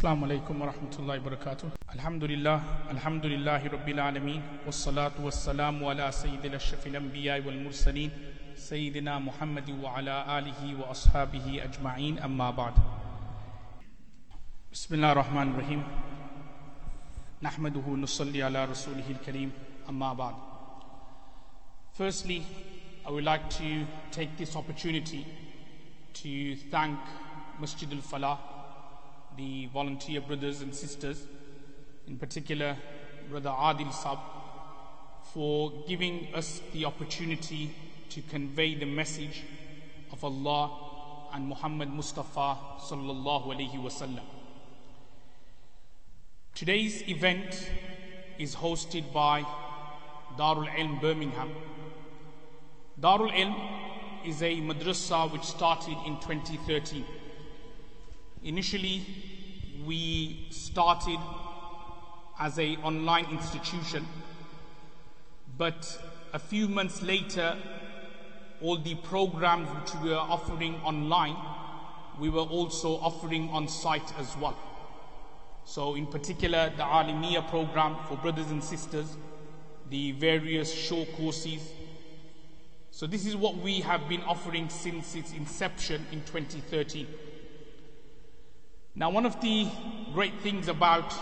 السلام عليكم ورحمة الله وبركاته. الحمد لله الحمد لله رب العالمين والصلاة والسلام على سيد الأشرف الأنبياء والمرسلين سيدنا محمد وعلى آله وأصحابه أجمعين أما بعد. بسم الله الرحمن الرحيم. نحمده نصلي على رسوله الكريم أما بعد. Firstly, I would like to take this opportunity to thank Masjid al-Falah the volunteer brothers and sisters, in particular Brother Adil Sab, for giving us the opportunity to convey the message of Allah and Muhammad Mustafa sallallahu alaihi wasallam. Today's event is hosted by Darul Ilm Birmingham. Darul Ilm is a madrasa which started in 2013. Initially, we started as a online institution, but a few months later, all the programs which we were offering online, we were also offering on site as well. So, in particular, the Alimiya program for brothers and sisters, the various show courses. So, this is what we have been offering since its inception in 2013. Now, one of the great things about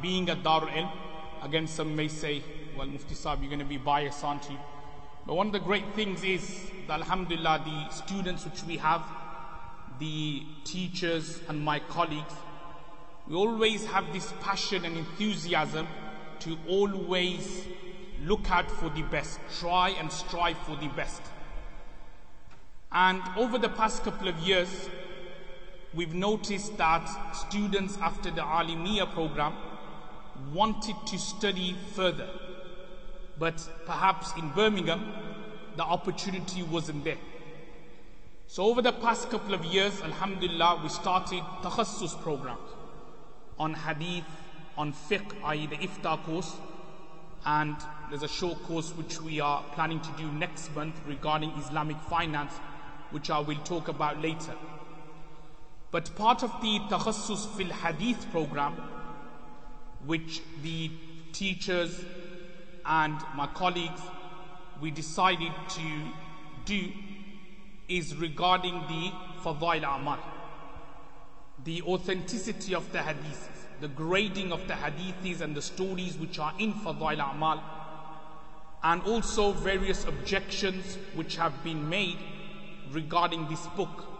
being at Darul Ilm, again, some may say, well, Mufti Saab, you're going to be biased, aren't you? But one of the great things is that, Alhamdulillah, the students which we have, the teachers and my colleagues, we always have this passion and enthusiasm to always look out for the best, try and strive for the best. And over the past couple of years, we've noticed that students after the Alimia program wanted to study further. But perhaps in Birmingham, the opportunity wasn't there. So over the past couple of years, Alhamdulillah, we started takhassus programs on hadith, on fiqh, i.e. the ifta course, and there's a short course which we are planning to do next month regarding Islamic finance, which I will talk about later. But part of the Takhassus fil Hadith program, which the teachers and my colleagues we decided to do is regarding the Fadail Amal, the authenticity of the Hadiths, the grading of the Hadiths and the stories which are in Fadail Amal, and also various objections which have been made regarding this book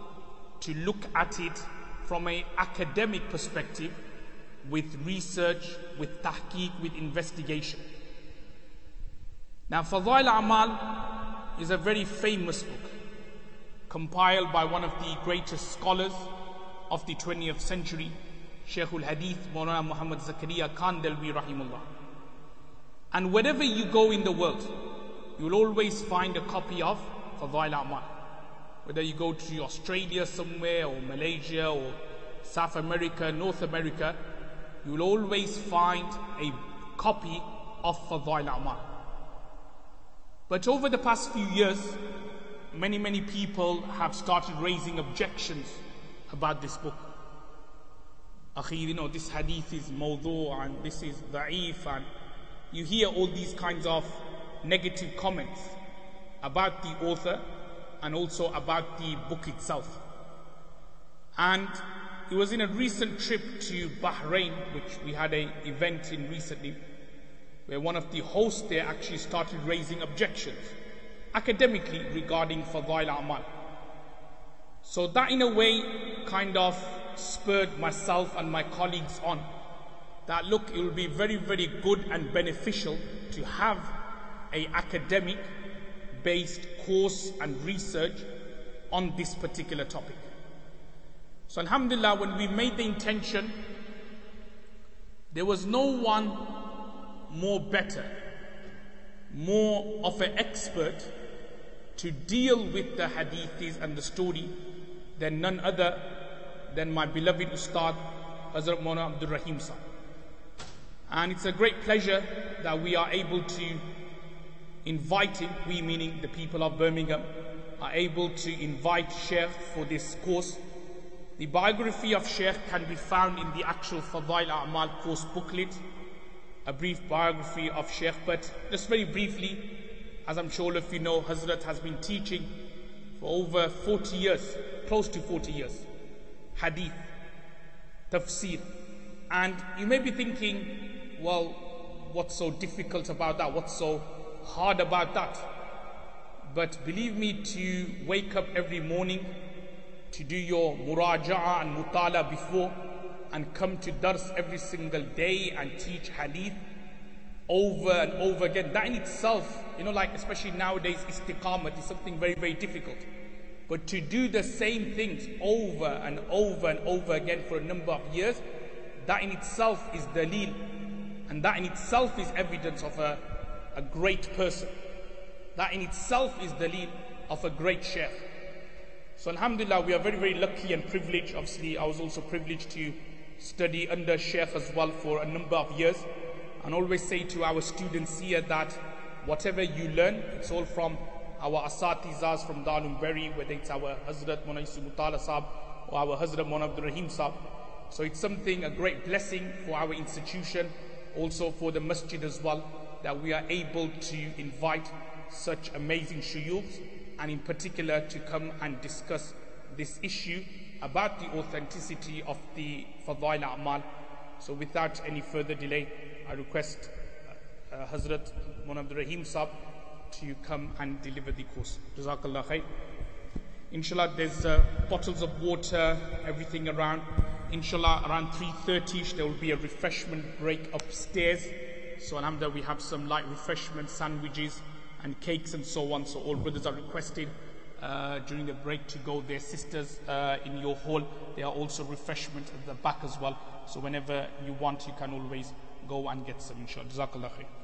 to look at it from an academic perspective with research, with tahqiq, with investigation. Now, Fadail Amal is a very famous book compiled by one of the greatest scholars of the 20th century, Shaykhul Hadith Maulana Muhammad Zakaria Kandalwi Rahimullah. And wherever you go in the world, you will always find a copy of Fadail Amal whether you go to Australia somewhere or Malaysia or South America, North America, you will always find a copy of Fadail Amal. But over the past few years, many, many people have started raising objections about this book. Akhir, you know, this hadith is mawdu and this is da'if and you hear all these kinds of negative comments about the author and also about the book itself. And it was in a recent trip to Bahrain, which we had an event in recently, where one of the hosts there actually started raising objections academically regarding Fadail Amal. So that in a way kind of spurred myself and my colleagues on that look, it will be very, very good and beneficial to have a academic based course and research on this particular topic. So, Alhamdulillah, when we made the intention, there was no one more better, more of an expert to deal with the hadiths and the story than none other than my beloved Ustad Hazrat Mona Abdul Rahim. And it's a great pleasure that we are able to invite him, we meaning the people of Birmingham, are able to invite Sheikh for this course The biography of Sheikh can be found in the actual Fadail A'mal course booklet, a brief biography of Sheikh. But just very briefly, as I'm sure of you know, Hazrat has been teaching for over 40 years, close to 40 years, hadith, tafsir. And you may be thinking, well, what's so difficult about that? What's so hard about that? But believe me, to wake up every morning, to do your muraja'a and mutala before, and come to dars every single day and teach hadith over and over again, that in itself, you know, like especially nowadays, istiqamat is something very, very difficult. But to do the same things over and over and over again for a number of years, that in itself is dalil. And that in itself is evidence of a, a great person. That in itself is dalil of a great sheikh. So Alhamdulillah, we are very, very lucky and privileged. Obviously, I was also privileged to study under Sheikh as well for a number of years. And always say to our students here that whatever you learn, it's all from our asatizas from Darul Bury, whether it's our Hazrat Munaisu Mutala Sahab or our Hazrat Mon Abdul Rahim Sahab. So it's something, a great blessing for our institution, also for the masjid as well, that we are able to invite such amazing shuyukhs and in particular to come and discuss this issue about the authenticity of the Fadail A'mal. So without any further delay, I request uh, uh, Hazrat Mon Abdul Rahim Sahib to come and deliver the course. Jazakallah khair. Inshallah, there's uh, bottles of water, everything around. Inshallah, around 3.30ish, there will be a refreshment break upstairs. So alhamdulillah, we have some light refreshment, sandwiches and cakes and so on. So all brothers are requested uh, during the break to go. Their sisters uh, in your hall, there are also refreshment at the back as well. So whenever you want, you can always go and get some inshallah. Jazakallah khair.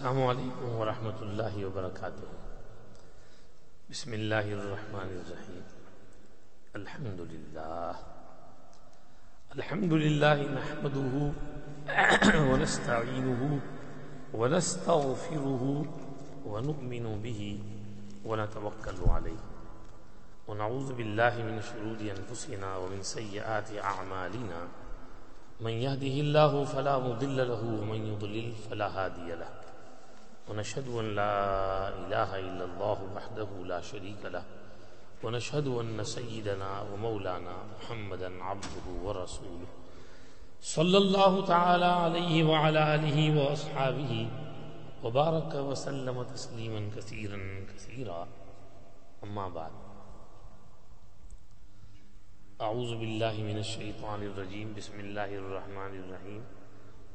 السلام عليكم ورحمة الله وبركاته. بسم الله الرحمن الرحيم. الحمد لله. الحمد لله نحمده ونستعينه ونستغفره ونؤمن به ونتوكل عليه. ونعوذ بالله من شرور أنفسنا ومن سيئات أعمالنا. من يهده الله فلا مضل له ومن يضلل فلا هادي له. ونشهد أن لا إله إلا الله وحده لا شريك له ونشهد أن سيدنا ومولانا محمدا عبده ورسوله. صلى الله تعالى عليه وعلى آله وأصحابه وبارك وسلم تسليما كثيرا كثيرا. أما بعد أعوذ بالله من الشيطان الرجيم. بسم الله الرحمن الرحيم.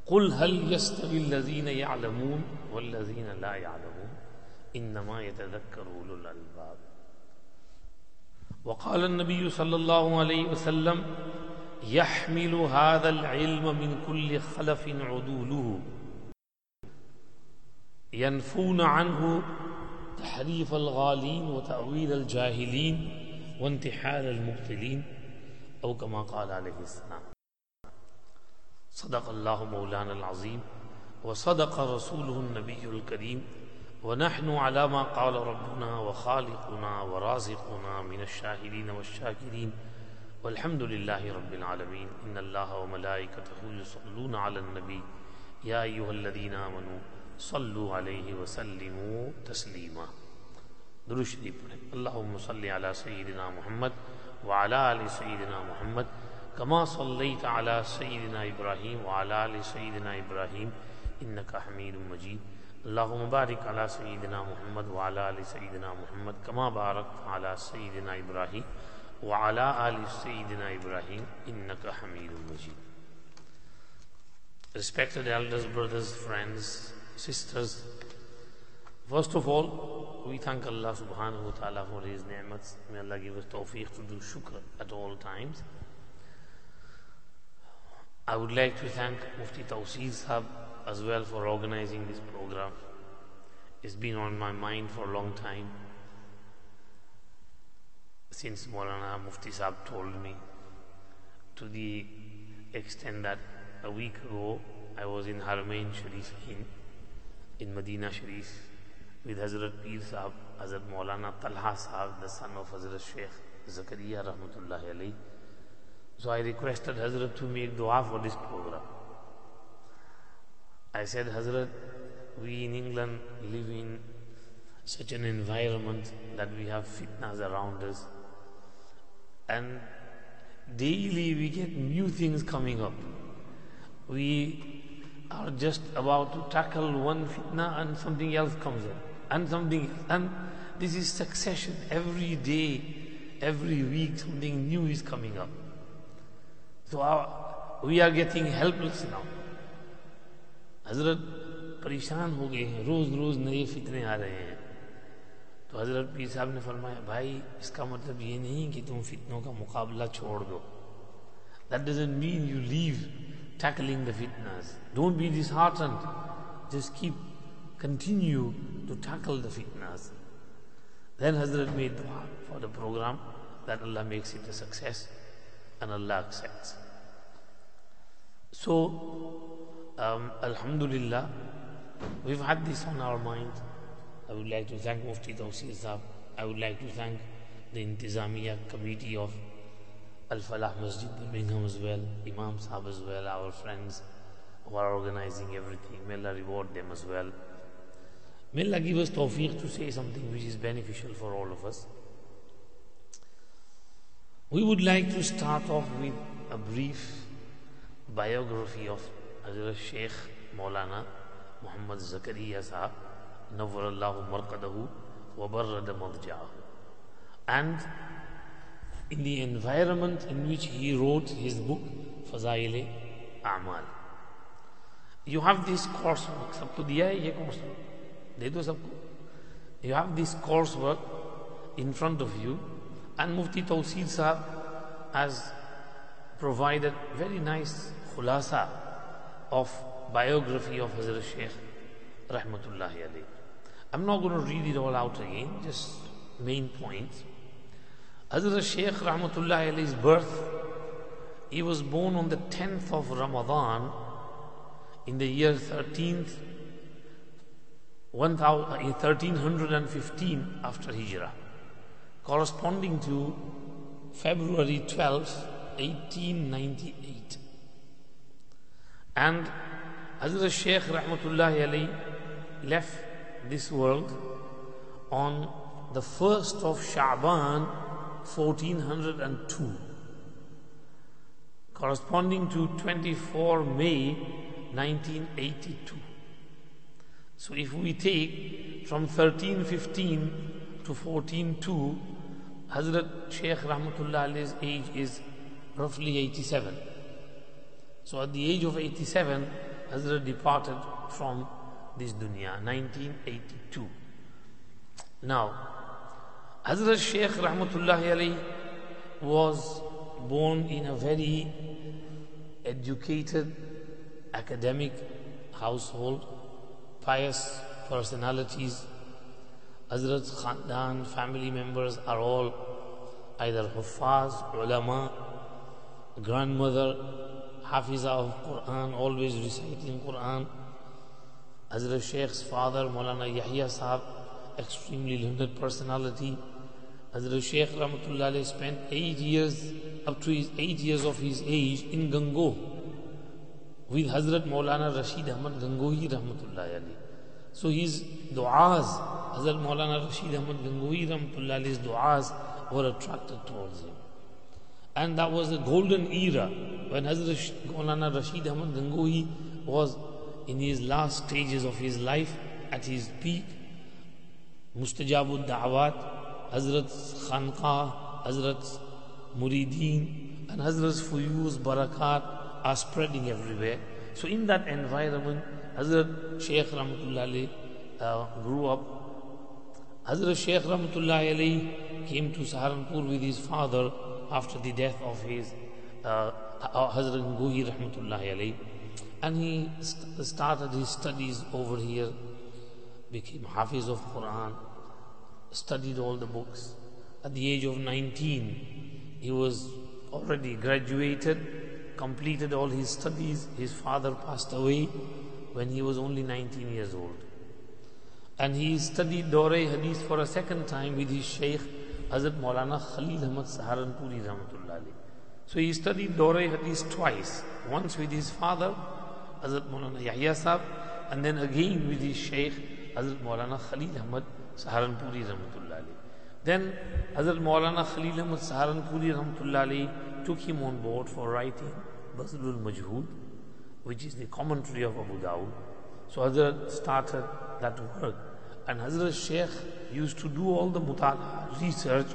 قل هل يستوي الذين يعلمون والذين لا يعلمون؟ إنما يتذكر أولو الألباب. وقال النبي صلى الله عليه وسلم يحمل هذا العلم من كل خلف عدوله. ينفون عنه تحريف الغالين وتأويل الجاهلين وانتحال المبطلين أو كما قال عليه السلام. صدق الله مولانا العظيم وصدق رسوله النبي الكريم ونحن على ما قال ربنا وخالقنا ورازقنا من الشاهدين والشاكرين والحمد لله رب العالمين. إن الله وملائكته يصلون على النبي. يا أيها الذين آمنوا صلوا عليه وسلموا تسليما. اللهم صل على سيدنا محمد وعلى آل سيدنا محمد کما صلیت علی سیدنا ابراہیم وعلا علی سیدنا ابراہیم انکا حمید مجید اللہ مبارک علی سیدنا محمد وعلا علی سیدنا محمد کما بارک علی سیدنا ابراہیم وعلا علی سیدنا ابراہیم انکا حمید مجید Respected elders, brothers, friends, sisters First of all, we thank Allah subhanahu wa ta'ala for his ni'mats. May Allah give us tawfiq to do shukr at all times. I would like to thank Mufti Tawseed Sahab as well for organizing this program. It's been on my mind for a long time. Since Maulana Mufti Sahab told me, to the extent that a week ago I was in Haramain Sharif in, in Medina Sharif with Hazrat Pir Sahab, Hazrat Maulana Talha Sahab, the son of Hazrat Sheikh Zakaria Rahmatullahi alayhi. So I requested Hazrat to make dua for this program. I said, Hazrat, we in England live in such an environment that we have fitnas around us. And daily we get new things coming up. We are just about to tackle one fitna and something else comes up. And something else. And this is succession. Every day, every week, something new is coming up. So our, we are getting helpless now. حضرت پریشان ہو گئے ہیں۔ روز روز نئے فتنے آ رہے ہیں۔ تو حضرت پیر صاحب نے فرمایا بھائی اس کا مطلب یہ نہیں کہ تم فتنوں کا مقابلہ چھوڑ دو۔ That doesn't mean you leave tackling the fitness don't be disheartened just keep continue to tackle the fitness then حضرت میڈ دعا for the program that Allah makes it a success and allah accepts so um, Alhamdulillah, we've had this on our mind. I would like to thank Mufti Tawsir Sahab. I would like to thank the Intizamiya committee of Al Falah Masjid Birmingham as well, Imam Sahab as well, our friends who are organizing everything. May Allah reward them as well. May Allah give us tawfiq to say something which is beneficial for all of us. We would like to start off with a brief biography of Hazrat Sheikh Maulana Muhammad Zakaria Sahab Nawwarallahu Marqadahu Wabarrada Madja'ahu and in the environment in which he wrote his book Fazail A'mal you have this coursework सबको दिया है ये coursework दे दो सबको you have this coursework in front of you and Mufti Tawseed Sahab has provided very nice khulasa of biography of Hazrat Sheikh Rahmatullahi alayhi. I'm not going to read it all out again, just main points. Hazrat Sheikh Rahmatullahi alayhi's birth, he was born on the 10th of Ramadan in the year 13th, 1315 after Hijrah, corresponding to February 12, 1898. And Hazrat Sheikh Rahmatullahi alayhi left this world on the 1st of Sha'ban 1402 corresponding to 24 May 1982. So if we take from 1315 to 142, Hazrat Sheikh Rahmatullah Ali's age is roughly 87. So at the age of 87, Hazrat departed from this dunya, 1982. Now, Hazrat Sheikh Rahmatullahi Ali was born in a very educated academic household, pious personalities. Hazrat's Khandan family members are all either Huffaz, ulama, grandmother, Hafiza of Quran, always reciting Quran. Hazrat Sheikh's father, Maulana Yahya Sahab, extremely learned personality. Hazrat Sheikh Rahmatullah spent eight years, up to his eight years of his age, in Gangoh with Hazrat Maulana Rashid Ahmad Gangohi Rahmatullah Ali. So his du'as, Hazrat Maulana Rashid Ahmad Gangohi Rahmatullah Ali's du'as were attracted towards him. And that was a golden era when Hazrat Maulana Rashid Ahmad Gangohi was in his last stages of his life, at his peak. Mustajabud Da'awat, Hazrat Khanqa, Hazrat Murideen, and Hazrat Fuyuz Barakat are spreading everywhere. So in that environment, Hazrat Shaykh Rahmatullah uh, grew up. Hazrat Shaykh Rahmatullah Ali came to Saharanpur with his father after the death of his uh, Hazrat Gohi Rahmatullah Ali. and he st- started his studies over here, became Hafiz of Quran, studied all the books. At the age of 19, he was already graduated, completed all his studies. His father passed away when he was only 19 years old. And he studied Dore Hadith for a second time with his Shaykh Hazrat Maulana Khalil Ahmad Saharanpuri Rahmatullah. So he studied Dore Hadith twice, once with his father, Hazrat Maulana Yahya Sahib, and then again with his Shaykh Hazrat Maulana Khalil Ahmad Saharanpuri Rahmatullah. Then Hazrat Maulana Khalil Ahmad Saharanpuri Rahmatullah took him on board for writing Bazlul Majhood, which is the commentary of Abu Dawud. So Hazrat started that work. And Hazrat Sheikh used to do all the mutala, research,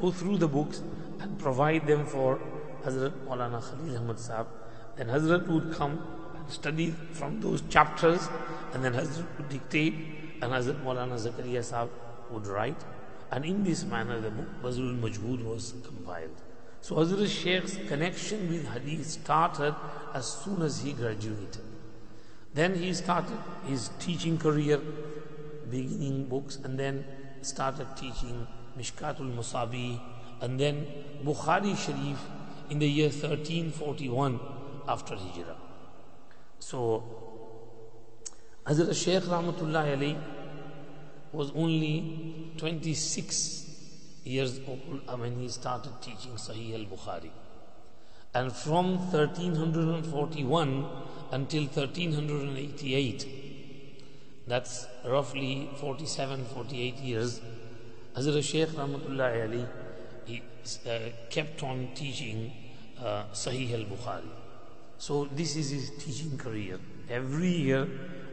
go through the books and provide them for Hazrat Maulana Khalil Ahmad Sahib. Then Hazrat would come and study from those chapters and then Hazrat would dictate and Hazrat Maulana Zakaria Sahib would write. And in this manner the book Bazlul Majhood was compiled. So Hazrat Sheikh's connection with Hadith started as soon as he graduated. Then he started his teaching career, beginning books, and then started teaching Mishkatul Masabih, and then Bukhari Sharif in the year 1341 after Hijrah. So, Hazrat Shaykh Rahmatullah Ali was only 26 years old when he started teaching Sahih al Bukhari. And from 1341 until 1388, that's roughly 47, 48 years, Hazrat Shaykh Rahmatullah Ali he, uh, kept on teaching uh, Sahih al Bukhari. So this is his teaching career. Every year,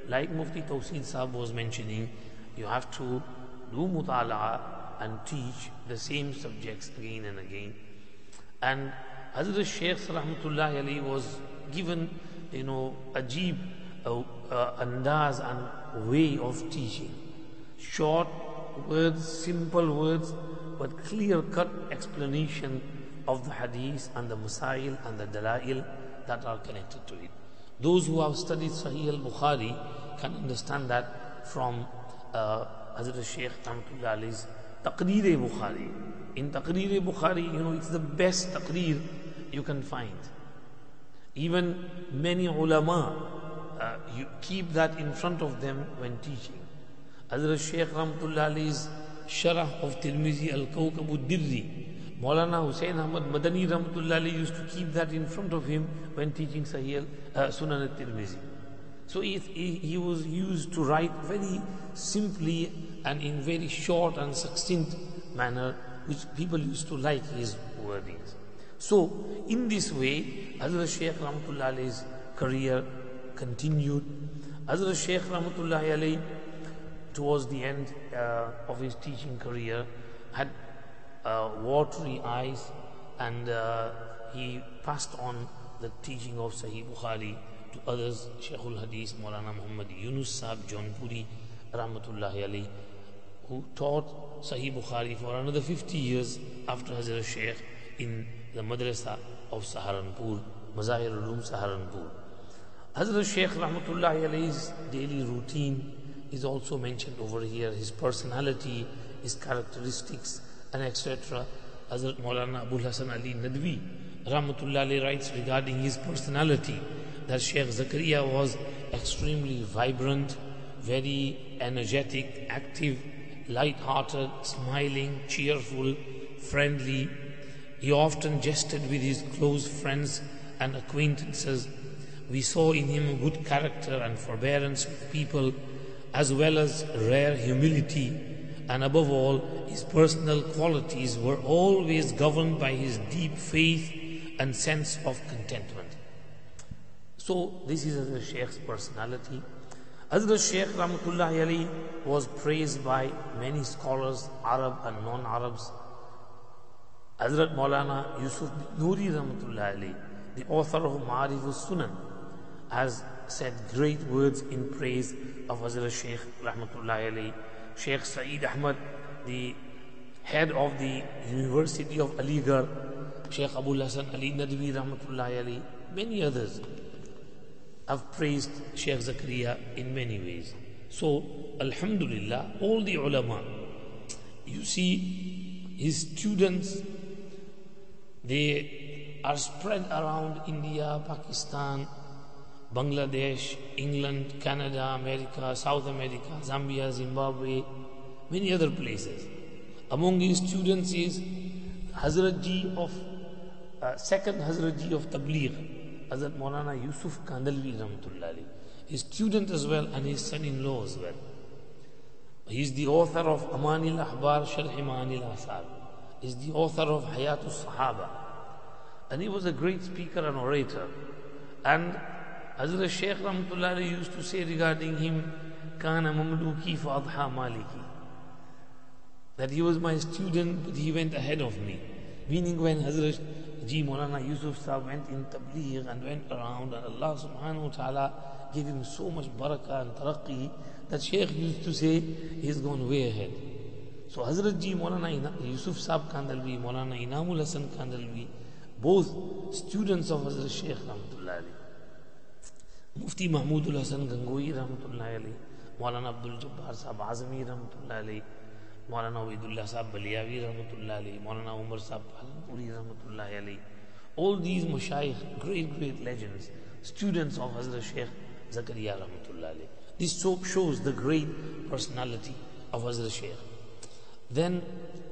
like Mufti Tawseed Sahib was mentioning, you have to do mutala and teach the same subjects again and again. And Hazrat Shaykh Rahmatullah Ali was given, you know, ajib uh, uh, andaz and way of teaching. Short words, simple words, but clear cut explanation of the hadith and the masail and the dalail that are connected to it. Those who have studied Sahih al-Bukhari can understand that from uh, Hazrat Shaykh Rahmatullah Ali's Taqreer Bukhari. In Taqreer Bukhari, you know, it's the best taqreer you can find. Even many ulama, uh, you keep that in front of them when teaching. Hazrat Shaykh Rahmatullah Ali's Sharah of Tirmizi Al-Kawkab Durri. Maulana Hussain Ahmad Madani Rahmatullah Ali used to keep that in front of him when teaching Sahih uh, Sunan al-Tirmizi. So he, he, he was used to write very simply and in very short and succinct manner, which people used to like his wordings. So, in this way, Hazrat Shaykh Rahmatullah career continued. Hazrat Shaykh Rahmatullah towards the end uh, of his teaching career, had uh, watery eyes and uh, he passed on the teaching of Sahih Bukhari to others, Shaykhul Hadith, Maulana Muhammad Yunus Sahib Jaunpuri, Rahmatullahi Ali, who taught Sahih Bukhari for another 50 years after Hazrat Shaykh in the madrasa of Saharanpur, Mazahir Ulum Saharanpur. Hazrat Shaykh Rahmatullahi Ali's daily routine is also mentioned over here, his personality, his characteristics, and etc. Hazrat Maulana Abul Hasan Ali Nadwi, Rahmatullah Ali writes regarding his personality that Sheikh Zakaria was extremely vibrant, very energetic, active, light-hearted, smiling, cheerful, friendly. He often jested with his close friends and acquaintances. We saw in him good character and forbearance with people, as well as rare humility, and above all, his personal qualities were always governed by his deep faith and sense of contentment. So, this is the Sheikh's personality. Hazrat Sheikh Rahmatullah Ali was praised by many scholars, Arab and non Arabs. Hazrat Maulana Yusuf Banuri Rahmatullah Ali, the author of Ma'arif Sunan, has said great words in praise of Hazrat Sheikh Rahmatullahi alayhi. Sheikh Saeed Ahmad, the head of the University of Aligarh, Sheikh Abu Hassan Ali Nadwi Rahmatullahi alayhi, many others have praised Sheikh Zakaria in many ways. So, Alhamdulillah, all the ulama, you see his students, they are spread around India, Pakistan, Bangladesh, England, Canada, America, South America, Zambia, Zimbabwe, many other places. Among his students is Hazrat Ji of uh, second Hazrat Ji of Tabligh, Hazrat Maulana Yusuf Kandalvi Rahmatullahi. His student as well and his son-in-law as well. He is the author of Amanil Ahbar Sharh Ma'anil Asar. He is the author of Hayatul Sahaba. And he was a great speaker and orator. And Hazrat Shaykh Rahmatullah used to say regarding him, Kana mamluki fa adha maliki. That he was my student, but he went ahead of me. Meaning when Hazrat Ji Maulana Yusuf Sahib went in tabligh and went around and Allah subhanahu wa ta'ala gave him so much barakah and taraqqi that Shaykh used to say he's gone way ahead. So Hazrat Ji Maulana Yusuf Sahib Kandalvi, Maulana Inamul Hasan Kandalvi, both students of Hazrat Shaykh Rahmatullah Mufti Mahmudul Hasan Gangoi Rahmatullah Ali, Maulana Abdul Jabbar Sahib مولانا عبید اللہ صاحب بلیاوی رحمۃ اللہ علیہ، مولانا عمر صاحب پوری رحمۃ اللہ علیہ، all these مشائخ great great legends students of حضرت شیخ زکریہ رحمۃ اللہ علیہ. This soap shows the great personality of حضرت شیخ. Then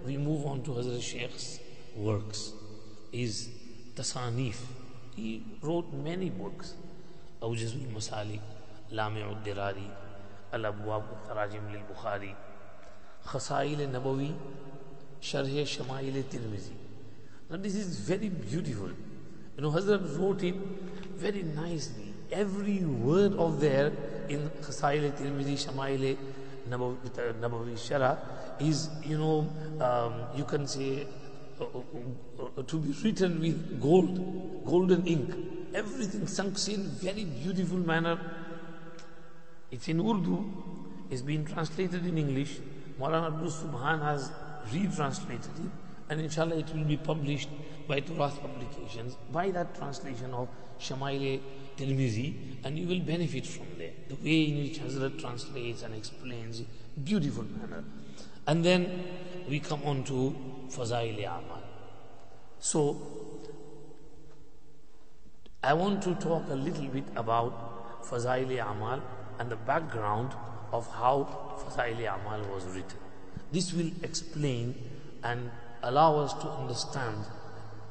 we move on to حضرت شیخ's works. His تصانیف. He wrote many books. اوجز المسالک لامع الدراری الابواب خراجم للبخاری Khasail Nabawi, Sharh Shamail Tirmizi. Now, this is very beautiful. You know, Hazrat wrote it very nicely. Every word of there in Khasail Tirmizi, Shamail Nabawi Shara is, you know, um, you can say, uh, uh, uh, uh, to be written with gold, golden ink. Everything sinks in very beautiful manner. It's in Urdu. It's been translated in English. Maulana Abdul Subhan has retranslated it. And inshallah it will be published by Turath Publications by that translation of Shamail Tirmizi and you will benefit from there. The way in which Hazrat translates and explains, beautiful manner. And then we come on to Fazail Amal. So, I want to talk a little bit about Fazail Amal and the background of how Fazail Amal was written. This will explain and allow us to understand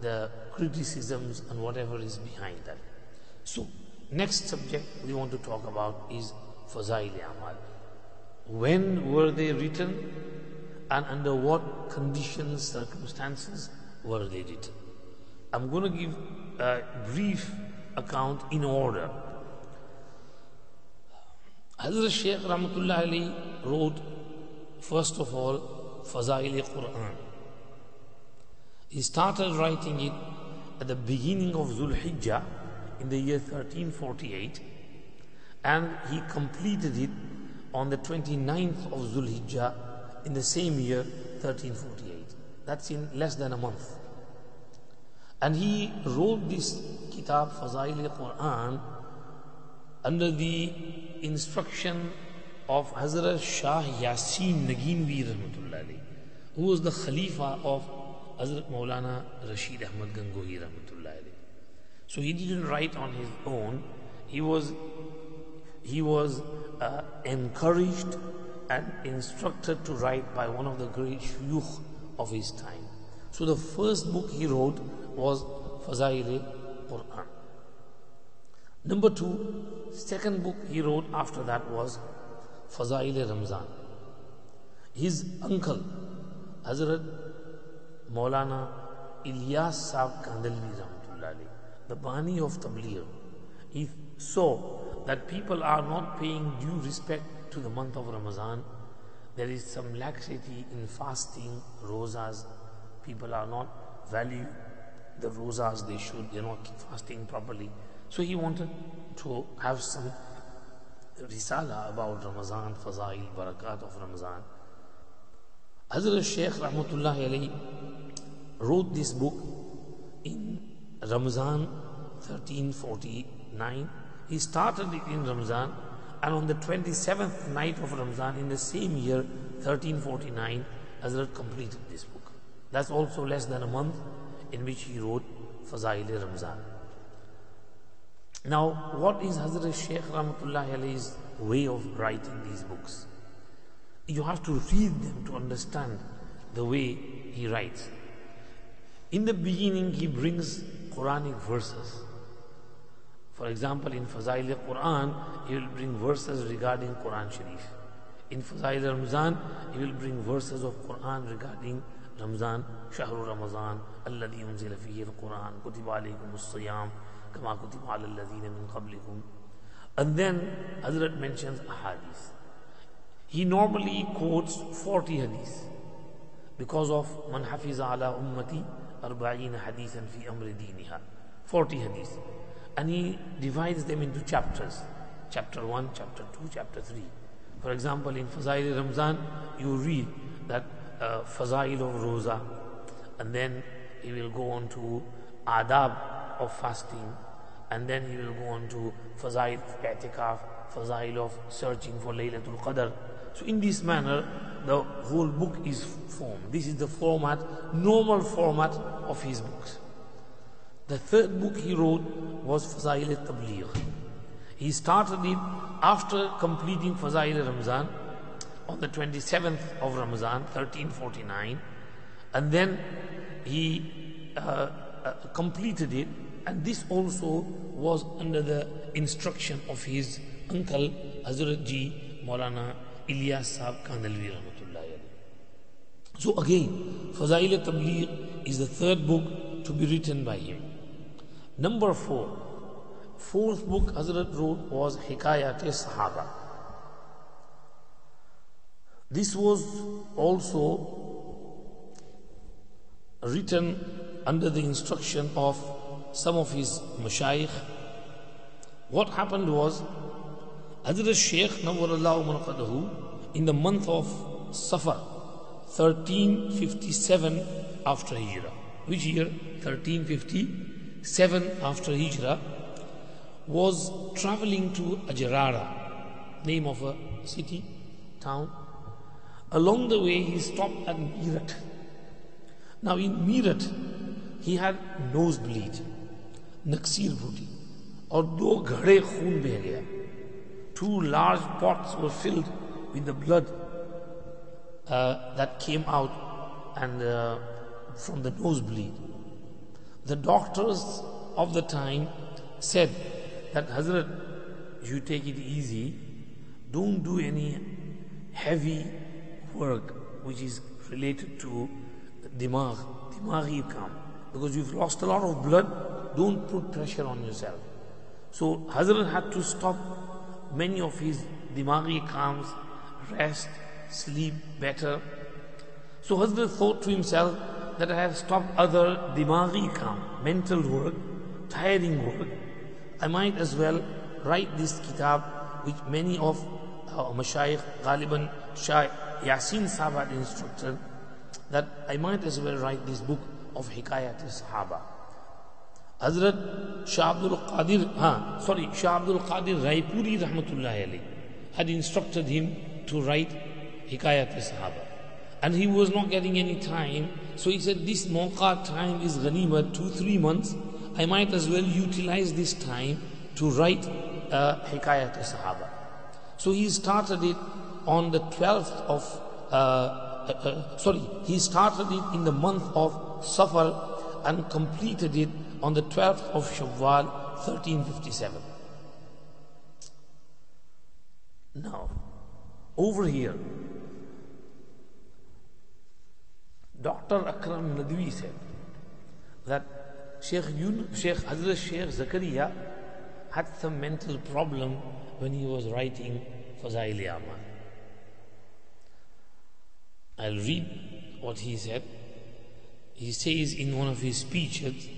the criticisms and whatever is behind that. So, next subject we want to talk about is Fazail Amal. When were they written and under what conditions, circumstances were they written? I'm going to give a brief account in order. Hazrat Shaykh Rahmatullah Ali wrote, first of all, Fazail Quran. He started writing it at the beginning of Zulhijjah in the year 1348 and he completed it on the 29th of Zulhijjah in the same year 1348. That's in less than a month. And he wrote this Kitab Fazail Quran under the instruction of Hazrat Shah Yasin Naginvi Rahmatullah who was the Khalifa of Hazrat Maulana Rashid Ahmad Gangohi Rahmatullah So he didn't write on his own. He was he was uh, encouraged and instructed to write by one of the great shuyukh of his time. So the first book he wrote was Fazail Quran. Number two, second book he wrote after that was Fazail Ramzan. His uncle, Hazrat Maulana Ilyas Saab Kandalvi Rahmatullahi, the Bani of Tabligh, he saw that people are not paying due respect to the month of Ramadan. There is some laxity in fasting, rozas. People are not valuing the rozas they should, they're not fasting properly. So he wanted to have some risala about Ramazan, Fazail, Barakat of Ramazan. Hazrat Shaykh Rahmatullah alayhi wrote this book in Ramazan 1349. He started it in Ramazan and on the 27th night of Ramazan in the same year 1349 Hazrat completed this book. That's also less than a month in which he wrote Fazail Ramazan. Now, what is Hazrat Shaykh Rahmatullah Alayhi's way of writing these books? You have to read them to understand the way he writes. In the beginning, he brings Quranic verses. For example, in Fazail Quran, he will bring verses regarding Quran Sharif. In Fazail Ramzan, he will bring verses of Quran regarding Ramzan, Shahru Ramazan, Alladhi unzila fihi al-Quran, kutiba alaykum as-siyam, And then Hazrat mentions ahadith. He normally quotes 40 hadith because of man hafiza ala ummati arba'ina hadithan fi amri diniha. 40 hadith. And he divides them into chapters. Chapter 1, chapter 2, chapter 3. For example, in Fazail Ramzan, you read that uh, Fazail of Roza, and then he will go on to Adab of fasting, and then he will go on to Fazail of I'tikaf, Fazail of searching for Laylatul Qadr. So, in this manner, the whole book is formed. This is the format, normal format of his books. The third book he wrote was Fazail al-Tabligh. He started it after completing Fazail Ramzan on the 27th of Ramzan, 1349, and then he uh, Uh, completed it. And this also was under the instruction of his uncle Hazrat Ji Maulana Ilyas Saab Kandalvi. So again, Fazail Tabligh is the third book to be written by him. Number four, fourth book Hazrat wrote was Hikayat-e-Sahaba. This was also written under the instruction of some of his mashayikh. What happened was Hazrat Shaykh Nawwarallahu Markadahu in the month of Safar 1357 after Hijrah. Which year? 1357 after Hijrah was traveling to Ajarara, name of a city, town. Along the way, he stopped at Meerut. Now, in Meerut, he had nosebleed naksir phooti और two large pots were filled with the blood uh, that came out and uh, from the nosebleed the doctors of the time said that hazrat you take it easy. Don't do any heavy work which is related to dimagh. Dimaghi kam because you've lost a lot of blood, don't put pressure on yourself. So Hazrat had to stop many of his dimaghi kams, rest, sleep better. So Hazrat thought to himself that I have stopped other dimaghi kam, mental work, tiring work, I might as well write this kitab which many of uh, our mashayikh, Ghaliban Shah Yasin Sahab had instructed that I might as well write this book of Hikayat Sahaba. Hazrat Shah Abdul Qadir, sorry, Shah Abdul Qadir Raipuri Rahmatullahi Ali had instructed him to write Hikayat Sahaba. And he was not getting any time, so he said, This Mawqa time is Ghanima, two, three months. I might as well utilize this time to write uh, Hikayat Sahaba. So he started it on the 12th of, uh, uh, uh, sorry, he started it in the month of Safar and completed it on the 12th of Shawwal 1357. Now, over here, Dr. Akram Nadwi said that Sheikh, Yun, Sheikh Hazrat Sheikh Zakaria had some mental problem when he was writing Fazail Amal. I'll read what he said. He says in one of his speeches,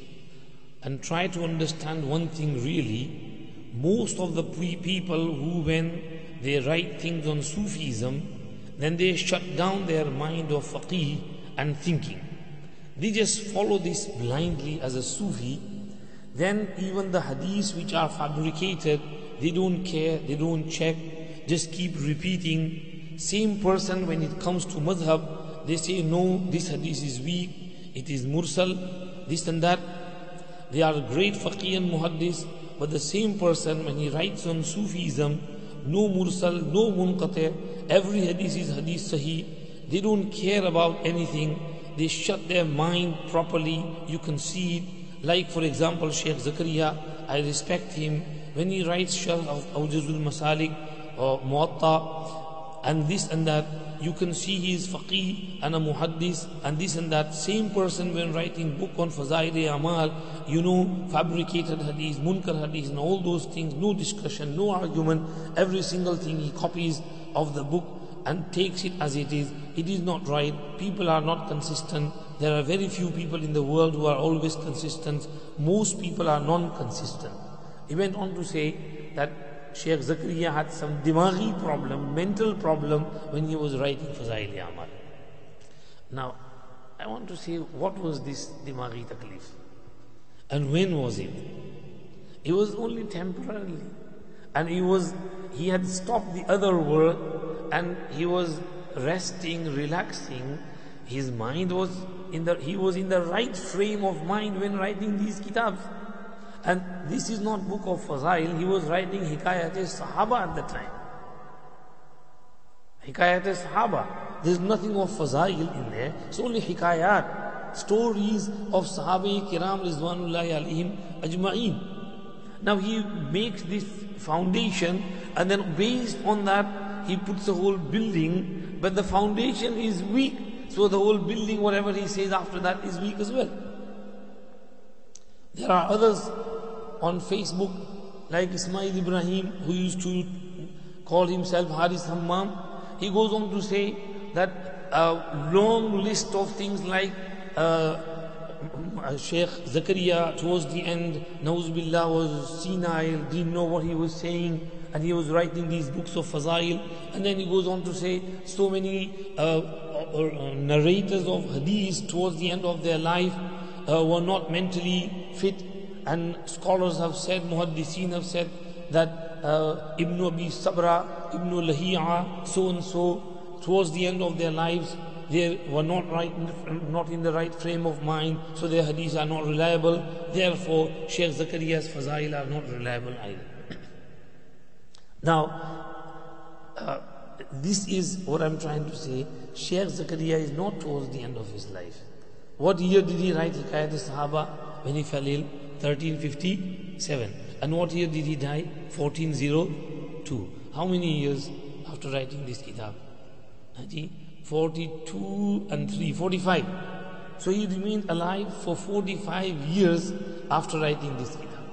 and try to understand one thing really. Most of the pe- people who, when they write things on Sufism, then they shut down their mind of faqih and thinking. They just follow this blindly as a Sufi. Then even the hadiths which are fabricated, they don't care, they don't check, just keep repeating. Same person when it comes to madhab, they say no, this hadith is weak, it is mursal, this and that. They are great faqih and muhaddis, but the same person when he writes on Sufism, no mursal, no munqati, every hadith is hadith sahih. They don't care about anything. They shut their mind properly. You can see it. Like for example, Sheikh Zakaria, I respect him. When he writes Sharh of Awjazul Masalik or Muatta and this and that, you can see he is faqih and a muhaddis and this and that. Same person when writing book on Fazail Amal, you know, fabricated hadith, munkar hadith and all those things, no discussion, no argument, every single thing he copies of the book and takes it as it is. It is not right. People are not consistent. There are very few people in the world who are always consistent. Most people are non-consistent. He went on to say that Sheikh Zakaria had some dimaghi problem, mental problem when he was writing Fazail Amal. Now, I want to say what was this dimaghi taklif? And when was it? It was only temporarily. And he was he had stopped the other work and he was resting, relaxing. His mind was in the he was in the right frame of mind when writing these kitabs. And this is not book of Fazail, he was writing Hikayat Sahaba at the time. Hikayat Sahaba. There's nothing of Fazail in there, it's only Hikayat, stories of Sahabi Kiram Rizwanullahi alayhim ajma'een. Now he makes this foundation and then based on that he puts the whole building, but the foundation is weak. So the whole building, whatever he says after that is weak as well. There are others on Facebook like Ismail Ibrahim who used to call himself Haris Hammam. He goes on to say that a long list of things like uh, Sheikh Zakaria towards the end, Nauzubillah was senile, didn't know what he was saying, and he was writing these books of Fazail. And then he goes on to say so many uh, uh, narrators of hadith towards the end of their life uh, were not mentally fit. And scholars have said, Muhaddiseen have said that uh, Ibn Abi Sabra, Ibn Lahi'a, so and so, towards the end of their lives, they were not right, not in the right frame of mind, so their hadiths are not reliable. Therefore, Sheikh Zakaria's Fazail are not reliable either. now, uh, this is what I'm trying to say. Sheikh Zakaria is not towards the end of his life. What year did he write Hikayat Sahaba when he fell ill? 1357. And what year did he die? 1402. How many years after writing this kitab? 42 and 3, 45. So he remained alive for 45 years after writing this kitab.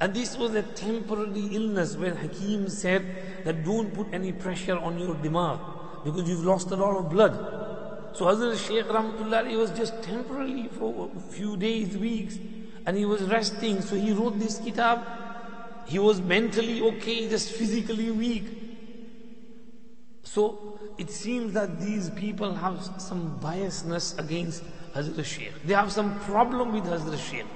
And this was a temporary illness where Hakim said that don't put any pressure on your dimag because you've lost a lot of blood. So Hazrat Shaykh Rahmatullah he was just temporarily for a few days, weeks, and he was resting. So he wrote this kitab. He was mentally okay, just physically weak. So it seems that these people have some biasness against Hazrat Shaykh. They have some problem with Hazrat Shaykh.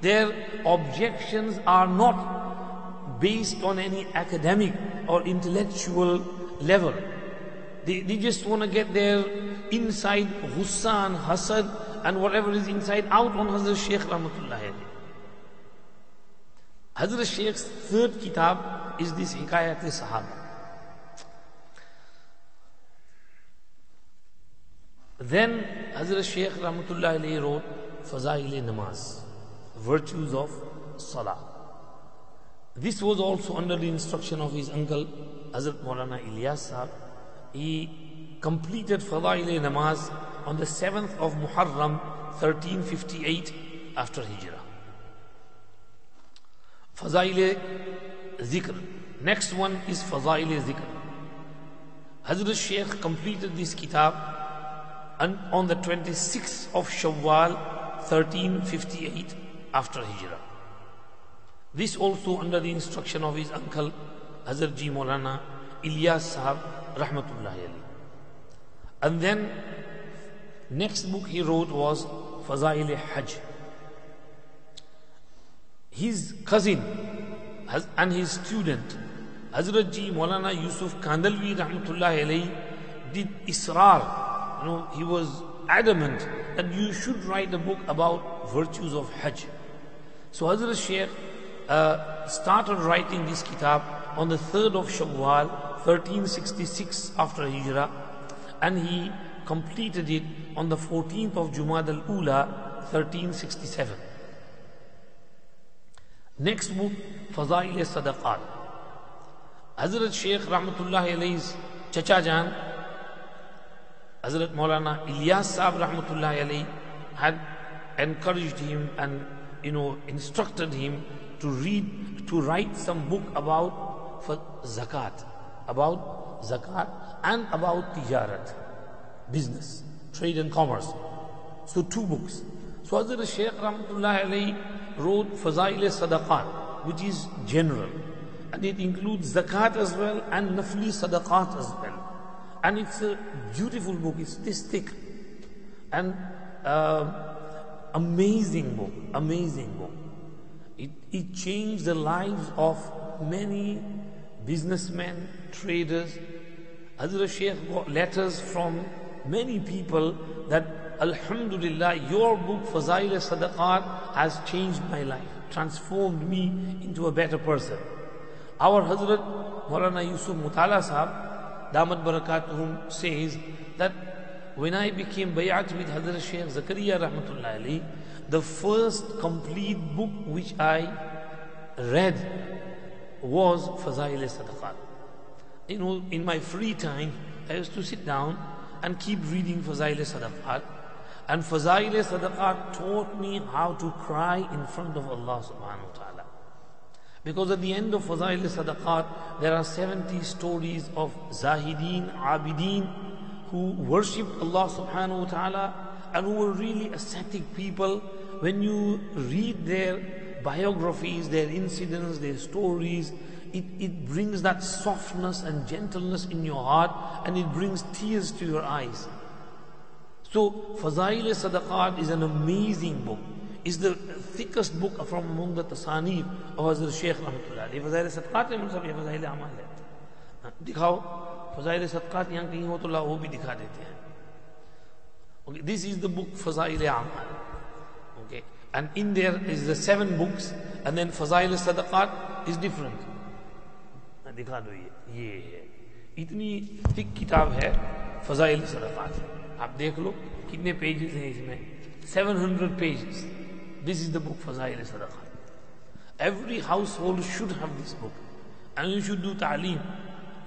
Their objections are not based on any academic or intellectual level. They, they just want to get their inside ghussa and hasad and whatever is inside out on Hazrat Shaykh Rahmatullahi. Hazrat Shaykh's third kitab is this Hikayat Sahaba. Then Hazrat Shaykh Rahmatullah alayhi wrote Fazail Namaz, Virtues of Salah. This was also under the instruction of his uncle Hazrat Maulana Ilyas Sahab. He completed Fazail Namaz on the 7th of Muharram 1358 after Hijrah. Fazail Zikr. Next one is Fazail Zikr. Hazrat Shaykh completed this kitab and on the 26th of Shawwal 1358 after Hijrah. This also under the instruction of his uncle Hazrat Ji Maulana Ilyas Sahab Rahmatullahi Ali. And then next book he wrote was Fazail Hajj. His cousin and his student Hazrat Ji Maulana Yusuf Kandalvi Rahmatullahi alayhi did israr. You know, he was adamant that you should write a book about virtues of Hajj. So Hazrat Shaykh uh, started writing this kitab on the 3rd of Shawwal 1366 after Hijrah and he completed it on the 14th of Jumad al-Ula 1367. Next book, Fazail Sadaqat. Hazrat Shaykh Rahmatullahi alayhi's Chacha Jan, Hazrat Maulana Ilyas Saab Rahmatullahi alayhi had encouraged him and you know instructed him to read to write some book about for zakat about zakat and about tijarat business trade and commerce so two books so Hazrat Shaykh Rahmatullahi alayhi wrote Fazail Sadaqat, which is general. And it includes zakat as well and nafli sadaqat as well. And it's a beautiful book, it's this thick. And uh, amazing book, amazing book. It, it changed the lives of many businessmen, traders. Hazrat Shaykh got letters from many people that Alhamdulillah, your book Fazail Sadaqat has changed my life, transformed me into a better person. Our Hazrat Maulana Yusuf Mutala Sahab, Damat Barakatuhum, says that when I became bayat with Hazrat Shaykh Zakaria Rahmatullah Ali, the first complete book which I read was Fazail Sadaqat. You know, in my free time, I used to sit down and keep reading Fazail Sadaqat and Fazail Sadaqat taught me how to cry in front of Allah subhanahu wa ta'ala. Because at the end of Fazail Sadaqat, there are 70 stories of Zahideen, Abideen, who worshipped Allah subhanahu wa ta'ala and who were really ascetic people. When you read their biographies, their incidents, their stories, it, it brings that softness and gentleness in your heart and it brings tears to your eyes. So, Fazail Sadaqat is an amazing book. It's the thickest book from among the Tasanif of Hazrat Shaykh Rahmatullah. Fazail Sadaqat is the Fazail Amal. دکھاؤ فضائل صدقات یہاں کہیں ہو تو اللہ وہ بھی دکھا دیتے ہیں دس از دا بک فضائل عمل and in there is the seven books and then फजाइल सदक़ात is different दिखा दो ये ये है इतनी थिक किताब है फजाइल सदक़ात आप देख लो कितने पेजेस हैं इसमें 700 pages. This is the book Fazail Sadaqah. Every household should have this book. And you should do ta'aleem.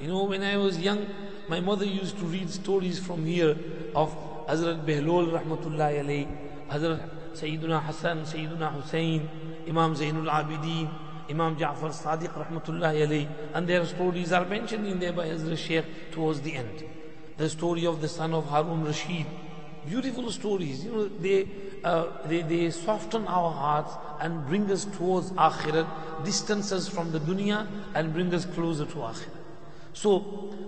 You know, when I was young, my mother used to read stories from here of Hazrat Behlol Rahmatullahi alayhi, Hazrat Sayyiduna Hassan, Sayyiduna Hussein, Imam Zainul Abidin, Imam Ja'far Sadiq Rahmatullahi alayhi. And their stories are mentioned in there by Hazrat Shaykh towards the end the story of the son of Harun Rashid. Beautiful stories, you know, they, uh, they, they soften our hearts and bring us towards Akhirat, distance us from the dunya and bring us closer to Akhirat. So,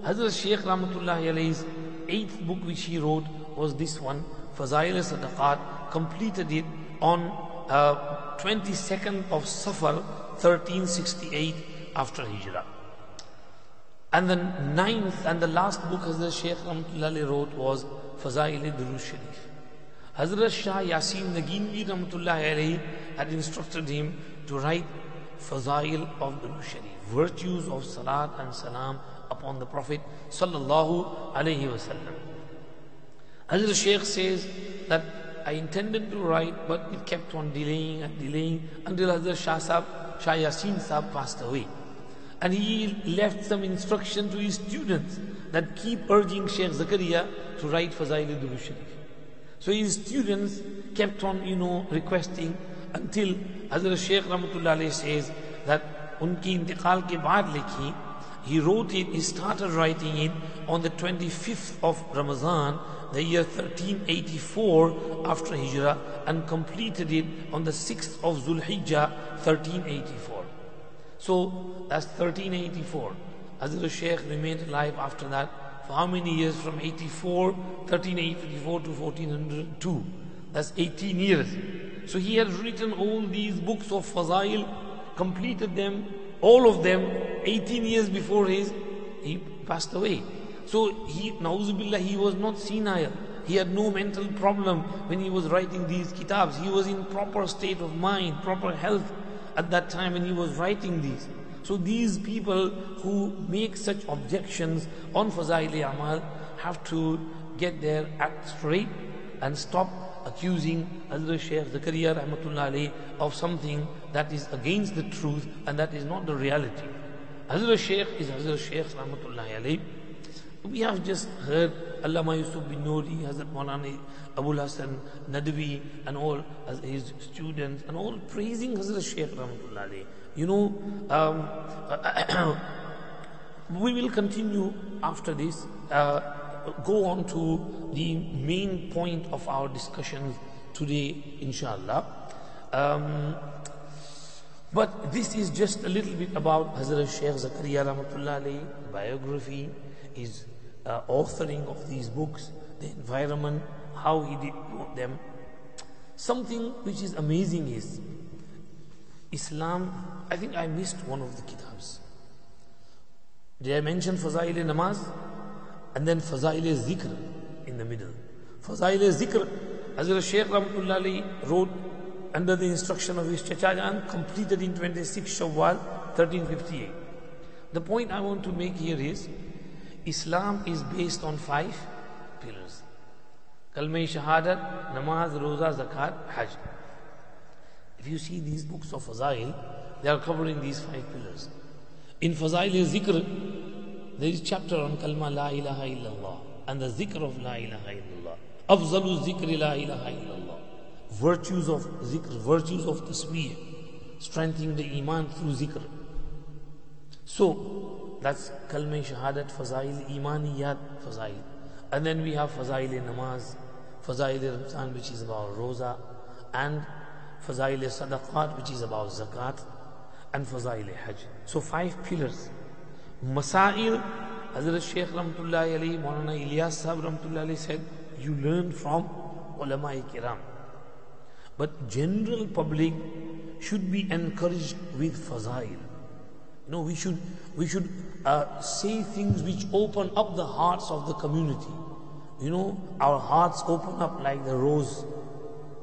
Hazrat Shaykh Rahmatullahi alayhi's eighth book which he wrote was this one, Fazail Sadaqat, completed it on uh, 22nd of Safar 1368 after Hijrah. And the ninth and the last book Hazrat Shaykh Rahmatullahi wrote was Fazail Durud Sharif. Hazrat Shah Yasin Naginvi Rahmatullahi had instructed him to write Fazail of Durud Sharif, virtues of Salat and Salam upon the Prophet Sallallahu Alaihi Wasallam. Hazrat Shaykh says that I intended to write, but it kept on delaying and delaying until Hazrat Shah Sahab, Shah Yasin Sahab passed away. And he left some instruction to his students that keep urging Sheikh Zakaria to write Fazail Durud Sharif. So his students kept on, you know, requesting until Hazrat Sheikh Rahmatullah says that unki intiqal ke baad likhi, he wrote it, he started writing it on the 25th of Ramadan, the year 1384 after Hijrah, and completed it on the 6th of Zulhijjah, 1384. So that's 1384. Hazrat Shaykh remained alive after that for how many years? From 84, 1384 to 1402. That's 18 years. So he has written all these books of Fazail, completed them, all of them, 18 years before his, he passed away. So he, Nauzubillah, he was not senile. He had no mental problem when he was writing these kitabs. He was in proper state of mind, proper health at that time when he was writing these. So these people who make such objections on Fazaili Amal have to get their act straight and stop accusing Hazrat Shaykh Zakaria Rahmatullah of something that is against the truth and that is not the reality. Hazrat Shaykh is Hazrat Shaykh Rahmatullah We have just heard Allama Yusuf Banuri, Hazrat Maulana Abul Hassan Nadwi and all his students and all praising Hazrat Shaykh Rahmatullah You know, um, we will continue after this. Uh, go on to the main point of our discussion today, inshallah. Um, but this is just a little bit about Hazrat Shaykh Zakaria Rahmatullah biography, his uh, authoring of these books, the environment, how he did them. Something which is amazing is Islam, I think I missed one of the kitabs. Did I mention Fazail Namaz? And then Fazail Zikr in the middle. Fazail Zikr, Hazrat Shaykh Rahmatullah wrote under the instruction of his Chachajan, completed in 26 Shawwal 1358. The point I want to make here is Islam is based on five pillars. Kalmai Shahadat, Namaz, Roza, Zakat, Hajj. If you see these books of Fazail, they are covering these five pillars. In Fazail Zikr, there is chapter on Kalma La ilaha illallah and the zikr of La ilaha illallah. Afzalu zikri La ilaha illallah. Virtues of zikr, virtues of tasbih, strengthening the iman through zikr. So, that's Kalma Shahadat Fazail, Imaniyat Fazail. And then we have Fazail Namaz, Fazail Ramzan, which is about Roza, and Fazail Sadaqat, which is about Zakat, and Fazail Hajj. So five pillars. Masail, Hazrat Shaykh Rahmatullahi Ali, Maulana Ilyas Sahib Ali said, you learn from ulama kiram. But general public should be encouraged with Fazail. No, we should, we should uh, say things which open up the hearts of the community. You know, our hearts open up like the rose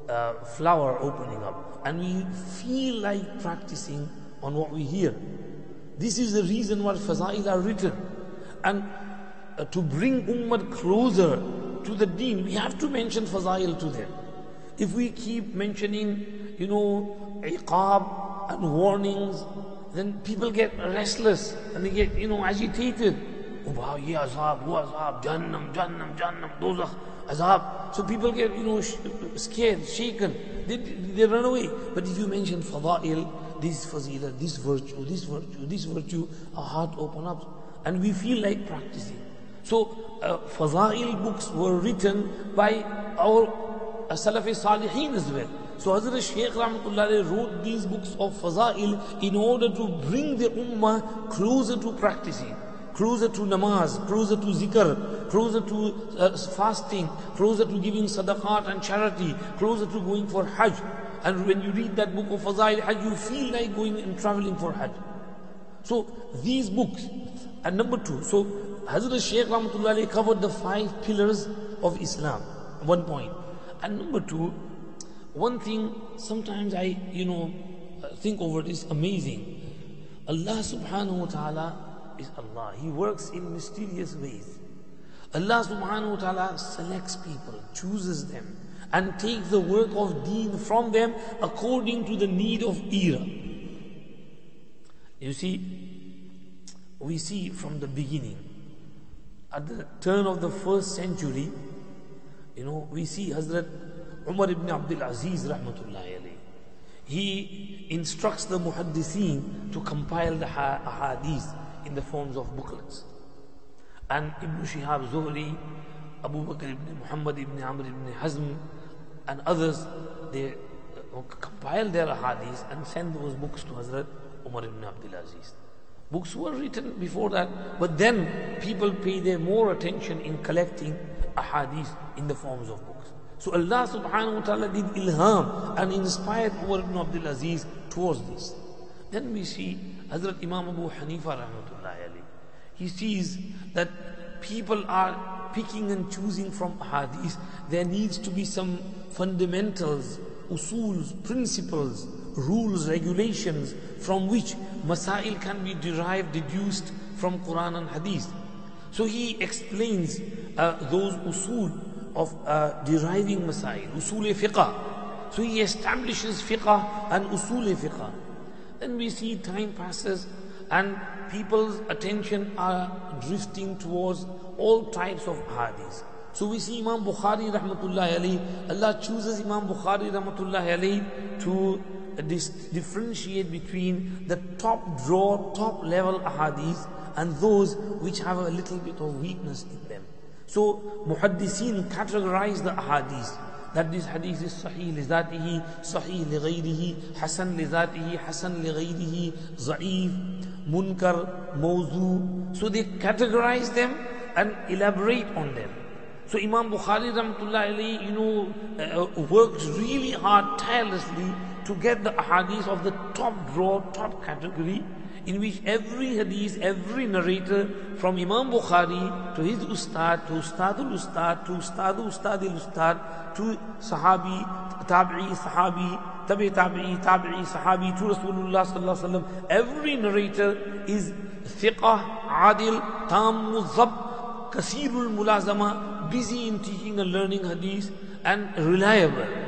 uh, flower opening up. And we feel like practicing on what we hear. This is the reason why Fazail are written. And uh, to bring Ummah closer to the deen, we have to mention Fazail to them. If we keep mentioning, you know, iqab and warnings, then people get restless and they get, you know, agitated. Oh, wow, azab, oh, azab, jannam, jannam, jannam, dozakh, azab. So people get, you know, scared, shaken. They, they run away. But if you mention fadail, this fazila, this virtue, this virtue, this virtue, our heart open up and we feel like practicing. So, uh, Fazail books were written by our Salafi Salihin as well. So Hazrat Shaykh Rahmatullah wrote these books of Fazail in order to bring the Ummah closer to practicing, closer to namaz, closer to zikr, closer to uh, fasting, closer to giving sadaqat and charity, closer to going for hajj. And when you read that book of Fazail Hajj, you feel like going and traveling for hajj. So these books, and number two, so Hazrat Shaykh Rahmatullah covered the five pillars of Islam, one point. And number two, one thing sometimes I, you know, uh, think over this amazing. Allah subhanahu wa ta'ala is Allah. He works in mysterious ways. Allah subhanahu wa ta'ala selects people, chooses them, and takes the work of deen from them according to the need of era. You see, we see from the beginning, at the turn of the first century, you know, we see Hazrat Umar ibn Abdul Aziz rahmatullahi alayhi. He instructs the muhaddithin to compile the ahadith. in the forms of booklets. And Ibn Shihab Zuhri, Abu Bakr ibn Muhammad ibn Amr ibn Hazm, and others, they uh, compile their hadiths and send those books to Hazrat Umar ibn Abdul Aziz. Books were written before that, but then people pay their more attention in collecting ahadith in the forms of books. So Allah subhanahu wa ta'ala did ilham and inspired Umar ibn Abdul Aziz towards this. Then we see Hazrat Imam Abu Hanifa rahmatullahi alayhi. He sees that people are picking and choosing from hadith. There needs to be some fundamentals, usuls, principles, rules, regulations from which masail can be derived, deduced from Quran and Hadith. So he explains uh, those usul of uh, deriving masail, usul fiqh. So he establishes fiqh and usul fiqh. Then we see time passes and people's attention are drifting towards all types of hadith. So we see Imam Bukhari rahmatullahi alayhi, Allah chooses Imam Bukhari rahmatullahi alayhi to dis- differentiate between the top draw, top level ahadith and those which have a little bit of weakness in them. So muhaddithin categorize the ahadith. That this hadith is sahih li zatihi, sahih li ghayrihi, hasan li zatihi, hasan li ghayrihi, za'if, munkar, mawzu. So they categorize them and elaborate on them. So Imam Bukhari, rahmatullahi you know, uh, uh worked really hard, tirelessly to get the hadith of the top draw top category in which every hadith, every narrator from Imam Bukhari to his ustad, to ustadul ustad, to ustadu ustadil ustad, to sahabi, tabi'i, sahabi, tabi tabi'i, tabi'i, sahabi, to Rasulullah sallallahu alaihi wasallam. Every narrator is thiqah, adil, tam, muzzab, kasirul mulazama, busy in teaching and learning hadith and reliable.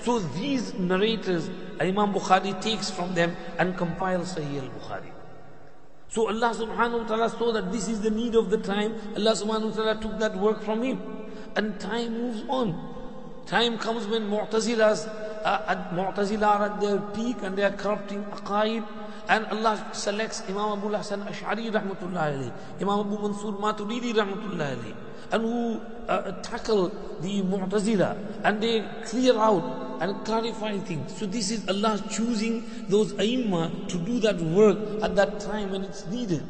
So these narrators, Imam Bukhari takes from them and compiles Sahih al-Bukhari. So Allah subhanahu wa ta'ala saw that this is the need of the time. Allah subhanahu wa ta'ala took that work from him. And time moves on. Time comes when Mu'tazilas, uh, at Mu'tazila are at their peak and they are corrupting aqaid. And Allah selects Imam Abu Hasan Ash'ari rahmatullah alayhi, Imam Abu Mansur Maturidi rahmatullah alayhi, and who uh, tackle the Mu'tazila and they clear out and clarify things. So this is Allah choosing those aimma to do that work at that time when it's needed.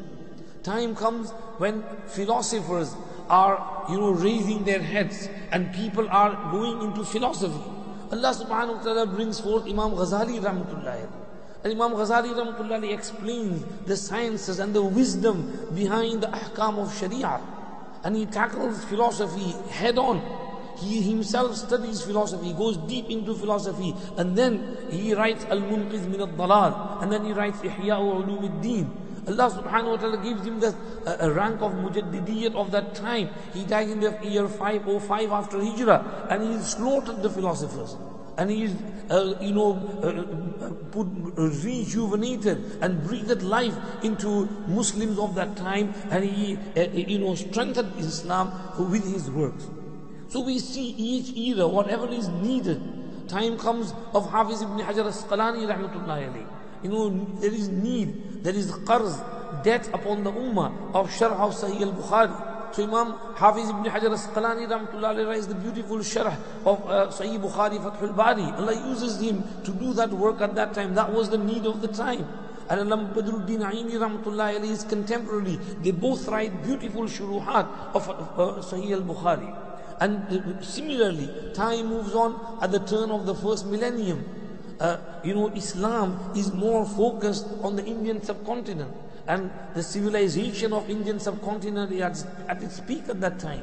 Time comes when philosophers are, you know, raising their heads and people are going into philosophy. Allah subhanahu wa ta'ala brings forth Imam Ghazali rahmatullahi and Imam Ghazali rahmatullahi explains the sciences and the wisdom behind the ahkam of Sharia. And he tackles philosophy head on. He himself studies philosophy, goes deep into philosophy, and then he writes Al-Munqiz min al-Dalal, and then he writes Ihya Ulum al-Din. Allah subhanahu wa ta'ala gives him the uh, rank of Mujaddidiyyat of that time. He died in the year 505 after Hijrah, and he slaughtered the philosophers. And he uh, you know, uh, put, rejuvenated and breathed life into Muslims of that time, and he, uh, you know, strengthened Islam with his works. So we see each era, whatever is needed. Time comes of Hafiz ibn Hajar Asqalani rahmatullahi alayhi. You know, there is need, there is qarz, debt upon the ummah of Sharh of Sahih al-Bukhari. So Imam Hafiz ibn Hajar Asqalani alayhi writes the beautiful Sharh of uh, Sahih Bukhari Fathul Bari. Allah uses him to do that work at that time. That was the need of the time. And Imam Badruddin Aini rahmatullahi alayhi is contemporary. They both write beautiful shuruhat of uh, Sahih al-Bukhari. And similarly, time moves on at the turn of the first millennium. Uh, you know, Islam is more focused on the Indian subcontinent. And the civilization of Indian subcontinent is at its peak at that time.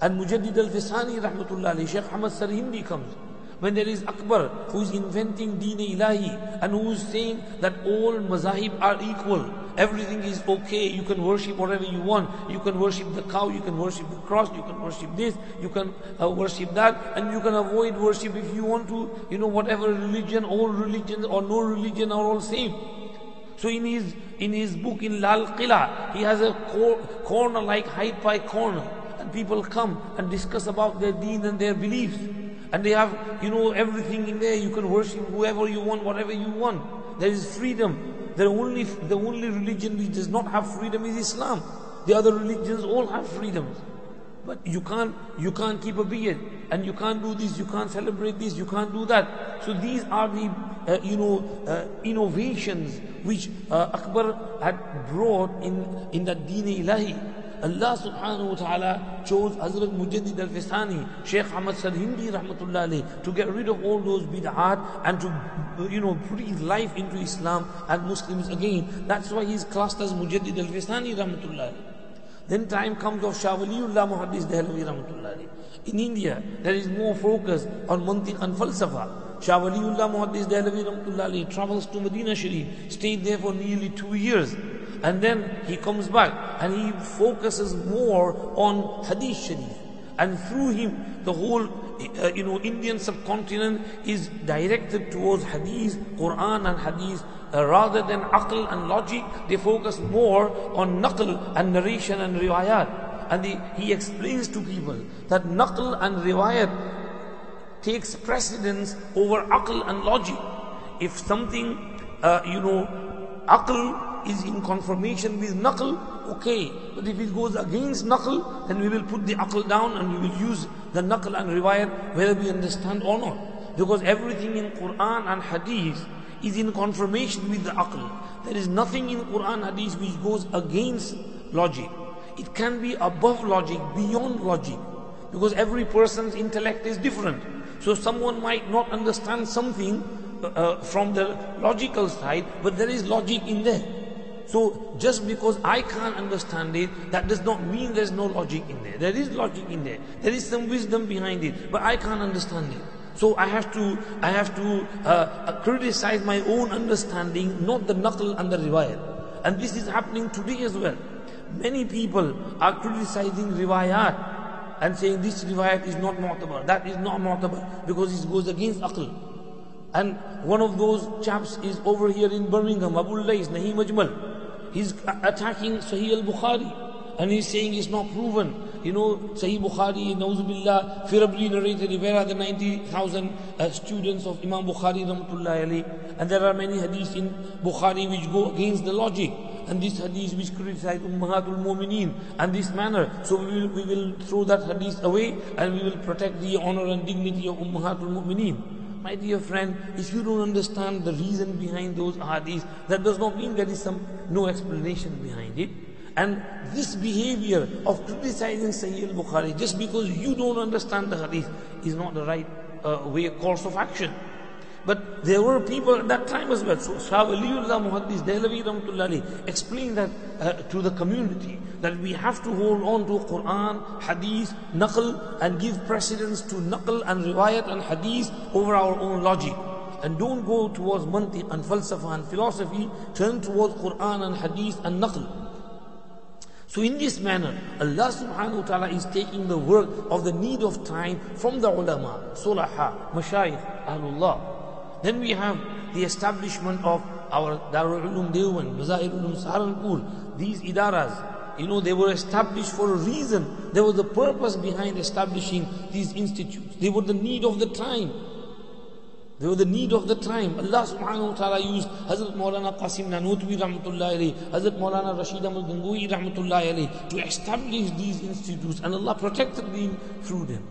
And Mujaddid al-Fisani rahmatullah Sheikh Ahmad Sarhindi comes when there is Akbar who is inventing Deen Ilahi and who is saying that all mazahib are equal. Everything is okay. You can worship whatever you want. You can worship the cow, you can worship the cross, you can worship this, you can uh, worship that, and you can avoid worship if you want to. You know, whatever religion, all religions or no religion are all same. So in his in his book in Lal Qila, he has a cor- corner like Hyde Park corner, and people come and discuss about their deen and their beliefs. And they have, you know, everything in there. You can worship whoever you want, whatever you want. There is freedom. The only, the only religion which does not have freedom is Islam. The other religions all have freedoms. But you can't, you can't keep a beard, and you can't do this, you can't celebrate this, you can't do that. So these are the, uh, you know, uh, innovations which uh, Akbar had brought in, in the Deen Ilahi. Allah subhanahu wa ta'ala chose Hazrat Mujaddid al-Fistani, Sheikh Ahmad Sarhindi rahmatullah alayhi, to get rid of all those bid'at and to, you know, breathe life into Islam and Muslims again. That's why he's classed as Mujaddid alayhi. Then time comes of Shah Waliullah Muhaddis Dehlavi Rahmatullah In India, there is more focus on mantiq and falsafa. Shah Waliullah Muhaddis Dehlavi Rahmatullah travels to Medina Sharif, stayed there for nearly two years. And then he comes back and he focuses more on Hadith Sharif. And through him, the whole uh, you know, Indian subcontinent is directed towards Hadith, Quran and Hadith uh, rather than aql and logic, they focus more on naql and narration and riwayat. And the, he explains to people that naql and riwayat takes precedence over aql and logic. If something, uh, you know, aql is in confirmation with naql, okay. But if it goes against naql, then we will put the aql down and we will use the naql and riwayat whether we understand or not. Because everything in Quran and Hadith is in confirmation with the aql. There is nothing in Quran Hadith which goes against logic. It can be above logic, beyond logic. Because every person's intellect is different. So someone might not understand something uh, uh, from the logical side, but there is logic in there. So just because I can't understand it, that does not mean there's no logic in there. There is logic in there. There is some wisdom behind it, but I can't understand it. So I have to, I have to uh, uh, criticize my own understanding, not the naql and the riwayat. And this is happening today as well. Many people are criticizing riwayat and saying this riwayat is not mu'tabar, that is not mu'tabar because it goes against aql. And one of those chaps is over here in Birmingham, Abu Lais, Naheem Ajmal. He's attacking Sahih al-Bukhari and he's saying it's not proven. You know, Sahih Bukhari, Nauzubillah, Firabli narrated, where are the 90,000 uh, students of Imam Bukhari, Ali? And there are many hadiths in Bukhari which go against the logic. And this hadith which criticize Ummahatul Mu'mineen and this manner. So we will, we will throw that hadith away and we will protect the honor and dignity of Ummahatul Mu'mineen. My dear friend, if you don't understand the reason behind those hadiths, that does not mean there is some no explanation behind it. And this behavior of criticizing Sahih al-Bukhari just because you don't understand the hadith is not the right uh, way, course of action. But there were people at that time as well. So Shah Waliullah Muhaddis Dehlavi Rahmatullahi explained that uh, to the community that we have to hold on to Quran, Hadith, Naql and give precedence to Naql and Riwayat and Hadith over our own logic. And don't go towards mantiq and falsafa and philosophy, turn towards Quran and Hadith and Naql. So in this manner, Allah subhanahu wa ta'ala is taking the work of the need of time from the ulama, sulaha, mashayikh, ahlullah. Then we have the establishment of our Darul Ulum Deoband, Mazahir Ulum Saharanpur, these idaras. You know, they were established for a reason. There was a purpose behind establishing these institutes. They were the need of the time. They were the need of the time. Allah subhanahu wa ta'ala used Hazrat Maulana Qasim Nanutwi rahmatullahi alayhi, Hazrat Maulana Rashid Ahmad Gangohi rahmatullahi alayhi to establish these institutes and Allah protected them through them.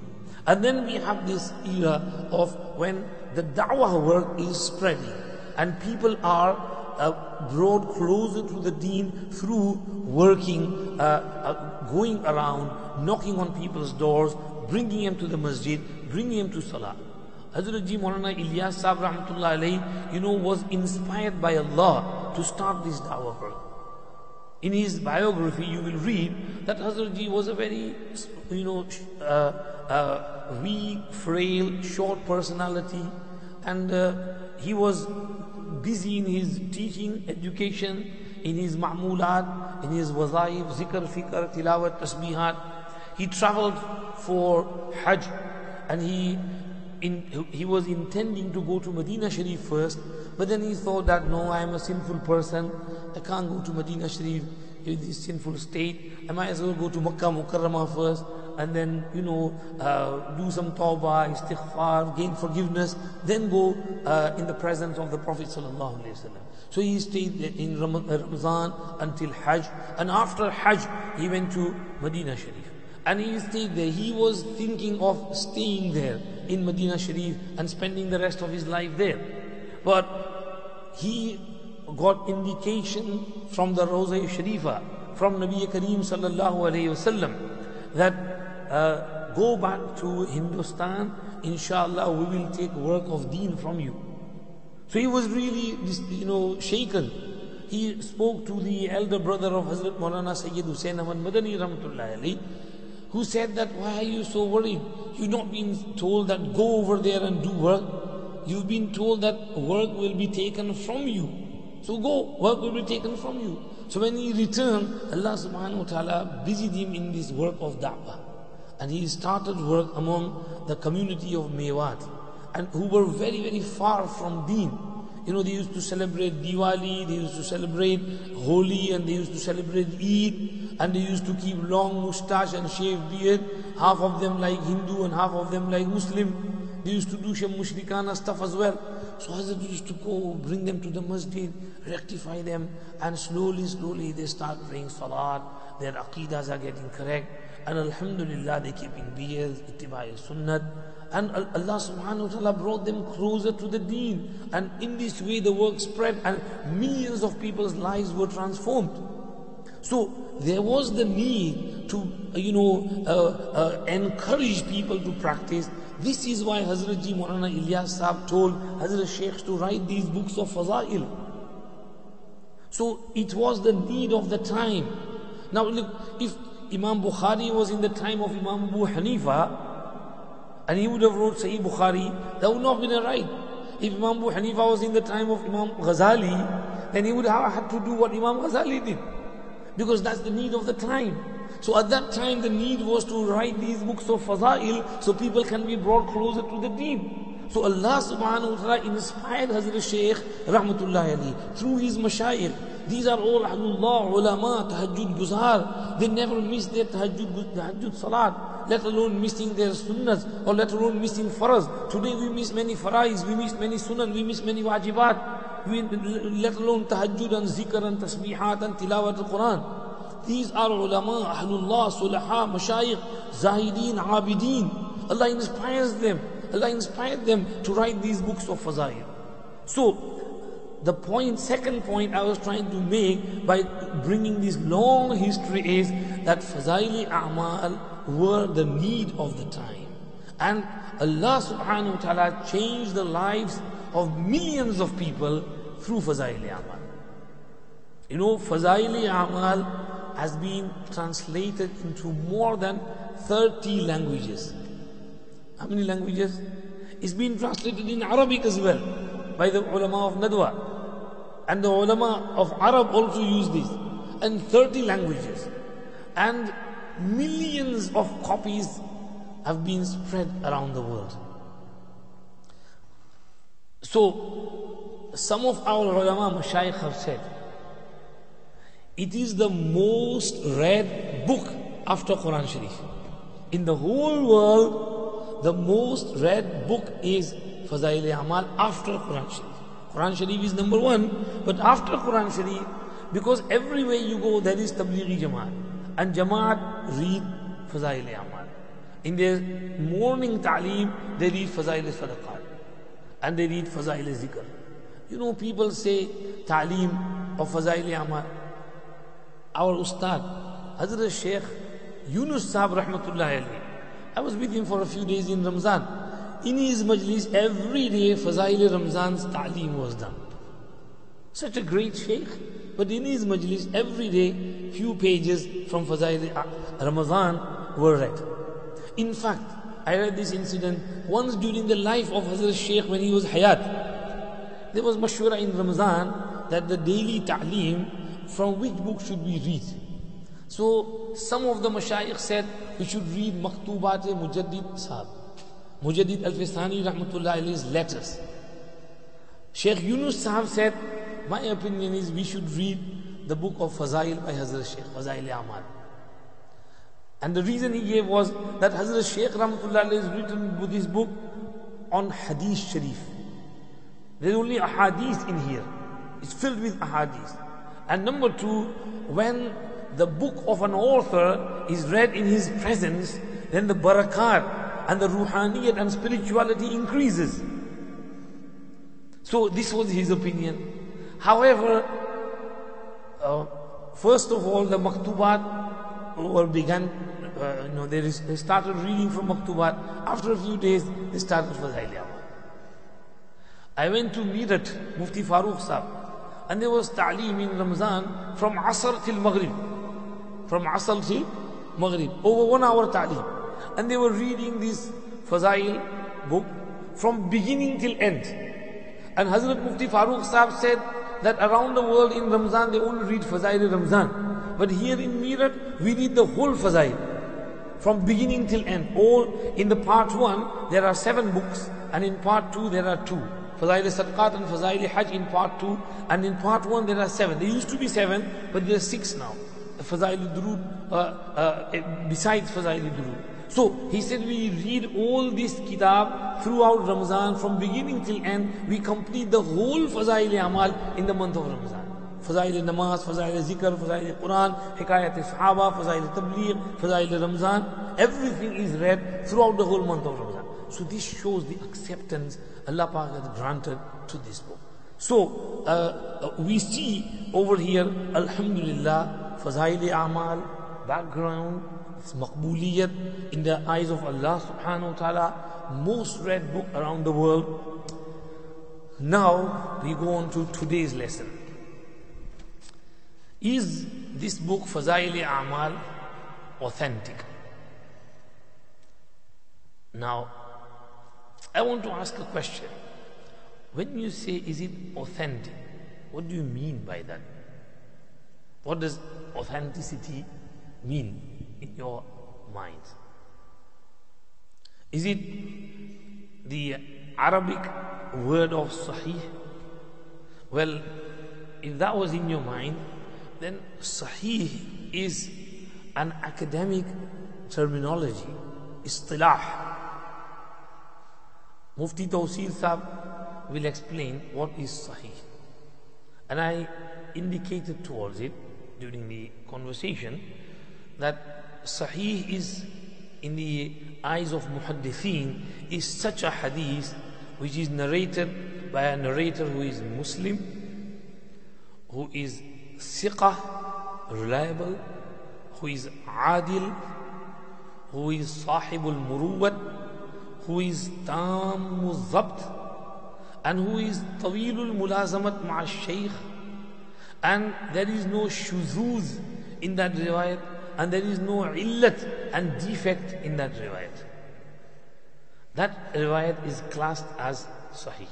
And then we have this era of when the da'wah work is spreading and people are uh, brought closer to the deen through working, uh, uh, going around, knocking on people's doors, bringing them to the masjid, bringing them to salah. Hazrat Ji Maulana Ilyas Sahib Rahmatullah alayhi, you know, was inspired by Allah to start this dawah. In his biography, you will read that Hazrat Ji was a very, you know, uh, uh, weak, frail, short personality, and uh, he was busy in his teaching, education, in his ma'mulat, in his wazaif, zikr, fikr, tilawat, tasbihat. He traveled for Hajj and he in, he was intending to go to Medina Sharif first, but then he thought that no, I am a sinful person, I can't go to Medina Sharif in this sinful state, I might as well go to Makkah Mukarramah first. and then, you know, uh, do some tawbah, istighfar, gain forgiveness, then go uh, in the presence of the Prophet sallallahu alaihi wasallam. So he stayed in Ramadan until Hajj, and after Hajj, he went to Medina Sharif. And he stayed there. He was thinking of staying there in Medina Sharif and spending the rest of his life there. But he got indication from the Rosa Sharifa, from Nabi Kareem sallallahu alayhi wasallam, that uh, go back to Hindustan, inshallah we will take work of deen from you. So he was really, you know, shaken. He spoke to the elder brother of Hazrat Maulana Sayyid Hussain Ahmad Madani Rahmatullahi who said that, why are you so worried? You've not been told that go over there and do work. You've been told that work will be taken from you. So go, work will be taken from you. So when he returned, Allah subhanahu wa ta'ala busied him in this work of da'wah. And he started work among the community of Mewat and who were very, very far from deen. You know, they used to celebrate Diwali, they used to celebrate Holi, and they used to celebrate Eid, and they used to keep long moustache and shaved beard. Half of them like Hindu and half of them like Muslim. They used to do some mushrikana stuff as well. So Hazrat used to go, bring them to the masjid, rectify them, and slowly, slowly they start praying salat, their aqidas are getting correct, and alhamdulillah they keeping beard, ittibai sunnat, and Allah subhanahu wa ta'ala brought them closer to the deen. And in this way the work spread and millions of people's lives were transformed. So there was the need to, you know, uh, uh, encourage people to practice. This is why Hazrat Ji Maulana Ilyas Saab told Hazrat Sheikhs to write these books of Fazail. So it was the need of the time. Now look, if Imam Bukhari was in the time of Imam Abu Hanifa, and he would have wrote Sahih Bukhari, that would not have been a right. If Imam Abu Hanifa was in the time of Imam Ghazali, then he would have had to do what Imam Ghazali did. Because that's the need of the time. So at that time the need was to write these books of Fazail so people can be brought closer to the deen. So Allah subhanahu wa ta'ala inspired Hazrat Shaykh Rahmatullahi Ali through his mashayikh. These are all Ahlullah, ulama, tahajjud guzar. They never miss their tahajjud, tahajjud salat let alone missing their sunnahs, or let alone missing faraz. Today we miss many farais, we miss many sunnah, we miss many wajibat, we, let alone tahajjud and zikr and tasbihat and tilawat al-Quran. These are ulama, ahlullah, sulaha, mashayikh, zahideen, abideen. Allah inspires them. Allah inspired them to write these books of fazail. So, the point, second point I was trying to make by bringing this long history is that Fazaili A'mal were the need of the time. And Allah subhanahu wa ta'ala changed the lives of millions of people through Fazaili Amal. You know, Fazaili Amal has been translated into more than 30 languages. How many languages? It's been translated in Arabic as well by the ulama of Nadwa. And the ulama of Arab also use this. And 30 languages. And millions of copies have been spread around the world. So, some of our ulama mashayikh have said, it is the most read book after Quran Sharif. In the whole world, the most read book is Fazail Amal after Quran Sharif. Quran Sharif is number one, but after Quran Sharif, because everywhere you go, there is Tablighi Jamaat. And Jamaat read Fazail Amal. In their morning ta'lim, they read Fazail Sadaqat. And they read Fazail Zikr. You know, people say ta'lim of Fazail Amal. Our Ustad, Hazrat Sheikh Yunus Sahib Rahmatullahi alayhi. I was with him for a few days in Ramzan. In his majlis, every day Fazail Ramzan's ta'lim was done. Such a great sheikh. But in his majlis, every day, few pages from Fazail uh, Ramadan were read. In fact, I read this incident once during the life of Hazrat Sheikh when he was Hayat. There was mashwara in Ramzan that the daily ta'lim, from which book should we read? So some of the mashayikh said we should read Maktubat Mujaddid Sahab. Mujaddid Al-Fistani Rahmatullah alayhi's letters. Sheikh Yunus Sahab said, my opinion is we should read the book of Fazail by Hazrat Sheikh, Fazail Amal. And the reason he gave was that Hazrat Shaykh Rahmatullah has written this book on Hadith Sharif. There's only a hadith in here. It's filled with ahadith. And number two, when the book of an author is read in his presence, then the barakat and the ruhaniyat and spirituality increases. So this was his opinion. However, uh, first of all, the maktubat were began, uh, you know, they, they started reading from maktubat. After a few days, they started Fazail I went to Meerut, Mufti Farooq Sahib, and there was ta'lim in Ramzan from Asr till Maghrib. From Asr till Maghrib. Over one hour ta'lim. And they were reading this Fazail book from beginning till end. And Hazrat Mufti Farooq Sahib said that around the world in Ramzan they only read Fazail Ramzan. But here in Meerut, we read the whole Fazail. From beginning till end. All in the part one, there are seven books, and in part two, there are two. Fazail Sadqat and Fazail Hajj in part 2 and in part 1 there are 7. There used to be 7 but there are 6 now. Fazail Durud uh, uh, eh, besides Fazail Durud. So he said we read all this kitab throughout Ramadan from beginning till end. We complete the whole Fazail Amal in the month of Ramadan. Fazail Namaz, Fazail Zikr, Fazail Quran, Hikayat Sahaba, Fazail Tabligh, Fazail Ramzan. Everything is read throughout the whole month of Ramadan. So this shows the acceptance Allah Pak has granted to this book. So uh, we see over here, Alhamdulillah, Fazaili Amal, background, it's maqbuliyat in the eyes of Allah subhanahu wa ta'ala, most read book around the world. Now we go on to today's lesson. Is this book Fazaili Amal authentic? Now, I want to ask a question. When you say, is it authentic? What do you mean by that? What does authenticity mean in your mind? Is it the Arabic word of Sahih? Well, if that was in your mind, then Sahih is an academic terminology, istilah. Mufti Tawseer Sahib will explain what is Sahih. And I indicated towards it during the conversation that Sahih is in the eyes of Muhaddithin is such a hadith which is narrated by a narrator who is Muslim, who is siqah, reliable, who is adil, who is sahibul muruwat, who is tammu zabt and who is tawilul mulazamat ma'a shaykh and there is no shuzuz in that riwayat and there is no illat and defect in that riwayat. That riwayat is classed as sahih.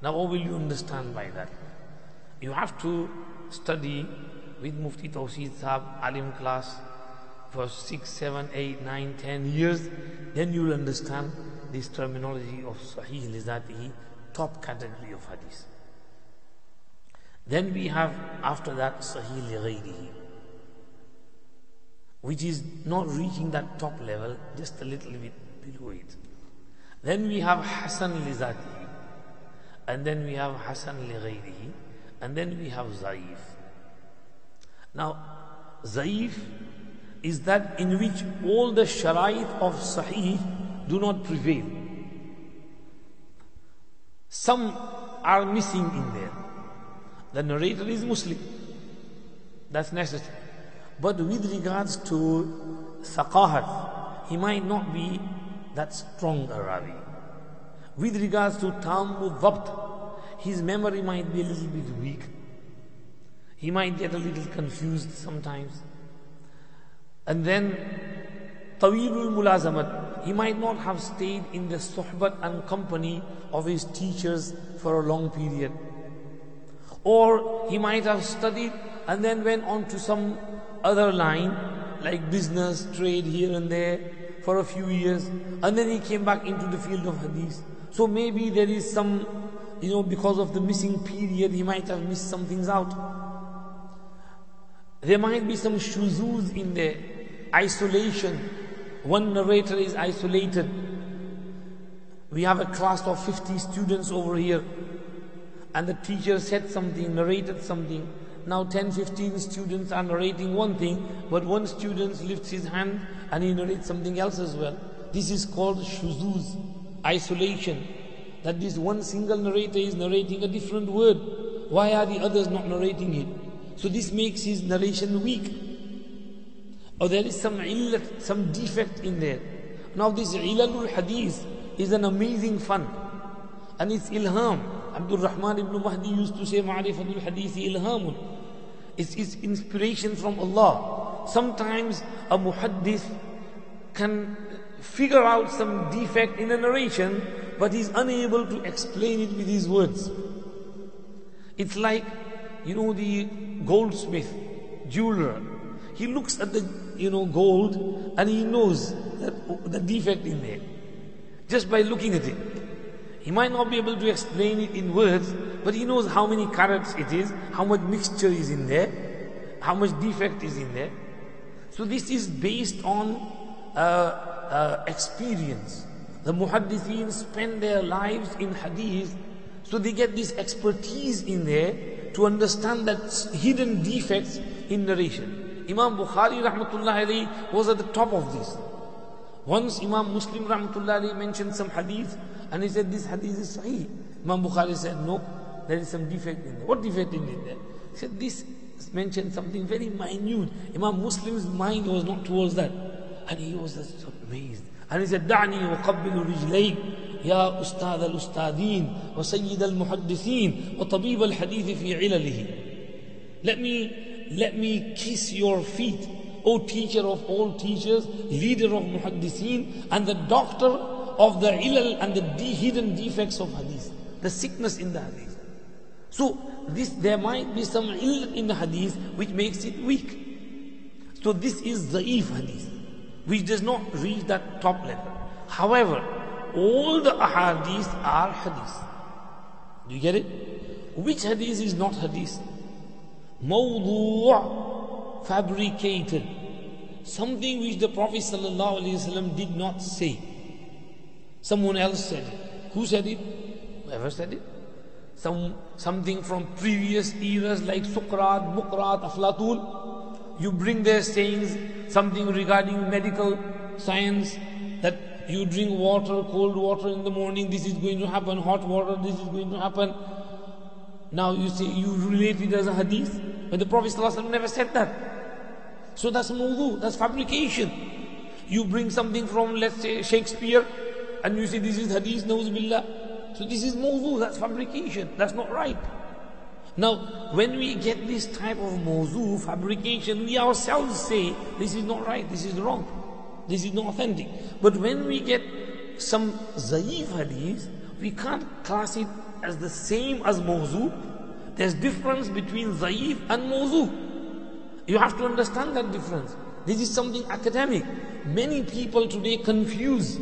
Now what will you understand by that? You have to study with Mufti Tawseed Sahab, Alim class, for six, seven, eight, nine, ten years, then you'll understand this terminology of Sahih Lizatihi, top category of Hadith. Then we have after that Sahih Lighayrihi, which is not reaching that top level, just a little bit below it. Then we have Hasan Lizatihi, and then we have Hasan Lighayrihi, and then we have Zaif. Now, Zaif is that in which all the sharait of Sahih do not prevail. Some are missing in there. The narrator is Muslim. That's necessary. But with regards to Saqahat, he might not be that strong a Ravi. With regards to Tammu Dhabt, his memory might be a little bit weak. He might get a little confused sometimes. And then Tawilul Mulazamat, he might not have stayed in the suhbat and company of his teachers for a long period. Or he might have studied and then went on to some other line, like business, trade here and there, for a few years, and then he came back into the field of hadith. So maybe there is some, you know, because of the missing period, he might have missed some things out. There might be some shuzuz in there. isolation. One narrator is isolated. We have a class of 50 students over here, and the teacher said something, narrated something. Now 10, 15 students are narrating one thing, but one student lifts his hand and he narrates something else as well. This is called shuzuz, isolation. That this one single narrator is narrating a different word. Why are the others not narrating it? So this makes his narration weak. Or there is some illat, some defect in there. Now this ilalul hadith is an amazing fun. And it's ilham. Abdul Rahman ibn Mahdi used to say, Ma'rifatul hadith ilhamun. It's, it's inspiration from Allah. Sometimes a muhaddith can figure out some defect in a narration, but he's unable to explain it with his words. It's like, you know, the goldsmith, jeweler. He looks at the, you know, gold and he knows that the defect in there. Just by looking at it. He might not be able to explain it in words, but he knows how many carats it is, how much mixture is in there, how much defect is in there. So this is based on uh, uh, experience. The muhaddithin spend their lives in hadith, so they get this expertise in there to understand that hidden defects in narration. Imam Bukhari rahmatullah was at the top of this. Once Imam Muslim rahmatullah mentioned some hadith and he said this hadith is sahih. Imam Bukhari said no, there is some defect in there. What defect in there? He said this mentioned something very minute. Imam Muslim's mind was not towards that. And he was just amazed. And he said, دعني وقبل رجليك يا أستاذ الأستاذين وسيد المحدثين وطبيب الحديث في علله. Let me, let me kiss your feet, O teacher of all teachers, leader of muhaddithin, and the doctor of the ilal and the de- hidden defects of hadith, the sickness in the hadith. So this there might be some ill in the hadith which makes it weak. So this is da'if hadith which does not reach that top level. However, all the ahadith are hadith. Do you get it? Which hadith is not hadith? Mawdu' fabricated. Something which the Prophet did not say. Someone else said it. Who said it? Whoever said it. Some, something from previous eras like Sukrat, Mukrat, Aflatun. You bring their sayings, something regarding medical science, that you drink water, cold water in the morning, this is going to happen, hot water, this is going to happen. Now you say you relate it as a hadith, but the Prophet never said that. So that's mawdu, that's fabrication. You bring something from, let's say, Shakespeare, and you say this is hadith, billah. So this is mawdu, that's fabrication, that's not right. Now, when we get this type of mawzu, fabrication, we ourselves say, this is not right, this is wrong, this is not authentic. But when we get some zaif hadith, we can't class it as the same as mawzu. There's difference between zaif and mawzu. You have to understand that difference. This is something academic. Many people today confuse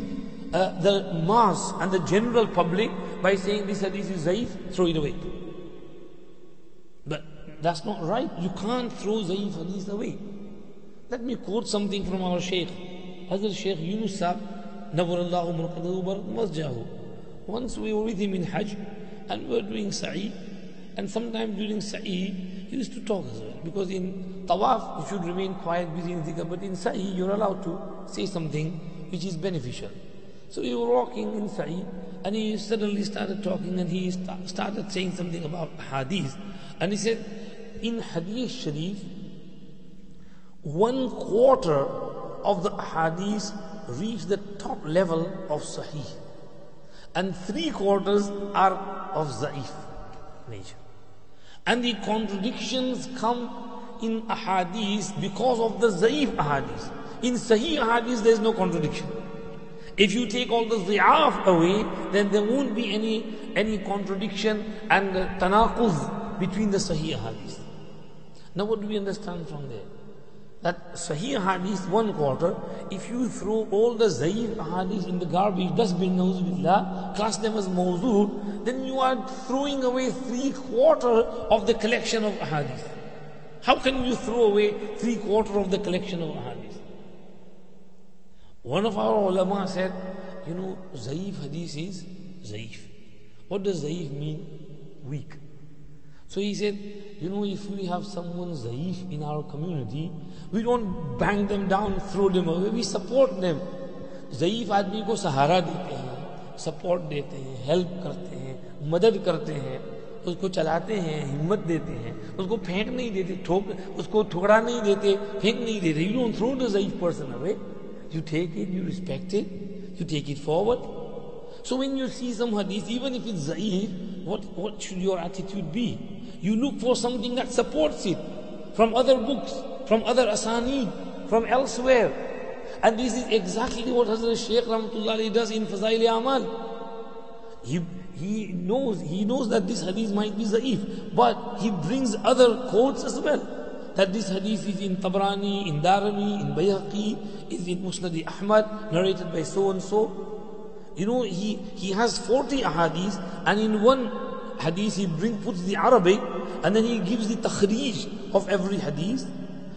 uh, the mass and the general public by saying this hadith is zaif, throw it away. But that's not right. You can't throw zaif hadith away. Let me quote something from our Shaykh. Hazrat Shaykh Yunus Masjahu. Once we were with him in Hajj and we were doing Sa'i. And sometimes during Sa'i, he used to talk as well. Because in Tawaf, you should remain quiet, busy in dhikr. But in Sa'i, you're allowed to say something which is beneficial. So we were walking in Sa'i and he suddenly started talking and he st- started saying something about hadith. And he said, in Hadith Sharif, one quarter of the hadith reach the top level of Sahih. And three quarters are of Za'if nature. And the contradictions come in ahadith because of the Za'if ahadith. In Sahih ahadith, there is no contradiction. If you take all the zi'af away, then there won't be any, any contradiction and tanaquz between the Sahih hadith. Now what do we understand from there? That Sahih hadith one quarter, if you throw all the Zaif hadith in the garbage dustbin, billah, class them as mawzu, then you are throwing away three quarter of the collection of hadith. How can you throw away three quarter of the collection of hadith? One of if we set you know in our community, man weak so no have someone away, we support them. ضعیف آدمی کو سہارا دیتے ہیں support دیتے ہیں help کرتے ہیں مدد کرتے ہیں اس کو چلاتے ہیں ہمت دیتے ہیں اس کو پھینک نہیں دیتے اس کو تھوڑا نہیں دیتے پھینک نہیں دیتے you don't person you take it, you respect it, you take it forward. So when you see some hadith, even if it's zaif, what, what should your attitude be? You look for something that supports it from other books, from other asanid, from elsewhere. And this is exactly what Hazrat Shaykh Rahmatullah does in Fazail Amal. He, he knows he knows that this hadith might be zaif, but he brings other quotes as well that this hadith is in Tabrani, in Darimi, in Bayhaqi, is in Musnad Ahmad, narrated by so and so. You know, he, he has 40 ahadith, and in one hadith he bring, puts the Arabic, and then he gives the takhrij of every hadith,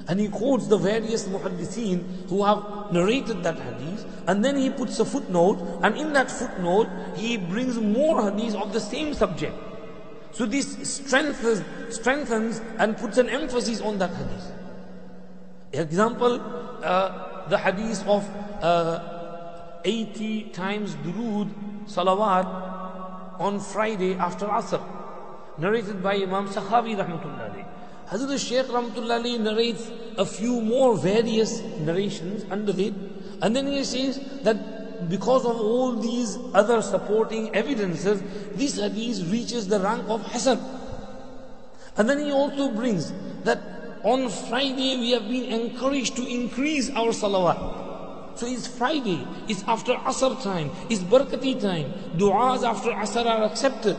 and he quotes the various muhaddithin who have narrated that hadith, and then he puts a footnote, and in that footnote he brings more hadith of the same subject. So this strengthens, strengthens and puts an emphasis on that hadith. Example, uh, the hadith of uh, 80 times durood salawat on Friday after Asr, narrated by Imam Sakhawi rahmatullahi. Hazrat Shaykh rahmatullah narrates a few more various narrations under it, and then he says that because of all these other supporting evidences, this hadith reaches the rank of Hasan. And then he also brings that on Friday we have been encouraged to increase our salawat. So it's Friday, it's after Asr time, it's Barakati time. Du'as after Asr are accepted.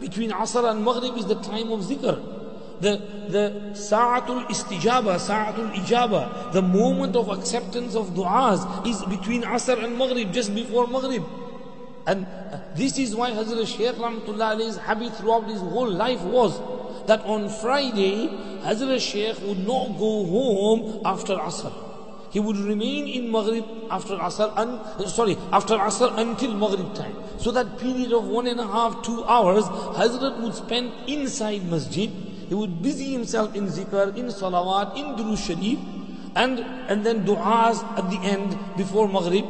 Between Asr and Maghrib is the time of zikr the, the sa'atul istijaba, sa'atul ijaba, the moment of acceptance of du'as is between Asr and Maghrib, just before Maghrib. And uh, this is why Hazrat Shaykh Rahmatullah habit throughout his whole life was that on Friday, Hazrat Shaykh would not go home after Asr. He would remain in Maghrib after Asr, un, uh, sorry, after Asr until Maghrib time. So that period of one and a half, two hours, Hazrat would spend inside Masjid he would busy himself in zikr, in salawat, in duru sharif, and, and then du'as at the end before maghrib.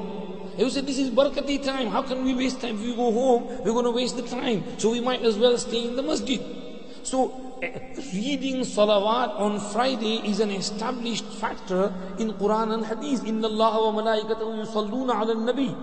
He would say, this is barakati time. How can we waste time? If we go home, we're going to waste the time. So we might as well stay in the masjid. So eh, reading salawat on Friday is an established factor in Quran and Hadith. Inna Allah wa malaikatahu yusalluna ala nabi.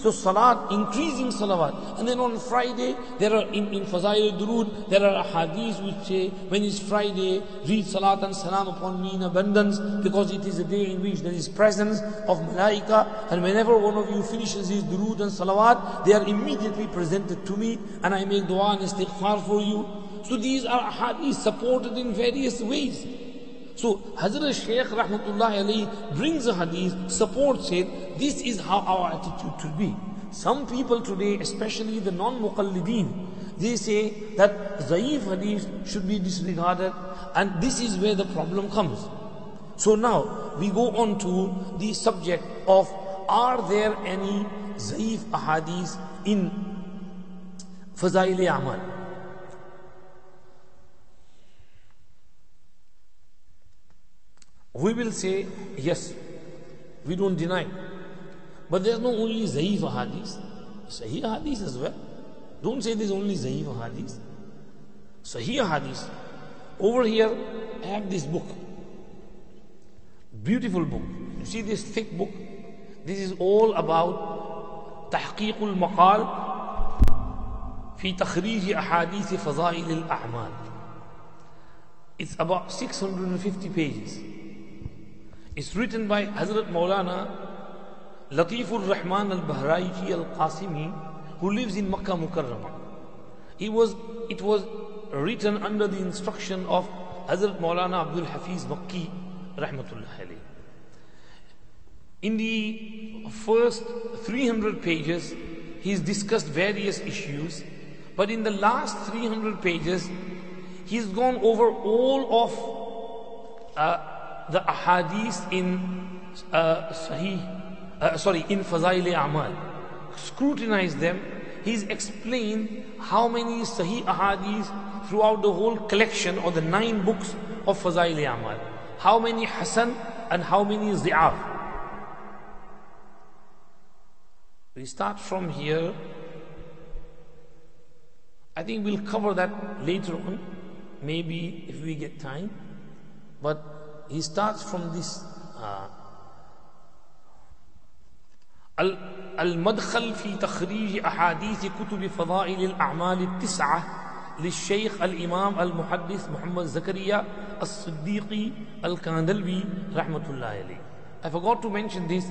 So salat, increasing salawat. And then on Friday, there are in, in Fazail there are hadiths which say, when it's Friday, read salat and salam upon me in abundance, because it is a day in which there is presence of malaika, and whenever one of you finishes his durood and salawat, they are immediately presented to me, and I make dua and istighfar for you. So these are hadiths supported in various ways. So Hazrat Shaykh Rahmatullah Ali brings a hadith, supports it. This is how our attitude should be. Some people today, especially the non-muqallideen, they say that zaif hadith should be disregarded and this is where the problem comes. So now we go on to the subject of are there any zaif ahadith in Fazail Amal? We will say, yes, we don't deny. But there's no only Zaif hadith, Sahih hadith as well. Don't say there's only Zaif hadith. Sahih hadith. Over here, I have this book. Beautiful book. You see this thick book? This is all about تحقيق المقال في تخريج أحاديث فضائل الأعمال. It's about 650 pages. It's written by Hazrat Maulana Latifur Rahman al Bahraichi al Qasimi, who lives in Makkah Mukarramah. He was, it was written under the instruction of Hazrat Maulana Abdul Hafiz Makki, Rahmatullah alayhi. In the first 300 pages, he's discussed various issues, but in the last 300 pages, he's gone over all of uh, the ahadith in uh, Sahih uh, sorry, in Fazail Amal, scrutinize them, he's explained how many Sahih Ahadith throughout the whole collection or the nine books of Fazail Amal. How many Hasan and how many Zi'af. We start from here. I think we'll cover that later on, maybe if we get time. But he starts from this. Uh, المدخل في تخريج أحاديث كتب فضائل الأعمال التسعة للشيخ الإمام المحدث محمد زكريا الصديقي الكاندلبي رحمة الله عليه I forgot to mention this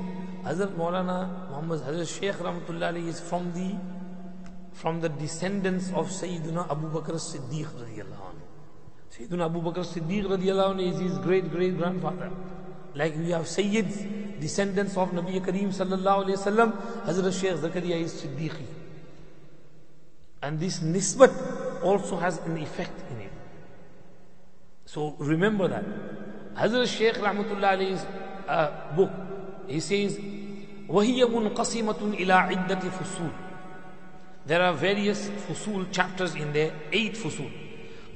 Hazrat Maulana Muhammad Hazrat Sheikh Rahmatullah Ali is from the from the descendants of Sayyidina Abu Bakr as-Siddiq radiallahu anhu. Sayyidina Abu Bakr as-Siddiq radiallahu anhu is his great great grandfather. Like we have Sayyids, descendants of Nabi Kareem sallallahu alayhi wasallam, Hazrat Shaykh Zakaria is Siddiqi. And this nisbat also has an effect in it. So remember that. Hazrat Shaykh Rahmatullah alayhi's uh, book, he says, وهي منقسمة إلى عدة فصول. There are various فصول chapters in there, eight فصول.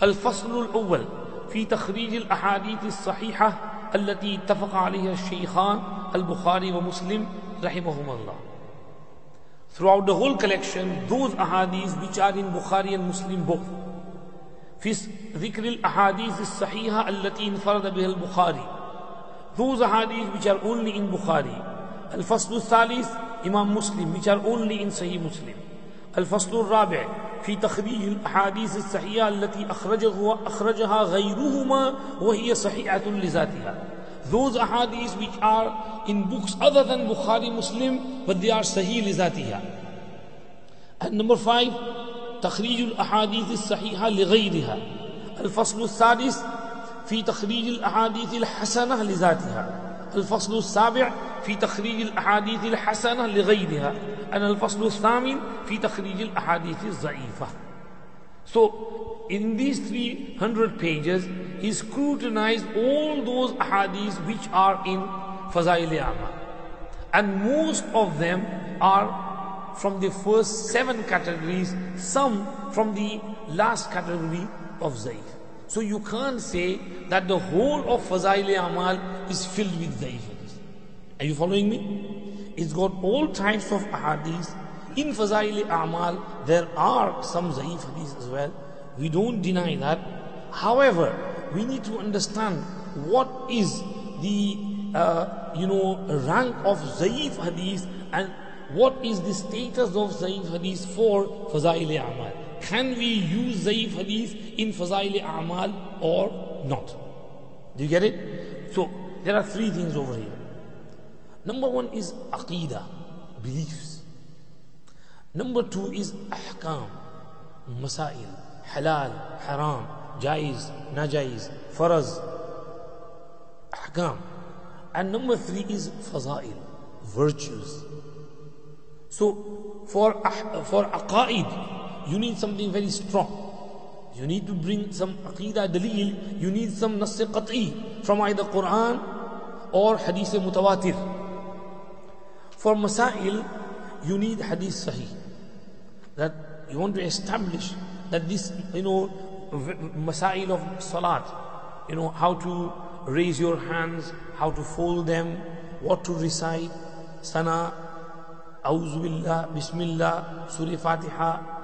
الفصل الأول في تخريج الأحاديث الصحيحة التي اتفق عليها الشيخان البخاري ومسلم رحمهما الله. Throughout the whole collection those ahadith which are in Bukhari and Muslim both. في ذكر الأحاديث الصحيحة التي انفرد بها البخاري those ahadith which are only in Bukhari. الفصل الثالث إمام مسلم which are only in Sahih Muslim. الفصل الرابع في تخريج الأحاديث الصحيحة التي أخرجه أخرجها غيرهما وهي صحيحة لذاتها. Those ahadith which are in books other than Bukhari Muslim but they are sahih لذاتها. And number five تخريج الأحاديث الصحيحة لغيرها. الفصل السادس في تخريج الأحاديث الحسنة لذاتها. الفصل السابع في تخريج الأحاديث الحسنة لغيرها أنا الفصل الثامن في تخريج الأحاديث الضعيفة So in these 300 pages he scrutinized all those ahadith which are in Fazail Amal and most of them are from the first seven categories some from the last category of Zaif so you can't say that the whole of Fazail Amal is filled with Zaif are you following me? It's got all types of hadiths. In Fazail A'mal, there are some Zaif hadiths as well. We don't deny that. However, we need to understand what is the, uh, you know, rank of Zaif hadith and what is the status of Zaif hadith for Fazail A'mal. Can we use Zaif hadith in Fazail A'mal or not? Do you get it? So, there are three things over here. Number one is aqidah, beliefs. Number two is ahkam, masail, halal, haram, jaiz, najaiz, faraz, ahkam. And number three is fazail, virtues. So for for aqaid, you need something very strong. You need to bring some aqidah dalil, you need some nass qat'i from either Quran or hadith mutawatir. For Masail, you need Hadith Sahih. That you want to establish that this, you know, Masail of Salat, you know, how to raise your hands, how to fold them, what to recite, Sana, Auzu Billah, Bismillah, Surah Fatiha,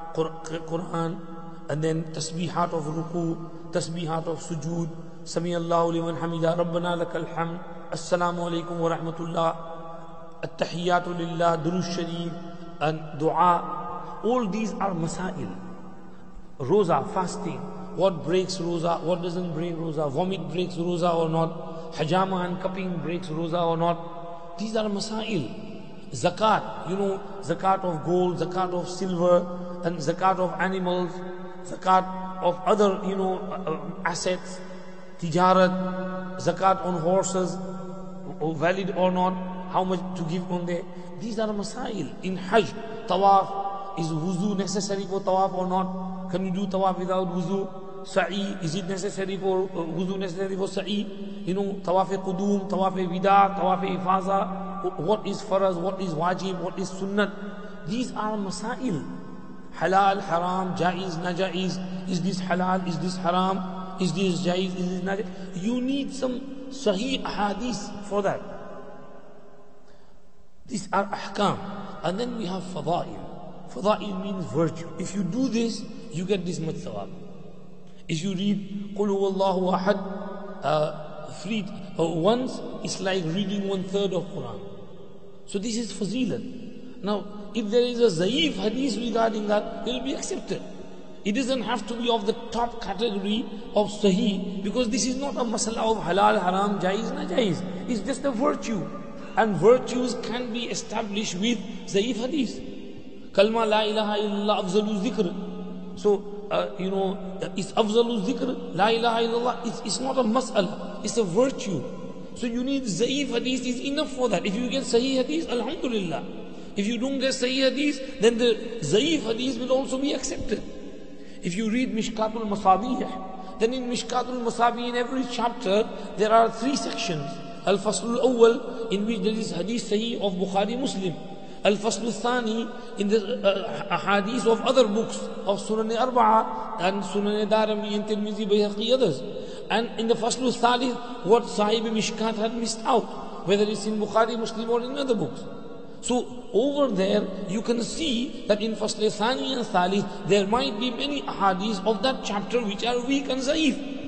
Quran, and then تسبیحات of رکوع تسبیحات of سجود سمی اللہ عب الحمن السلام علیکم ورحمت اللہ و رحمۃ اللہ درالش دعا. All these are مسائل. روزہ فاسٹنگ what breaks روزہ، what doesn't break روزہ، vomit breaks روزہ or not حجامہ and cupping breaks روزہ or not. These are مسائل. Zakat, you know, zakat of gold, zakat of silver, and zakat of animals, zakat of other, you know, assets, tijarat, zakat on horses, valid or not how much to give on there. These are masail. In Hajj, tawaf, is wuzu necessary for tawaf or not? Can you do tawaf without wuzu? Sa'i, is it necessary for uh, wuzu necessary for sa'i? You know, tawaf qudum, tawaf vida, tawaf ifaza. What is faraz, what is wajib, what is sunnat. These are masail. Halal, haram, jaiz, najaiz. Is this halal? Is this haram? Is this jaiz? Is this najaiz? You need some sahih hadith for that. These are ahkam. And then we have fada'il. Fada'il means virtue. If you do this, you get this much thawab. If you read Allahu Ahad uh, three, uh, once, it's like reading one third of Quran. So this is fazilat. Now, if there is a zaif hadith regarding that, it will be accepted. It doesn't have to be of the top category of sahih because this is not a masala of halal, haram, jaiz, na jaiz. It's just a virtue. And virtues can be established with zaif hadith. Kalma la ilaha illallah afzalu zikr. So, uh, you know, it's afzalu zikr, la ilaha illallah. It's, it's not a mas'ala, it's a virtue. So you need zaif hadith is enough for that. If you get sahih hadith, alhamdulillah. If you don't get sahih hadith, then the zaif hadith will also be accepted. If you read Mishkatul Masabih, then in Mishkatul Masabih, in every chapter, there are three sections. Al-Faslul Awwal, in which there is hadith sahih of Bukhari Muslim. Al-Fasl Thani, in the uh, hadith of other books of Sunan Arba'a and Sunan Darami and Tirmizi, Bayhaqi, others. And in the Fasl Thalith, what Sahib Mishkat had missed out, whether it's in Bukhari Muslim or in other books. So over there, you can see that in Fasl Thani and Thalith, there might be many hadiths of that chapter which are weak and zaif.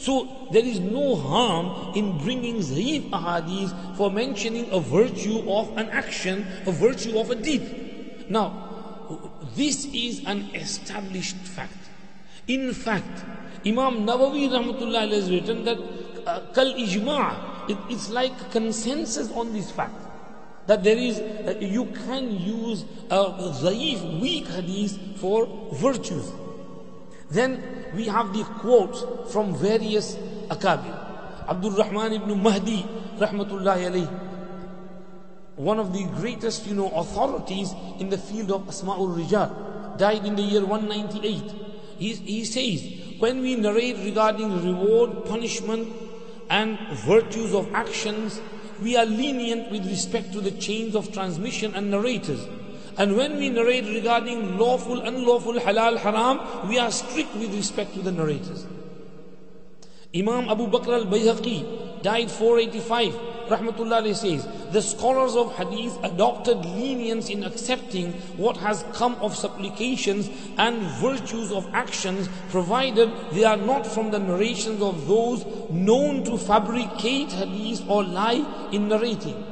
So there is no harm in bringing zaif ahadith for mentioning a virtue of an action, a virtue of a deed. Now, this is an established fact. In fact, Imam Nawawi rahmatullah has written that uh, kal ijma' it, it's like consensus on this fact that there is uh, you can use a zaif weak hadith for virtues then we have the quotes from various akabir. Abdul Rahman ibn Mahdi, rahmatullahi alayhi, one of the greatest, you know, authorities in the field of Asma'ul Rijal, died in the year 198. He, he says, when we narrate regarding reward, punishment, and virtues of actions, we are lenient with respect to the chains of transmission and narrators. And when we narrate regarding lawful, unlawful, halal, haram, we are strict with respect to the narrators. Imam Abu Bakr al-Bayhaqi died 485. Rahmatullah says, the scholars of hadith adopted lenience in accepting what has come of supplications and virtues of actions provided they are not from the narrations of those known to fabricate hadith or lie in narrating.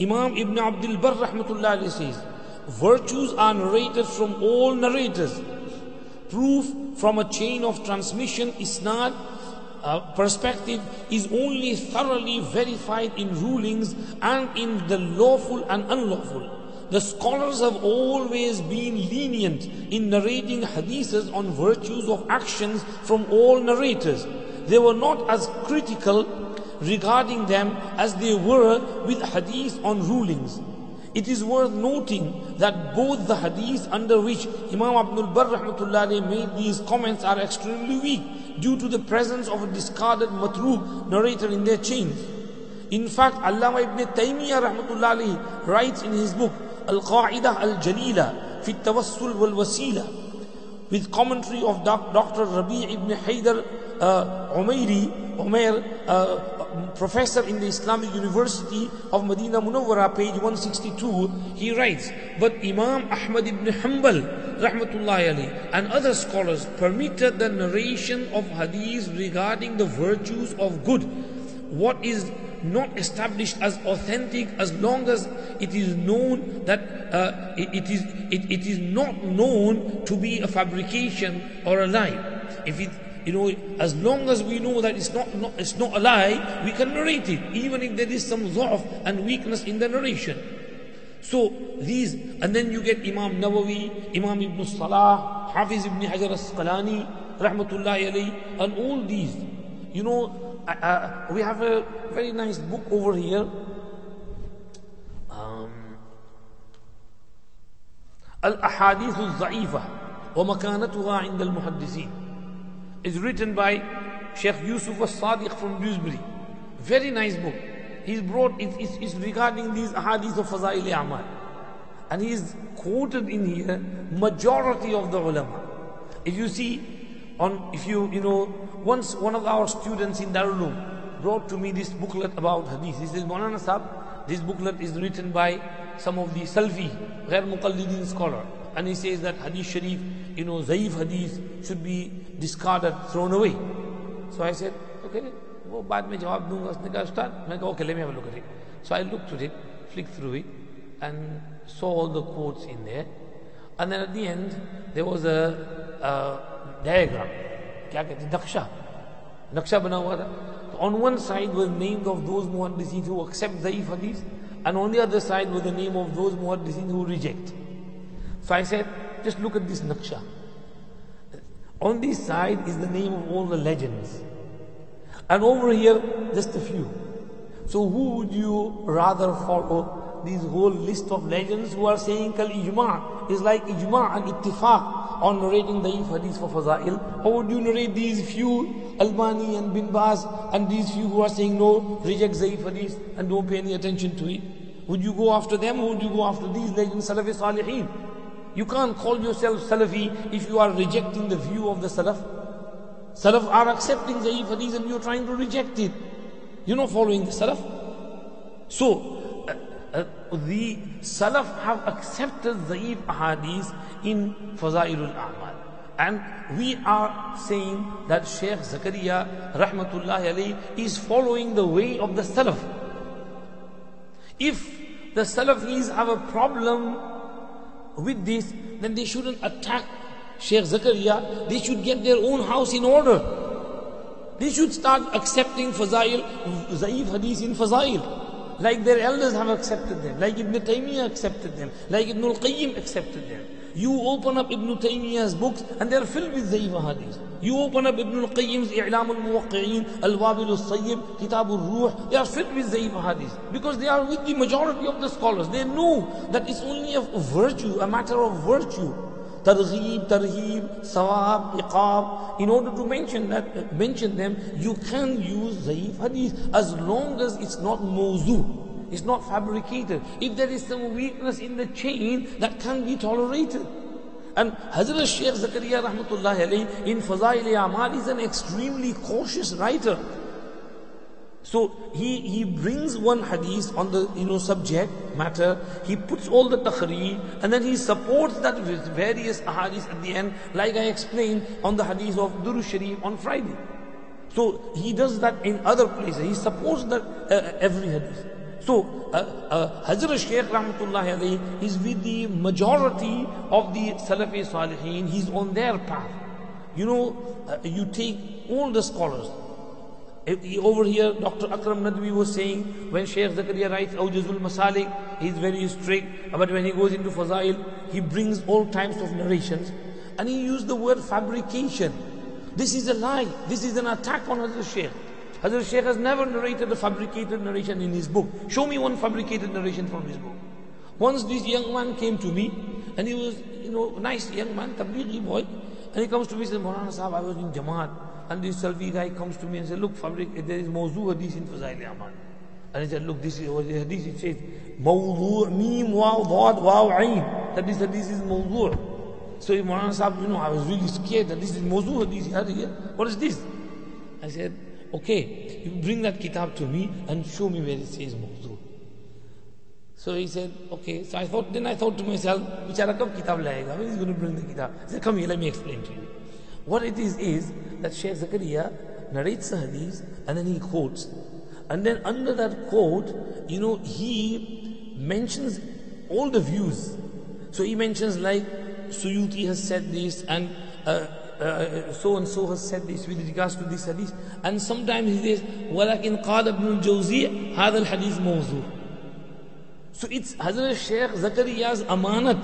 Imam Ibn Abdul Barr rahmatullah says, virtues are narrated from all narrators. Proof from a chain of transmission is not uh, perspective is only thoroughly verified in rulings and in the lawful and unlawful. The scholars have always been lenient in narrating hadiths on virtues of actions from all narrators. They were not as critical regarding them as they were with hadith on rulings. It is worth noting that both the hadith under which Imam Abdul Barr made these comments are extremely weak due to the presence of a discarded matruk narrator in their chains. In fact, Allama ibn Taymiyyah rahmatullah writes in his book Al-Qa'idah Al-Jalila fi Tawassul wal Wasila with commentary of Dr. Rabi' ibn Haydar uh, Umairi, Umair, uh, professor in the Islamic University of Medina Munawwara, page 162, he writes, But Imam Ahmad ibn Hanbal, rahmatullahi alayhi, and other scholars permitted the narration of hadith regarding the virtues of good. What is not established as authentic as long as it is known that uh, it, it is it, it is not known to be a fabrication or a lie. If it you know, as long as we know that it's not, not, it's not a lie, we can narrate it, even if there is some dha'f and weakness in the narration. So these, and then you get Imam Nawawi, Imam Ibn Salah, Hafiz Ibn Hajar al-Asqalani, Rahmatullahi alayhi, and all these. You know, uh, uh, we have a very nice book over here. Um, الأحاديث الضعيفة ومكانتها عند المحدثين is written by Sheikh Yusuf al-Sadiq from Dewsbury. Very nice book. he's brought, it's, it's, it's regarding these hadiths of Fazail Amal. And he's quoted in here majority of the ulama. If you see, on if you you know once one of our students in Darulum brought to me this booklet about hadith. This is Maulana Sahab, this booklet is written by some of the Salfi, Ghair Muqallidin scholar. And he says that Hadith Sharif, you know, Zaif Hadith should be discarded, thrown away. So I said, okay, वो बाद में जवाब दूंगा उसने कहा उस्ताद मैं कहा okay let me have a look at it, so I look to it saw all the quotes in there and then at the end there was a, a diagram क्या कहते हैं नक्शा नक्शा बना हुआ था तो on one side was names of those muhaddisin who accept zaif hadith and on the other side was the name of those muhaddisin who reject so I said just look at this naqsha on this side is the name of all the legends and over here, just a few. So who would you rather follow? these whole list of legends who are saying kal ijma is like ijma and ittifaq on narrating the hadith for fazail. How would you narrate these few Albani and Bin Baz and these few who are saying no, reject Zaif hadith and don't pay any attention to it? Would you go after them or would you go after these legends, Salafi Salihin? You can't call yourself Salafi if you are rejecting the view of the Salaf. Salaf are accepting Zaif hadith and you're trying to reject it. You're not following the Salaf. So, uh, the Salaf have accepted Zaif hadith in Fazailul A'mal. And we are saying that Sheikh Zakaria rahmatullahi alayhi is following the way of the Salaf. If the Salafis have a problem with this, then they shouldn't attack Sheikh Zakaria, they should get their own house in order. They should start accepting Fazail, Zaif Hadith in Fazail. Like their elders have accepted them, like Ibn Taymiyyah accepted them, like Ibn al-Qayyim accepted them. You open up Ibn Taymiyyah's books and they're filled with Zaif Hadith. You open up Ibn al-Qayyim's I'lam al-Muwaqqi'in, Al-Wabil al-Sayyib, Kitab al-Ruh, they are filled with Zaif Hadith. Because they are with the majority of the scholars. They know that it's only a virtue, a matter of virtue targhib, tarhib, sawab, iqab. In order to mention that, mention them, you can use zaif hadith as long as it's not mawzu. It's not fabricated. If there is some weakness in the chain, that can be tolerated. And Hazrat Shaykh Zakaria rahmatullahi alayhi in Fazail Amal is an extremely cautious writer. So he, he brings one hadith on the you know subject matter, he puts all the takhrij and then he supports that with various hadiths at the end, like I explained on the hadith of Duru Sharif on Friday. So he does that in other places. He supports that uh, every hadith. So uh, uh, Hazrat Shaykh Rahmatullah alayhi is with the majority of the Salafi Salihin. He's on their path. You know, uh, you take all the scholars, over here, Dr. Akram Nadwi was saying, when Shaykh Zakaria writes Awjazul Masalik, he's very strict. But when he goes into Fazail, he brings all types of narrations. And he used the word fabrication. This is a lie. This is an attack on Hazrat Shaykh. Hazrat Shaykh has never narrated a fabricated narration in his book. Show me one fabricated narration from his book. Once this young man came to me, and he was, you know, nice young man, tablighi boy. And he comes to me and says, Maulana I was in Jamaat. And this Salfi guy comes to me and says, look, fabric, there is mawzu hadith in Fazail Amal. And he said, look, this is what the hadith, it says, mawzu, mim, waw, dad, waw, ayn. That this hadith is mawzu. So Imran Sahib, you know, I was really scared that this is mawzu hadith. What is this? I said, okay, you bring that kitab to me and show me where it says mawzu. So he said, okay. So I thought, then I thought to myself, bichara kab kitab layega? When is going to bring the kitab? He said, come here, let me explain to you. What it is is that Shaykh Zakaria narrates the hadith and then he quotes. And then under that quote, you know, he mentions all the views. So he mentions like Suyuti has said this and uh, uh, so and so has said this with regards to this hadith. And sometimes he says, وَلَكِنْ قَالَ ابْنُ الْجَوْزِيَ هَذَا الْحَدِيث مَوْضُوع So it's Hazrat Shaykh Zakariya's amanat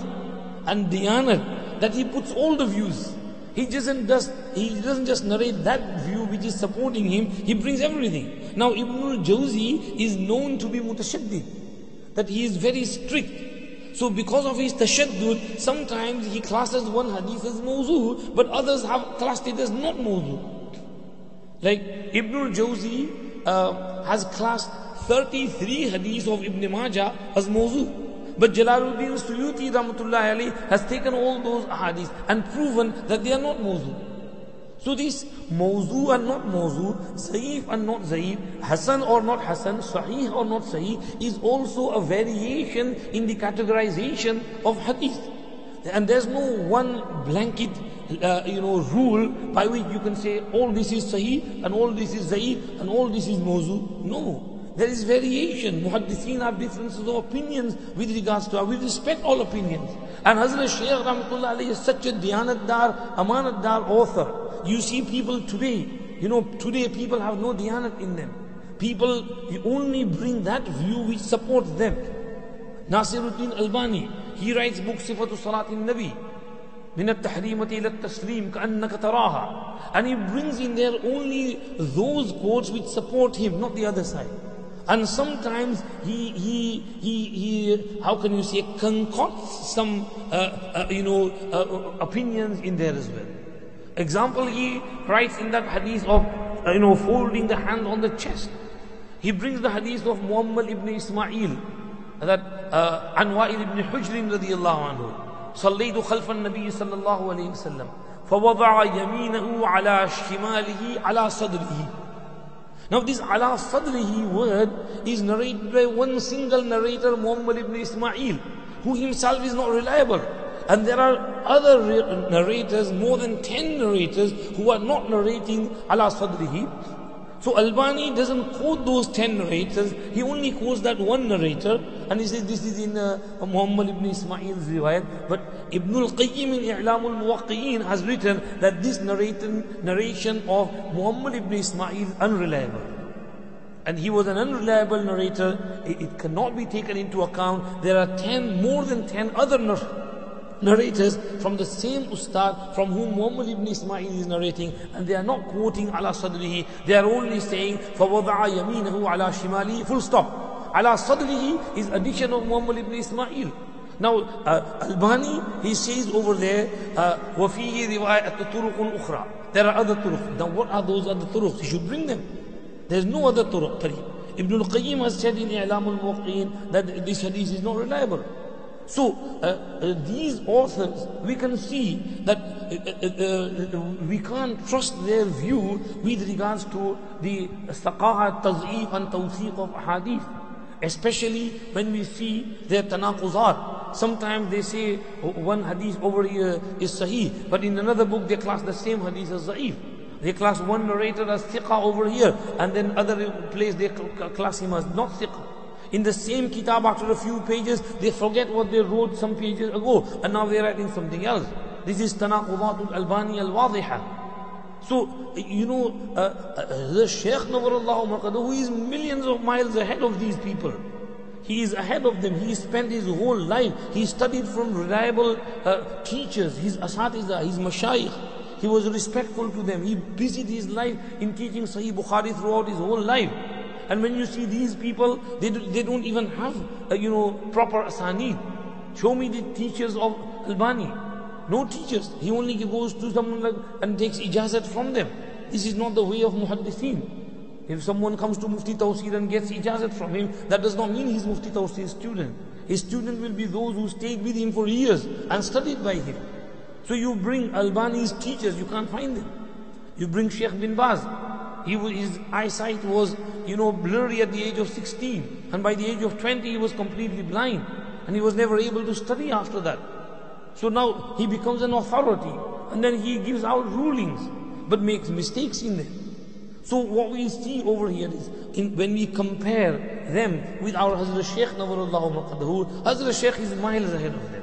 and diyanat that he puts all the views. He doesn't just he doesn't just narrate that view which is supporting him. He brings everything. Now Ibn al-Jawzi is known to be mutashaddid, that he is very strict. So because of his tashaddud, sometimes he classes one hadith as mawzu, but others have classed it as not mawzu. Like Ibn al-Jawzi uh, has classed 33 hadiths of Ibn Majah as mawzu. But Jalaluddin Suyuti Rahmatullah Ali has taken all those hadiths and proven that they are not mawzu. So these mawzu and not mawzu, zaif and not zaif, hasan or not hasan, sahih or not sahih is also a variation in the categorization of hadith. And there's no one blanket, uh, you know, rule by which you can say all this is sahih and all this is zaif and all this is mawzu. No. There is variation. Muhaddithin have differences of opinions with regards to, we respect all opinions. And Hazrat Shaykh Rahmatullah is such a Diyanatdar, Amanatdar author. You see people today, you know, today people have no Diyanat in them. People only bring that view which supports them. Nasiruddin Albani, he writes book Sifatu Salat in Nabi. من التحريمة إلى التسليم كأنك تراها and he brings in there only those quotes which support him not the other side and sometimes he, he, he, he how can you say, concocts some, uh, uh, you know, uh, opinions in there as well. Example, he writes in that hadith of, uh, you know, folding the hand on the chest. He brings the hadith of Muhammad ibn Ismail, that uh, Anwa'il ibn Hujrin radiallahu anhu. صليت خلف النبي صلى الله عليه وسلم فوضع يمينه على شماله على صدره now this ala sadrihi word is narrated by one single narrator, Muhammad ibn Ismail, who himself is not reliable. And there are other narrators, more than 10 narrators, who are not narrating ala sadrihi. So Albani doesn't quote those 10 narrators, he only quotes that one narrator and he says this is in uh, Muhammad ibn Ismail's riwayat. But Ibn al-Qayyim in I'lam al-Muwaqqi'in has written that this narration of Muhammad ibn Ismail is unreliable. And he was an unreliable narrator. It, it cannot be taken into account. There are 10, more than 10 other narrators narrators from the same ustad from whom Muhammad ibn Ismail is narrating and they are not quoting ala sadrihi. They are only saying فَوَضَعَ يَمِينَهُ ala shimali full stop. Ala sadrihi is addition of Muhammad ibn Ismail. Now uh, Albani he says over there وَفِيهِ رِوَايَةُ تُرُقٌ أُخْرَى there are other turuq. Now what are those other turuq you should bring them. There's no other turuq. Ibn al-Qayyim has said in I'lam al-Muwaqqi'in that this hadith is not reliable so, uh, uh, these authors, we can see that uh, uh, we can't trust their view with regards to the saqaha, taz'if and tawsiq of hadith. Especially when we see their tanaquzat. Sometimes they say one hadith over here is sahih, but in another book they class the same hadith as za'if. They class one narrator as thiqa over here, and then other place they class him as not thiqa. In the same kitab, after a few pages, they forget what they wrote some pages ago, and now they're writing something else. This is Tanaqudatul Albani al Wadiha. So, you know, uh, uh, the Shaykh Nawarullah who is millions of miles ahead of these people. He is ahead of them. He spent his whole life. He studied from reliable uh, teachers, his asatiza, his mashayikh. He was respectful to them. He busied his life in teaching Sahih Bukhari throughout his whole life. And when you see these people, they, do, they don't even have, you know, proper asanid. Show me the teachers of Albani. No teachers. He only goes to someone like, and takes ijazat from them. This is not the way of muhaddithin. If someone comes to Mufti Tawsir and gets ijazat from him, that does not mean he's Mufti Tawsir's student. His student will be those who stayed with him for years and studied by him. So you bring Albani's teachers, you can't find them. You bring Sheikh bin Baz, he, his eyesight was, you know, blurry at the age of 16. And by the age of 20, he was completely blind. And he was never able to study after that. So now he becomes an authority. And then he gives out rulings, but makes mistakes in them. So what we see over here is, in, when we compare them with our Hazrat Shaykh Nawarullah Hazrat Shaykh is miles ahead of them.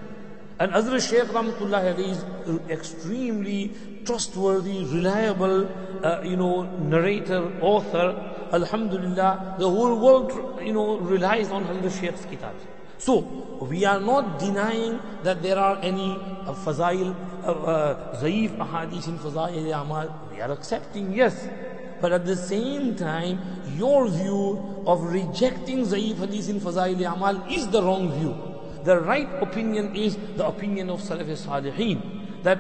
And Hazrat Shaykh Rahmatullah is extremely trustworthy, reliable, uh, you know, narrator, author. Alhamdulillah, the whole world, you know, relies on Hazrat Shaykh's kitab. So, we are not denying that there are any uh, fazail, uh, uh, ahadith in fazail amal. We are accepting, yes. But at the same time, your view of rejecting zaif hadith in fazail amal is the wrong view. The right opinion is the opinion of Salaf Salihin. That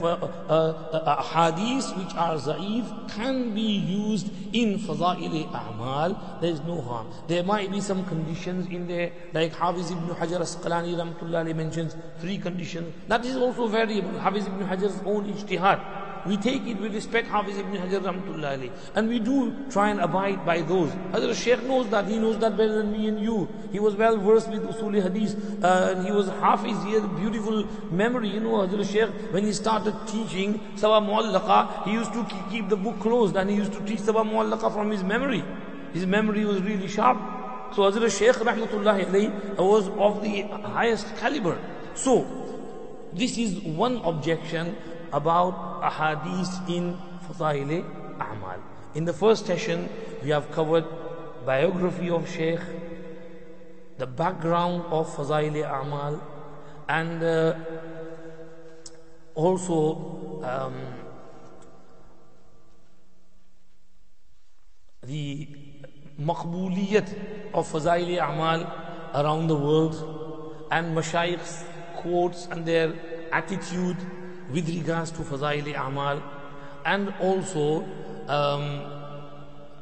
uh, uh, hadith which are za'if can be used in fada'il a'mal. There is no harm. There might be some conditions in there, like Hafiz ibn Hajar Asqalani rahmatullah mentions three conditions. That is also variable. Hafiz ibn Hajar's own ijtihad. We take it with respect Hafiz ibn Hajar rahmatullah And we do try and abide by those. Hazrat Shaykh knows that. He knows that better than me and you. He was well versed with Usuli Hadith. Uh, and he was Hafiz. He had beautiful memory. You know, Hazrat Shaykh, when he started teaching Sabah Mu'allaqa, he used to keep the book closed and he used to teach Sabah Mu'allaqa from his memory. His memory was really sharp. So Hazrat Shaykh rahmatullah was of the highest caliber. So, this is one objection about ahadith in Fadail A'mal. In the first session, we have covered biography of Sheikh, the background of Fazail A'mal, and uh, also um, the maqbuliyat of Fazail A'mal around the world, and Mashaykh's quotes and their attitude with regards to Fazaili Amal and also um,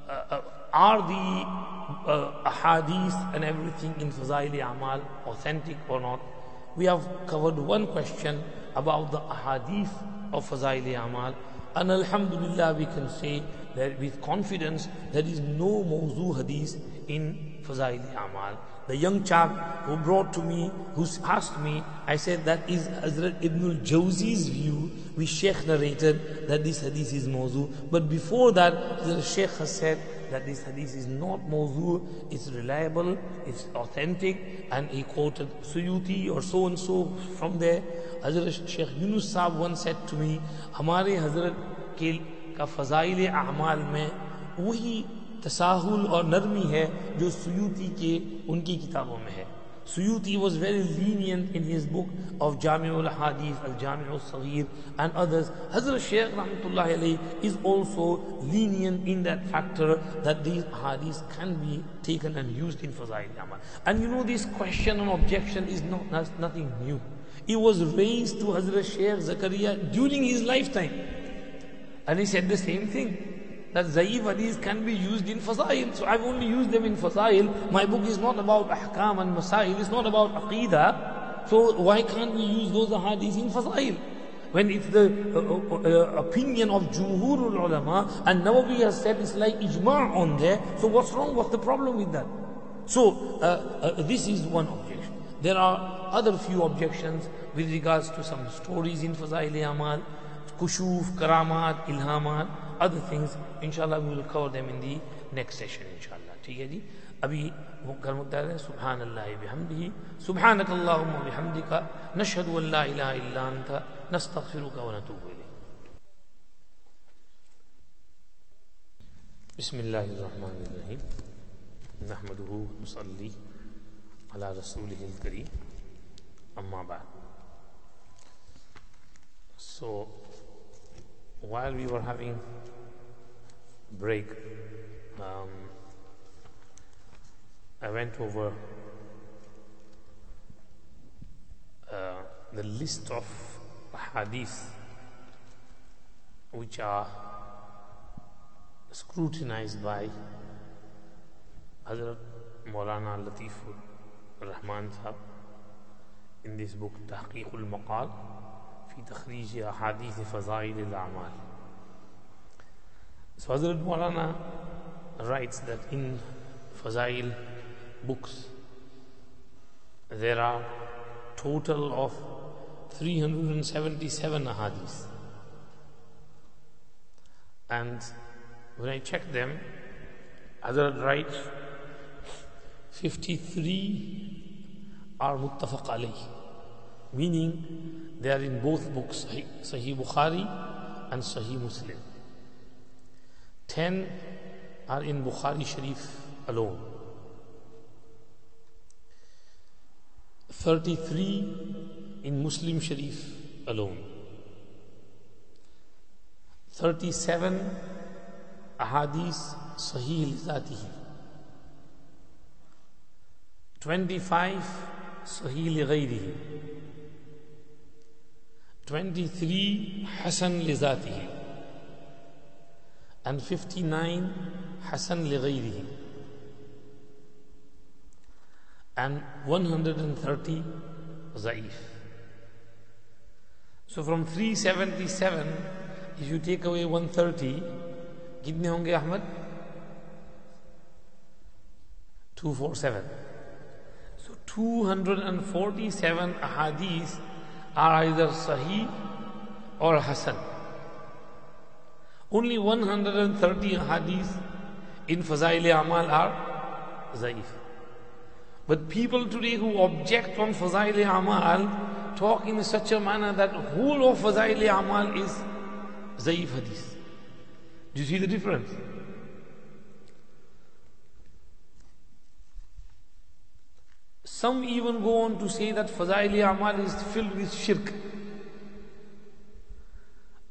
uh, uh, are the uh, hadith and everything in Fazaili Amal authentic or not? We have covered one question about the hadith of Fazaili Amal and Alhamdulillah we can say that with confidence there is no mawzu hadith in Fazail Amal. The young chap who brought to me, who asked me, I said that is Hazrat Ibn al-Jawzi's view, We Sheikh narrated that this hadith is mawzu. But before that, the Sheikh has said that this hadith is not mawzu, it's reliable, it's authentic, and he quoted Suyuti or so and so from there. Hazrat Sheikh Yunus Saab once said to me, Hamare Hazrat ka fazail a'mal mein وہی تساہل اور نرمی ہے جو سیوتی کے ان کی کتابوں میں ہے۔ Suyuti was very lenient in his book of جامع الحادیث الجامع الصغیر اینڈ ادرس حضرت شیخ رحمۃ اللہ علیہ is also lenient in that factor that these حادیث can be taken and used in فضائل عمل and you know this question and objection is not nothing new it was raise to حضرت شیخ Zakariya during his lifetime and he said the same thing that Zaif hadith can be used in Fazail. So I've only used them in Fazail. My book is not about Ahkam and Masail, it's not about Aqidah. So why can't we use those hadiths in Fazail? When it's the uh, uh, uh, opinion of Jumhurul Ulama and Nawawi has said it's like Ijma' on there. So what's wrong? What's the problem with that? So uh, uh, this is one objection. There are other few objections with regards to some stories in Fazail Amal, Kushuf, Karamat, Ilhamat other things inshallah we will cover them in the next session inshallah ठीक है जी अभी घर मुद्दा है सुबहान अल्लाह बिहम्दिही सुबहानक अल्लाहुम्मा बिहम्दिका नशहदु अल्ला इलाहा इल्ला अंता नस्तगफिरुका व नतूबु इलैक बिस्मिल्लाहिर रहमानिर रहीम नहमदुहु नुसल्ली अला रसूलिहिल करीम अम्मा बाद so while we were having break, um, I went over uh, the list of hadith which are scrutinized by Hazrat Maulana Latifur Rahman Sahab in this book Tahqiqul Maqal في تخريج أحاديث فضائل الأعمال So Hazrat Maulana writes that in Fazail books there are total of 377 ahadith and when I check them Hazrat writes 53 are muttafaq alayh meaning they are in both books, Sahih Bukhari and Sahih Muslim. Ten are in Bukhari Sharif alone. 33 in Muslim Sharif alone. 37 ahadith sahih lizatihi. 25 sahih li 23 Hasan لذاته and 59 Hasan لغيره and 130 Zaif. So from 377, if you take away 130, कितने होंगे Ahmad 247 so 247 ahadith are either sahih or hasan. Only 130 ahadith in fazail amal are zaif. But people today who object on fazail amal talk in such a manner that whole of fazail amal is zaif hadith. Do you see the difference Some even go on to say that Fazaili Amal is filled with shirk.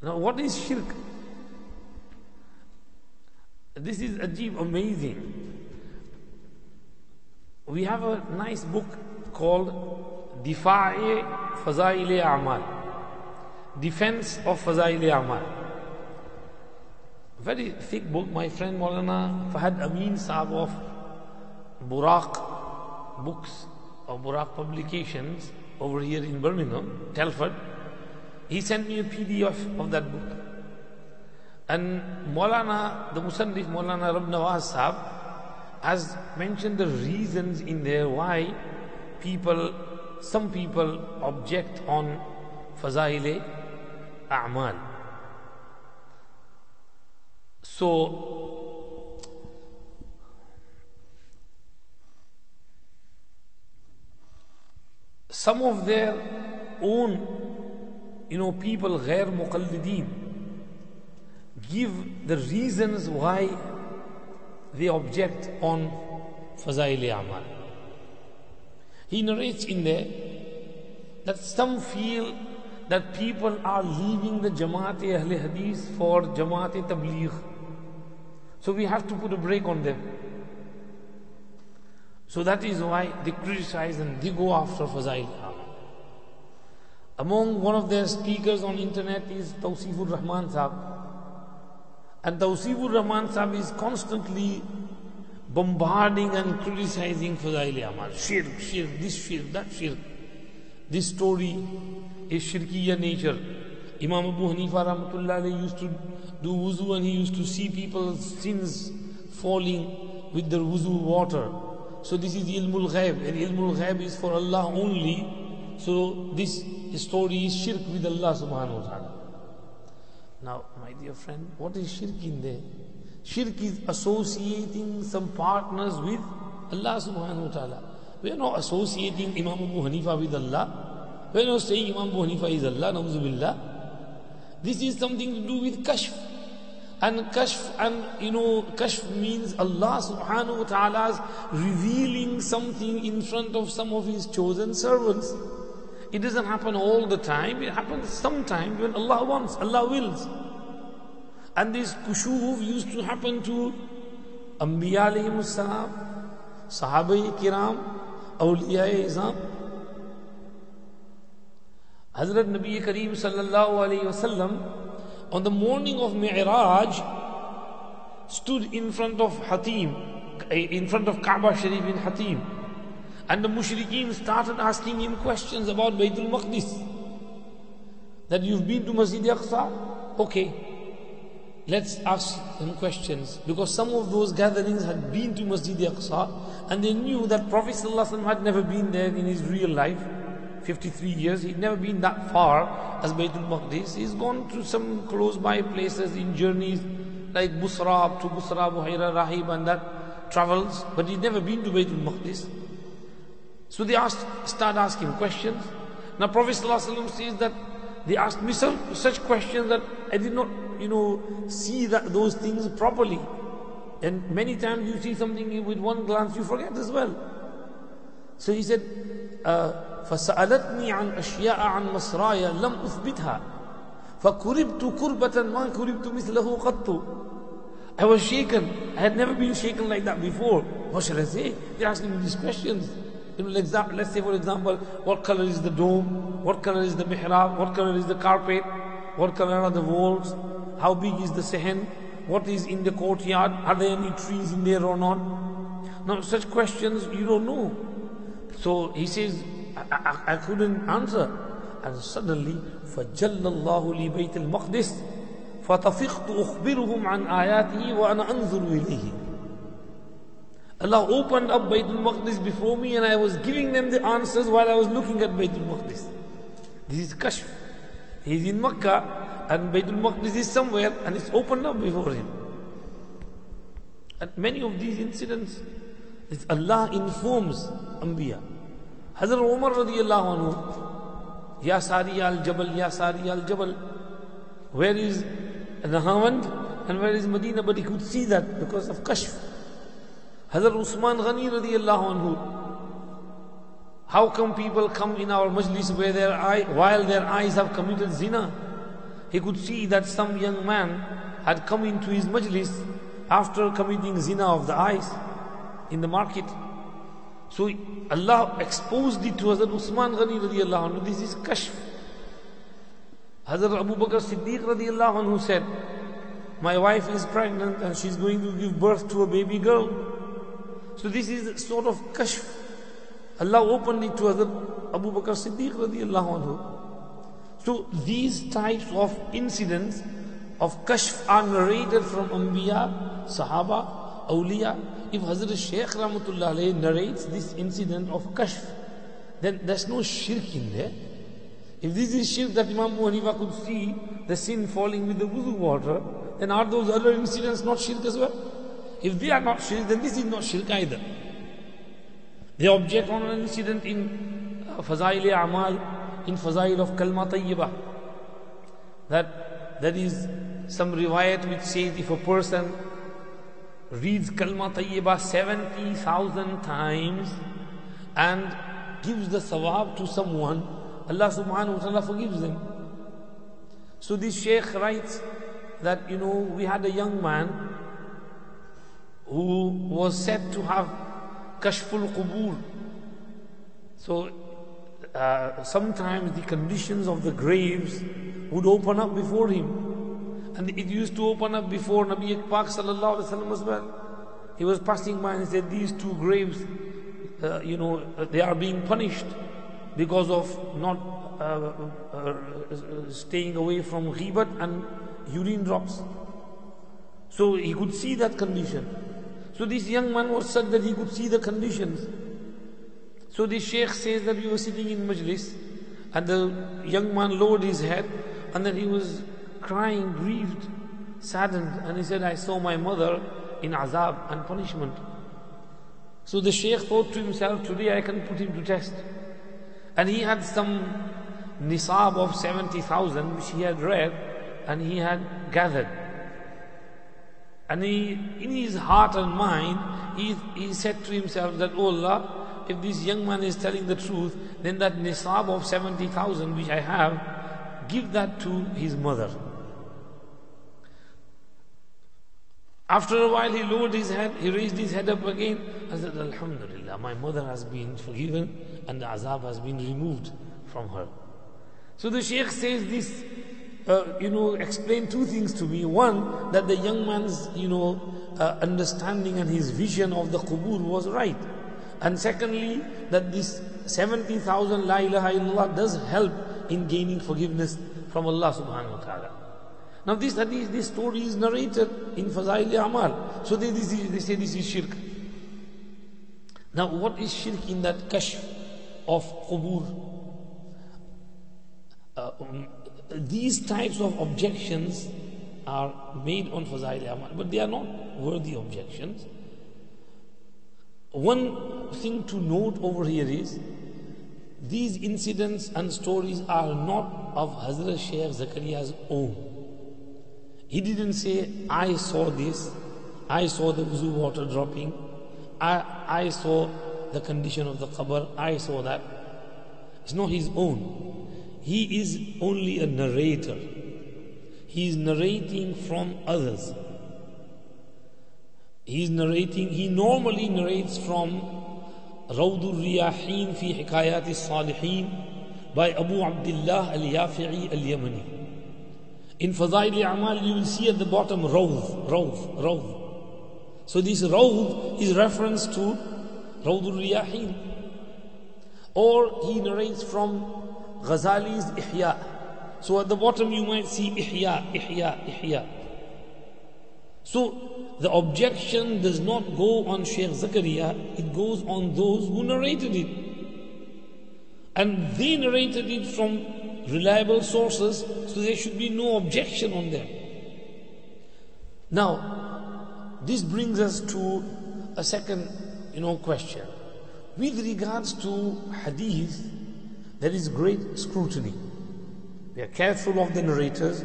Now, what is shirk? This is ajib, amazing. We have a nice book called Difa'i Fazaili Amal. Defense of Fazaili Amal. Very thick book. My friend Maulana Fahad Amin Saab of Buraq Books of Buraq Publications over here in Birmingham, Telford, he sent me a PDF of that book. And Maulana, the Musannif Maulana Rab Nawaz Sahab, has mentioned the reasons in there why people, some people object on Fazaile A'mal. So, some of their own, you know, people, ghair muqallideen, give the reasons why they object on Fazaili Amal. He narrates in there that some feel that people are leaving the Jamaat Ahl Hadith for Jamaat Tabligh. So we have to put a break on them. So that is why they criticize and they go after Fazail Among one of their speakers on internet is Tawsifur Rahman Sahib. And Tawsifur Rahman Sahib is constantly bombarding and criticizing Fazail Amal. Shirk, shirk, this shirk, that shirk. This story is shirkiya nature. Imam Abu Hanifa Rahmatullah used to do wuzu and he used to see people's sins falling with their wuzu water. So this is ilmul ghaib and ilmul ghaib is for Allah only. So this story is shirk with Allah subhanahu wa ta'ala. Now, my dear friend, what is shirk in there? Shirk is associating some partners with Allah subhanahu wa ta'ala. We are not associating Imam Abu Hanifa with Allah. We are not saying Imam Abu Hanifa is Allah, billah. This is something to do with kashf. And kashf, and you know, kashf means Allah subhanahu wa ta'ala's revealing something in front of some of His chosen servants. It doesn't happen all the time, it happens sometimes when Allah wants, Allah wills. And this kushuf used to happen to Anbiya alayhi salam, Sahaba kiram, Awliya Izam. Hazrat Nabi Kareem sallallahu alayhi wasallam on the morning of Mi'raj stood in front of Hatim, eh, in front of Kaaba Sharif in Hatim. And the mushrikeen started asking him questions about Baytul Maqdis. That you've been to Masjid Aqsa? Okay. Let's ask him questions. Because some of those gatherings had been to Masjid Aqsa and they knew that Prophet ﷺ had never been there in his real life. 53 years, he'd never been that far as Baytul Maqdis. He's gone to some close by places in journeys like Busra up to Busra, Buhaira, Rahib and that travels, but he'd never been to Baytul Maqdis. So they asked, start asking questions. Now Prophet ﷺ says that they asked me some, such questions that I did not, you know, see that those things properly. And many times you see something with one glance, you forget as well. So he said, uh, فسألتني عن أشياء عن مصرايا لم أثبتها فكربت كربة ما كربت مثله قط I was shaken. I had never been shaken like that before. What shall I say? They asked me these questions. Let's say for example, what color is the dome? What color is the mihrab? What color is the carpet? What color are the walls? How big is the sehen? What is in the courtyard? Are there any trees in there or not? Now, such questions you don't know. So he says, I, I, I couldn't answer. And suddenly, فَجَلَّ اللَّهُ لِبَيْتِ الْمَقْدِسِ فَطَفِقْتُ أُخْبِرُهُمْ عَنْ آيَاتِهِ وَأَنَا أَنظُرُ إِلَيْهِ Allah opened up Baytul Maqdis before me and I was giving them the answers while I was looking at Baytul Maqdis. This is Kashf. He's in Makkah and Baytul Maqdis is somewhere and it's opened up before him. And many of these incidents, Allah informs Anbiya. Hazrat Umar radiallahu anhu, Ya Sari al Jabal, Ya Sari al Jabal. Where is Nahawand and where is Medina? But he could see that because of Kashf. Hazrat Usman Ghani radiallahu anhu. How come people come in our majlis where their eye, while their eyes have committed zina? He could see that some young man had come into his majlis after committing zina of the eyes in the market. So Allah exposed it to Hazrat Usman Ghani radiallahu anhu. This is kashf. Hazrat Abu Bakr Siddiq radiallahu anhu said, My wife is pregnant and she's going to give birth to a baby girl. So this is sort of kashf. Allah opened it to Hazrat Abu Bakr Siddiq radiallahu anhu. So these types of incidents of kashf are narrated from Anbiya, Sahaba, Awliya. If Hazrat Shaykh Rahmatullah narrates this incident of kashf, then there's no shirk in there. If this is shirk that Imam Abu could see the sin falling with the wudu water, then are those other incidents not shirk as well? If they are not shirk, then this is not shirk either. They object on an incident in uh, Fazail Amal, in Fazail of Kalma Tayyibah. That there is some riwayat which says if a person reads Kalma Tayyibah 70,000 times and gives the sawab to someone, Allah subhanahu wa ta'ala forgives them. So this Shaykh writes that, you know, we had a young man who was said to have kashful qubur. So uh, sometimes the conditions of the graves would open up before him. And it used to open up before Nabi Pak sallallahu alaihi wasallam as well. He was passing by and said, these two graves, uh, you know, they are being punished because of not uh, uh staying away from ghibat and urine drops. So he could see that condition. So this young man was such that he could see the conditions. So the sheikh says that we were sitting in majlis and the young man lowered his head and then he was crying, grieved, saddened and he said, I saw my mother in azab and punishment. So the sheikh thought to himself, today I can put him to test. And he had some nisab of 70,000 which he had read and he had gathered. And he, in his heart and mind, he, he said to himself that, Oh Allah, if this young man is telling the truth, then that nisab of 70,000 which I have, give that to his mother. After a while, he lowered his head, he raised his head up again. I said, Alhamdulillah, my mother has been forgiven and the azab has been removed from her. So the Sheikh says this uh, you know, explained two things to me. One, that the young man's, you know, uh, understanding and his vision of the qubur was right. And secondly, that this 70,000 La ilaha illallah does help in gaining forgiveness from Allah subhanahu wa ta'ala. Now this hadith, this story is narrated in Fazail Amal. So they, this is, they say this is shirk. Now what is shirk in that kashf of qubur? Uh, um, these types of objections are made on Fazail Amal, but they are not worthy objections. One thing to note over here is these incidents and stories are not of Hazrat Shaykh Zakaria's own. He didn't say, I saw this, I saw the wuzu water dropping, I, I saw the condition of the qabr, I saw that. It's not his own. He is only a narrator. He is narrating from others. He is narrating, he normally narrates from روض الرياحين في حكايات الصالحين by Abu Abdullah al-Yafi'i al-Yamani. In Fadail Amal, you will see at the bottom Rawd, Rawd, Rawd. So this Rawd is reference to Rawd al-Riyahin. Or he narrates from Ghazali's Ihya. So at the bottom you might see Ihya, Ihya, Ihya. So the objection does not go on Sheikh Zakaria, it goes on those who narrated it. And they narrated it from reliable sources, so there should be no objection on them. Now, this brings us to a second, you know, question. With regards to hadith, there is great scrutiny. We are careful of the narrators,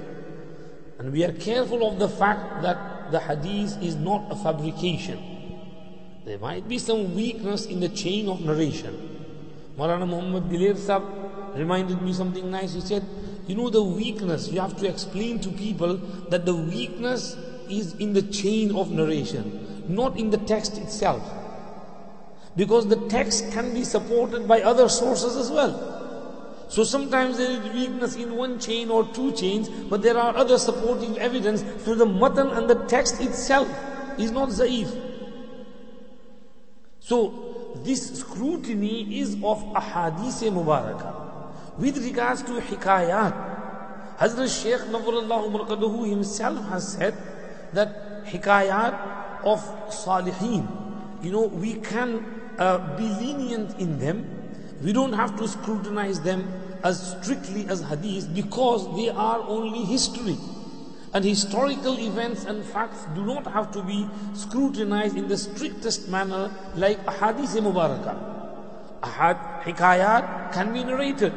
and we are careful of the fact that the hadith is not a fabrication. There might be some weakness in the chain of narration. Maulana Muhammad Diler Sahib reminded me something nice. He said, You know, the weakness, you have to explain to people that the weakness is in the chain of narration, not in the text itself. Because the text can be supported by other sources as well. So sometimes there is weakness in one chain or two chains, but there are other supporting evidence. So the matan and the text itself is not zaif. So this scrutiny is of ahadith mubarakah. With regards to hikayat, Hazrat Shaykh Nawrullah Markadahu himself has said that hikayat of salihin, you know, we can uh, be lenient in them. We don't have to scrutinize them as strictly as hadith because they are only history. And historical events and facts do not have to be scrutinized in the strictest manner like ahadith mubarakah. Hikayat can be narrated.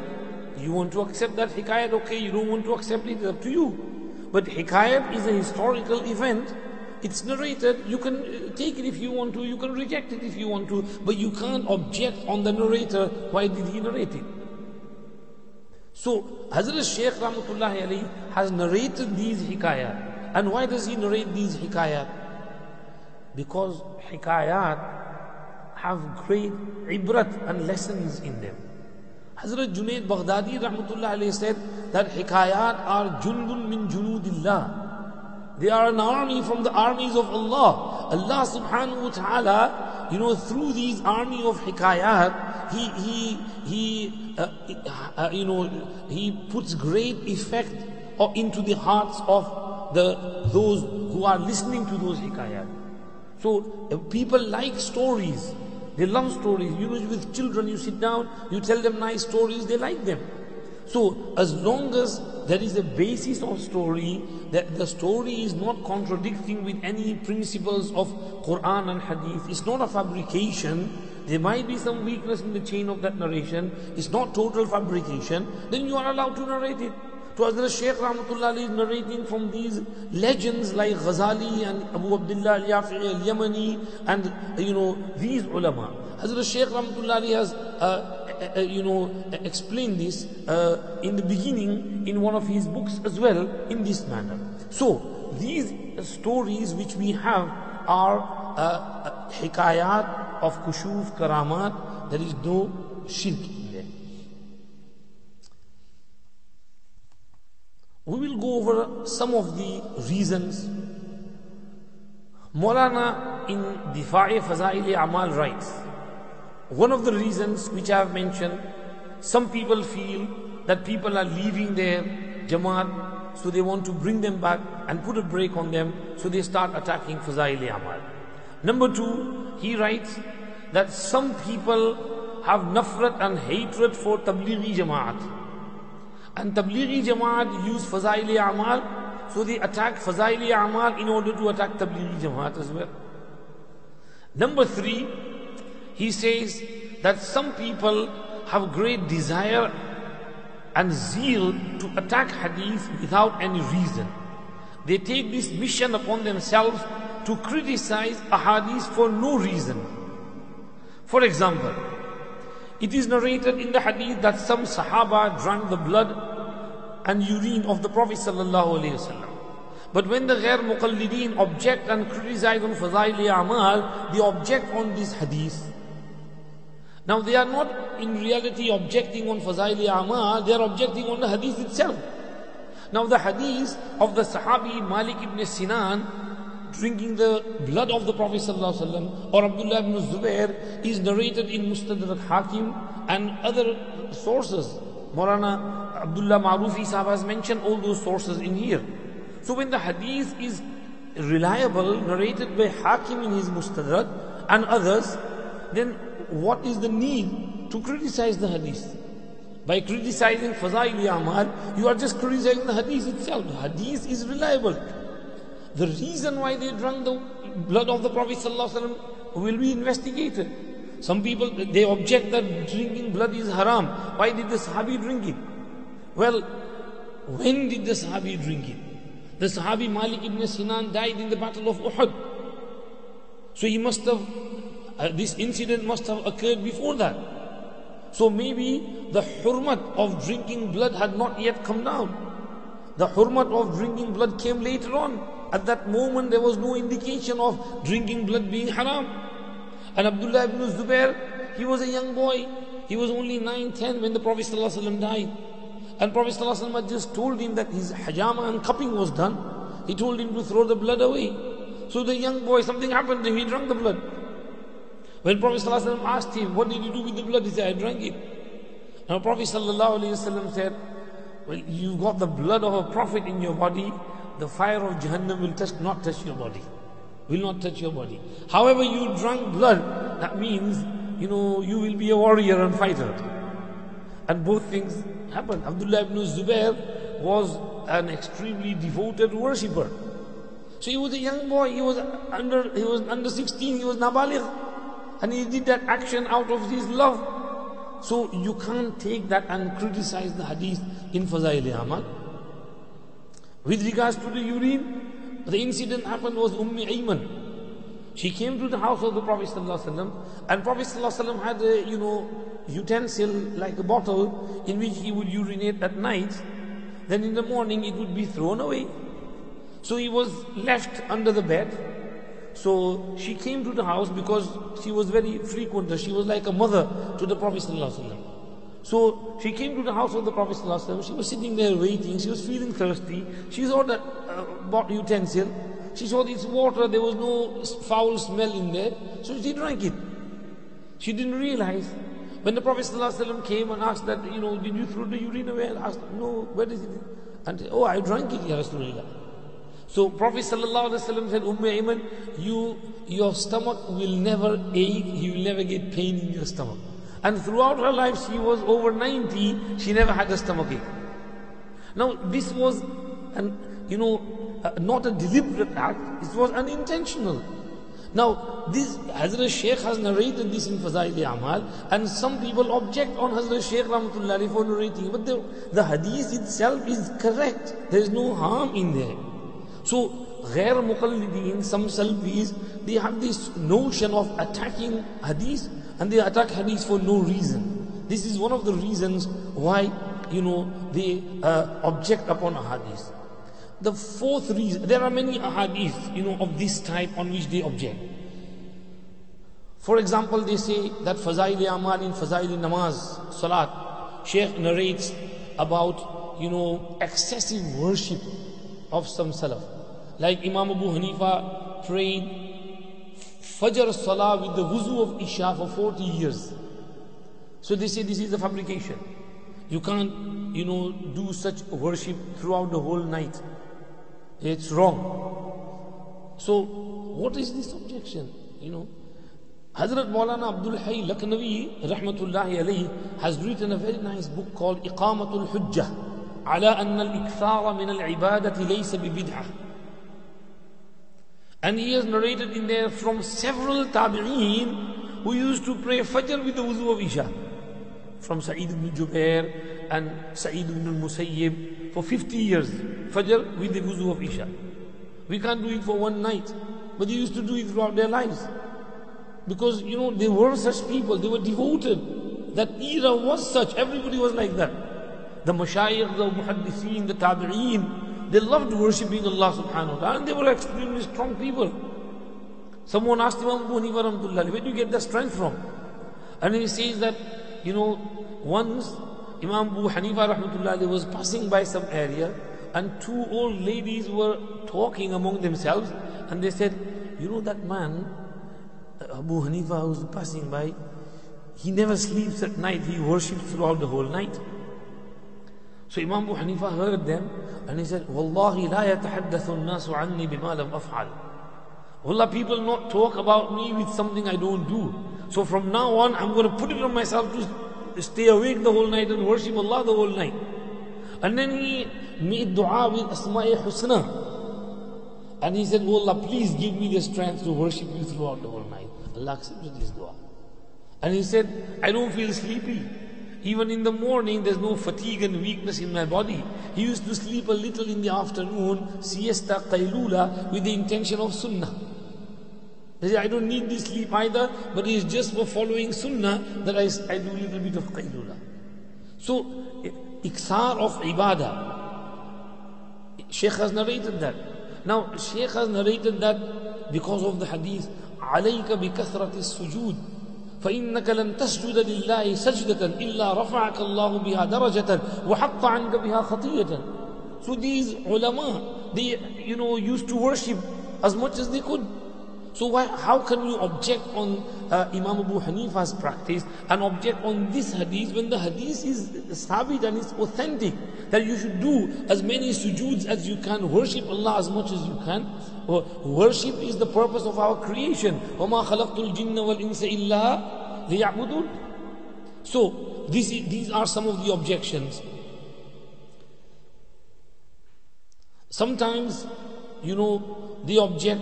You want to accept that hikayat, okay. You don't want to accept it, it's up to you. But hikayat is a historical event. It's narrated. You can uh, take it if you want to. You can reject it if you want to. But you can't object on the narrator. Why did he narrate it? So Hazrat Shaykh Rahmatullahi Ali has narrated these hikayat. And why does he narrate these hikayat? Because hikayat have great ibrat and lessons in them. Hazrat Junaid Baghdadi Rahmatullahi Ali said that hikayat are jundun min junudillah. They are an army from the armies of Allah. Allah subhanahu wa ta'ala, you know, through these army of hikayat, He, He, He, uh, uh, you know, He puts great effect into the hearts of the, those who are listening to those hikayat. So, uh, people like stories. They love stories. You know, with children, you sit down, you tell them nice stories, they like them. So, as long as there is a basis of story, that the story is not contradicting with any principles of Quran and Hadith, it's not a fabrication, there might be some weakness in the chain of that narration, it's not total fabrication, then you are allowed to narrate it. To Hazrat Shaykh Rahmatullah is narrating from these legends like Ghazali and Abu Abdullah al-Yafi'i al-Yamani and you know these ulama. Hazrat Shaykh Rahmatullah has uh, uh, you know, explained this uh, in the beginning in one of his books as well in this manner. So, these stories which we have are uh, hikayat of kushuf, karamat, there is no shirk some of the reasons. Maulana in Difa'i Fazaili Amal writes, one of the reasons which I have mentioned, some people feel that people are leaving their Jamaat, so they want to bring them back and put a break on them, so they start attacking Fazaili Amal. Number two, he writes that some people have nafrat and hatred for Tablighi Jamaat. And Tablighi Jamaat use Fazaili Amal, so they attack Fazaili Amal in order to attack Tablighi Jamaat as well. Number three, he says that some people have great desire and zeal to attack hadith without any reason. They take this mission upon themselves to criticize a hadith for no reason. For example, it is narrated in the hadith that some Sahaba drank the blood and urine of the Prophet. But when the ghair muqallideen object and criticize on Fazaili Amal, they object on this hadith. Now they are not in reality objecting on Fazaili Amal, they are objecting on the hadith itself. Now the hadith of the Sahabi Malik ibn Sinan drinking the blood of the Prophet ﷺ or Abdullah ibn Zubair is narrated in Mustadrak Hakim and other sources. Maulana Abdullah Marufi Sahab has mentioned all those sources in here. So when the hadith is reliable, narrated by Hakim in his Mustadrak and others, then what is the need to criticize the hadith? By criticizing Fazaili Amal, you are just criticizing the hadith itself. The hadith is reliable. The reason why they drank the blood of the Prophet ﷺ will be investigated. Some people, they object that drinking blood is haram. Why did the Sahabi drink it? Well, when did the Sahabi drink it? The Sahabi Malik ibn Sinan died in the battle of Uhud. So he must have, uh, this incident must have occurred before that. So maybe the hurmat of drinking blood had not yet come down. The hurmat of drinking blood came later on. At that moment there was no indication of drinking blood being haram. And Abdullah ibn Zubair, he was a young boy. He was only 9, 10 when the Prophet ﷺ died. And Prophet ﷺ had just told him that his hajama and cupping was done. He told him to throw the blood away. So the young boy, something happened to him, he drank the blood. When Prophet ﷺ asked him, what did you do with the blood? He said, I drank it. Now Prophet ﷺ said, well, you've got the blood of a prophet in your body, the fire of Jahannam will touch, not touch your body. Will not touch your body. However, you drank blood, that means, you know, you will be a warrior and fighter. And both things happened. Abdullah ibn Zubair was an extremely devoted worshipper. So he was a young boy, he was under he was under 16, he was nabaligh. And he did that action out of his love. So you can't take that and criticize the hadith in Fazail Amal. With regards to the urine, the incident happened was Ummi Ayman. She came to the house of the Prophet ﷺ, and Prophet ﷺ had a, you know, utensil like a bottle in which he would urinate at night. Then in the morning it would be thrown away. So he was left under the bed. So she came to the house because she was very frequent. She was like a mother to the Prophet ﷺ. So she came to the house of the Prophet ﷺ. She was sitting there waiting. She was feeling thirsty. She saw that uh, utensil. She saw this water. There was no foul smell in there. So she drank it. She didn't realize. When the Prophet ﷺ came and asked that, you know, did you throw the urine away? I asked, no, where is it? And oh, I drank it, Ya Rasulullah. So Prophet ﷺ said, Umm Ayman, you, your stomach will never ache, you will never get pain in your stomach. And throughout her life, she was over 90, she never had a stomach ache. Now, this was, an, you know, not a deliberate act, it was unintentional. Now, this Hazrat Sheikh has narrated this in Fazail Amal, and some people object on Hazrat Sheikh Rahmatullahi for narrating, but the, the hadith itself is correct. There is no harm in there. So, ghair muqallideen, some Salafis, they have this notion of attacking hadith and they attack hadith for no reason. This is one of the reasons why, you know, they uh, object upon hadith. The fourth reason, there are many hadith, you know, of this type on which they object. For example, they say that Fazail Amal in Fazail Namaz, Salat, Sheikh narrates about, you know, excessive worship of some Salaf. Like Imam Abu Hanifa prayed Fajr Salah with the wuzu of Isha for 40 years. So they say this is a fabrication. You can't, you know, do such worship throughout the whole night. It's wrong. So, what is this objection? You know, Hazrat Maulana Abdul Hayy Laknavi, rahmatullahi alayhi, has written a very nice book called Iqamatul Hujjah. على أن الإكثار من العبادة ليس ببدعة and he has narrated in there from several tabi'een who used to pray Fajr with the wuzu of Isha. From Sa'id ibn Jubair and Sa'id ibn al-Musayyib for 50 years. Fajr with the wuzu of Isha. We can't do it for one night. But they used to do it throughout their lives. Because, you know, they were such people. They were devoted. That era was such. Everybody was like that. The mashayikh, the muhaddithin, the tabi'een, they loved worshipping Allah subhanahu wa ta'ala and they were extremely strong people. Someone asked Imam Abu Hanifa where do you get that strength from? And he says that, you know, once Imam Abu Hanifa rahmatullah was passing by some area and two old ladies were talking among themselves and they said, you know that man, Abu Hanifa who's passing by, he never sleeps at night, he worships throughout the whole night. So Imam Abu Hanifa heard them and he said, Wallahi la yatahaddathu nasu anni bima lam af'al. People not talk about me with something I don't do. So from now on, I'm going to put it on myself to stay awake the whole night and worship Allah the whole night. And then he made dua with Asma'i Husna. And he said, Oh Allah, please give me the strength to worship you throughout the whole night. Allah accepted his dua. And he said, I don't feel sleepy. Even in the morning, there's no fatigue and weakness in my body. He used to sleep a little in the afternoon, siesta, qaylula, with the intention of sunnah. He said, I don't need this sleep either, but it's just for following sunnah that I, I do a little bit of qaylula. So, iksar of ibadah. Sheikh has narrated that. Now, Sheikh has narrated that because of the hadith, عليك بكثرة السجود فإنك لن تسجد لله سجدة إلا رفعك الله بها درجة وحط عنك بها خطية So these ulama, they, you know, used to worship as much as they could. So why, how can you object on uh, Imam Abu Hanifa's practice and object on this hadith when the hadith is sabit and it's authentic that you should do as many sujuds as you can, worship Allah as much as you can. Worship is the purpose of our creation. وَمَا خَلَقْتُ الْجِنَّ وَالْإِنسَ إِلَّا لِيَعْبُدُونَ So this, these are some of the objections. Sometimes, you know, they object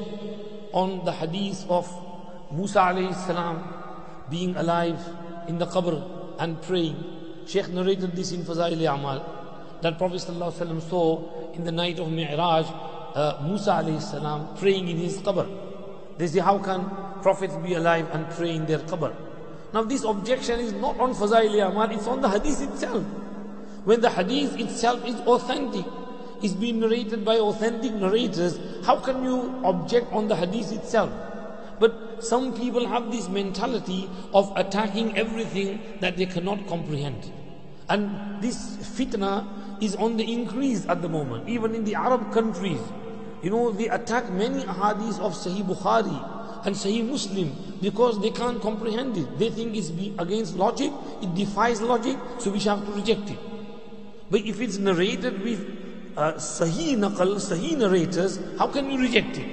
on the hadith of Musa alayhi salam being alive in the qabr and praying. Sheikh narrated this in Fazail Amal that Prophet saw in the night of Mi'raj uh, Musa alayhi salam praying in his qabr. They say, how can prophets be alive and pray in their qabr? Now this objection is not on Fazail Amal, it's on the hadith itself. When the hadith itself is authentic, is being narrated by authentic narrators, how can you object on the hadith itself? But some people have this mentality of attacking everything that they cannot comprehend. And this fitna is on the increase at the moment, even in the Arab countries. You know, they attack many hadiths of Sahih Bukhari and Sahih Muslim because they can't comprehend it. They think it's against logic, it defies logic, so we shall have to reject it. But if it's narrated with uh, Sahih naqal, Sahih narrators, how can you reject it?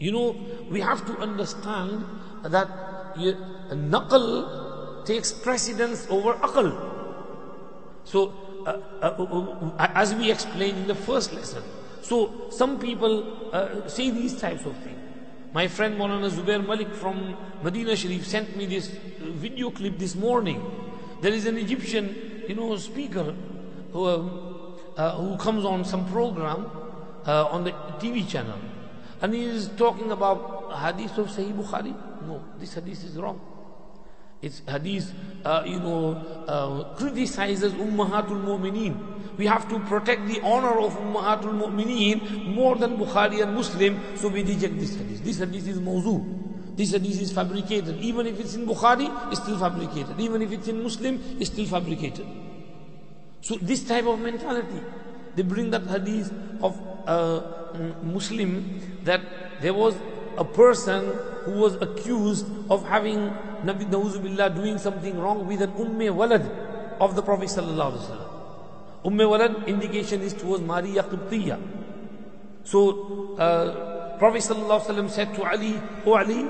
You know, we have to understand that naqal takes precedence over aqal. So, uh, uh, uh, uh, as we explained in the first lesson, so some people uh, say these types of things. My friend Maulana Zubair Malik from Medina Sharif sent me this video clip this morning. There is an Egyptian, you know, speaker who, um, uh, who comes on some program uh, on the TV channel and he is talking about hadith of Sahih Bukhari. No, this hadith is wrong. It's hadith, uh, you know, uh, criticizes Ummahatul Mu'mineen. We have to protect the honor of Ummahatul Mu'mineen more than Bukhari and Muslim, so we reject this hadith. This hadith is mawzu. This hadith is fabricated. Even if it's in Bukhari, it's still fabricated. Even if it's in Muslim, it's still fabricated. So this type of mentality, they bring that hadith of a Muslim that there was a person who was accused of having Nabi Billah doing something wrong with an Umme Walad of the Prophet Sallallahu Alaihi Wasallam. Umme Walad indication is towards Maria Qibtiyya. So uh, Prophet Wasallam said to Ali, Oh Ali,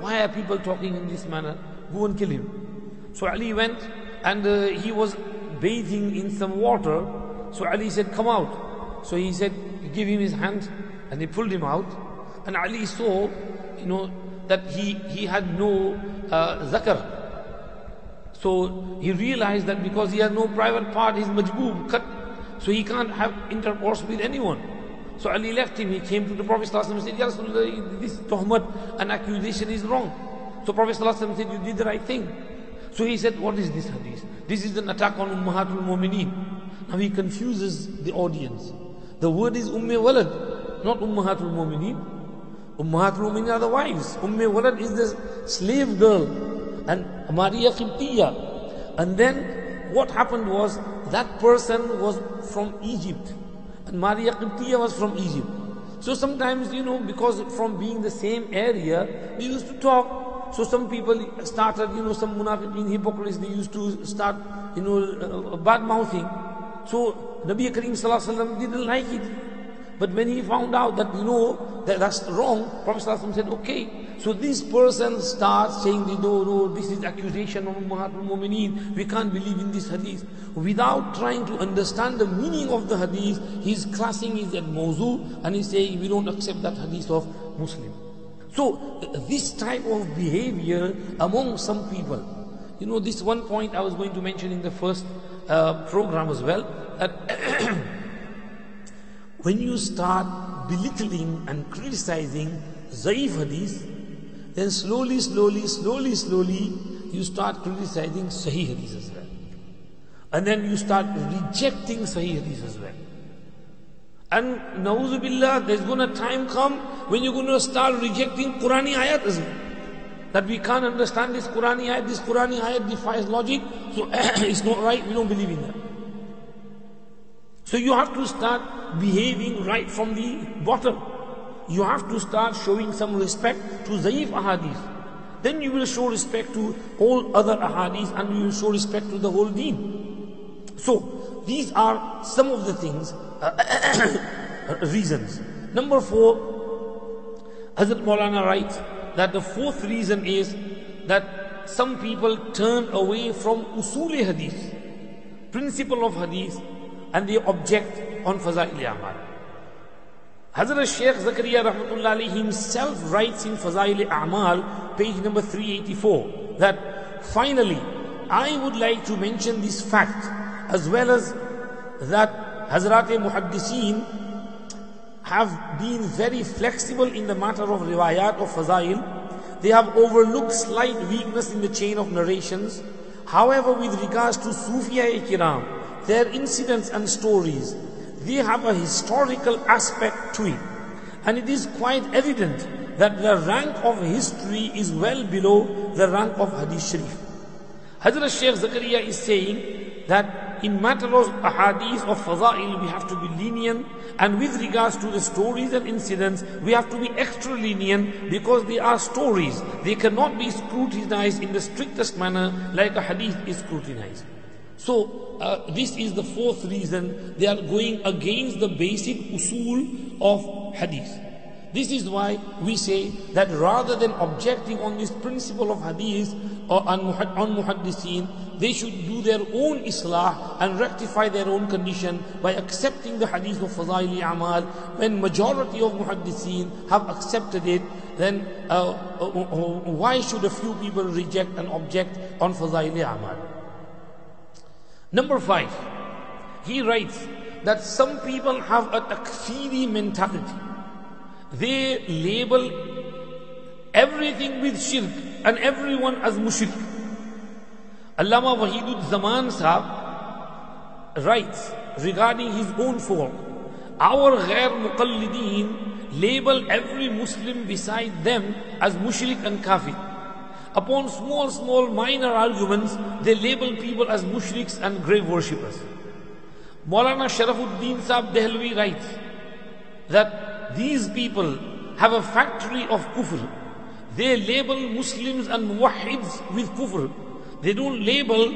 why are people talking in this manner? Go and kill him. So Ali went and uh, he was bathing in some water. So Ali said, Come out. So he said, Give him his hand. And they pulled him out. And Ali saw, you know, that he, he had no uh, zakar. So he realized that because he has no private part, he's majboob, cut. So he can't have intercourse with anyone. So Ali left him. He came to the Prophet ﷺ and said, Ya Rasulullah, this tuhmat, an accusation is wrong. So Prophet ﷺ said, You did the right thing. So he said, What is this hadith? This is an attack on Ummahatul Mu'mineen. Now he confuses the audience. The word is Umme Walad, not Ummahatul Mu'mineen. Ummahatul Mu'mineen are the wives. Umme Walad is the slave girl. And Maria Qibtiyya. And then what happened was that person was from Egypt and Maria Qibtiyya was from Egypt. So sometimes, you know, because from being the same area, we used to talk. So some people started, you know, some munafiqeen hypocrites, they used to start, you know, uh, bad mouthing. So Nabi Kareem Sallallahu didn't like it. But when he found out that, you know, that that's wrong, Prophet Sallallahu said, okay. So this person starts saying, no, no, this is accusation of Ummahatul Mumineen. We can't believe in this hadith. Without trying to understand the meaning of the hadith, he's classing it as mawzu and he's saying, we don't accept that hadith of Muslim. So this type of behavior among some people, you know, this one point I was going to mention in the first uh, program as well, that when you start belittling and criticizing Zaif hadith, then slowly, slowly, slowly, slowly, you start criticizing Sahih hadith as well. And then you start rejecting Sahih hadith as well. And Nauzubillah, there's gonna time come when you're gonna start rejecting Qurani ayat as well. That we can't understand this Qurani ayat, this Qurani ayat defies logic, so it's not right, we don't believe in that. So you have to start behaving right from the bottom. You have to start showing some respect to Zaif ahadith. Then you will show respect to all other ahadith and you will show respect to the whole deen. So these are some of the things, uh, reasons. Number four, Hazrat Maulana writes that the fourth reason is that some people turn away from usul hadith, principle of hadith, and they object on Fazail Amal. Hazrat Sheikh Zakaria Rahmatullah himself writes in Fazail A'mal, page number 384, that finally, I would like to mention this fact, as well as that Hazrat Muhaddiseen have been very flexible in the matter of riwayat of Fazail. They have overlooked slight weakness in the chain of narrations. However, with regards to Sufiya Kiram, their incidents and stories, they have a historical aspect to it. And it is quite evident that the rank of history is well below the rank of Hadith Sharif. Hazrat Shaykh Zakaria is saying that in matter of ahadith of fadail we have to be lenient and with regards to the stories and incidents we have to be extra lenient because they are stories. They cannot be scrutinized in the strictest manner like a hadith is scrutinized. So uh, this is the fourth reason they are going against the basic usul of hadith. This is why we say that rather than objecting on this principle of hadith or on, muhaddiseen, they should do their own islah and rectify their own condition by accepting the hadith of Fazaili Amal. When majority of muhaddiseen have accepted it, then uh, uh, uh, why should a few people reject and object on Fazaili Amal? Number five, he writes that some people have a takfiri mentality. They label everything with shirk and everyone as mushrik. Allama Wahidud Zaman Sahab writes regarding his own folk, our ghair muqallideen label every Muslim beside them as mushrik and kafir. Upon small, small, minor arguments, they label people as mushriks and grave worshippers. Maulana Sharafuddin Sahib Dehlvi writes that these people have a factory of kufr. They label Muslims and muwahhids with kufr. They don't label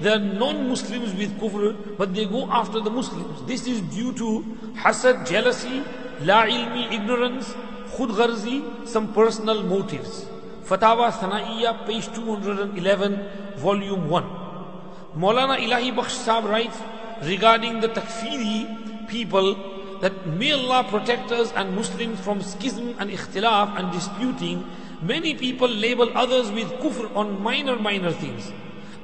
the non-Muslims with kufr, but they go after the Muslims. This is due to hasad, jealousy, la ilmi, ignorance, khud gharzi, some personal motives. Fatawa Sanaiya, page 211, volume 1. Maulana Ilahi Bakhsh Sahib writes regarding the Takfiri people that may Allah protect us and Muslims from schism and ikhtilaf and disputing. Many people label others with kufr on minor, minor things.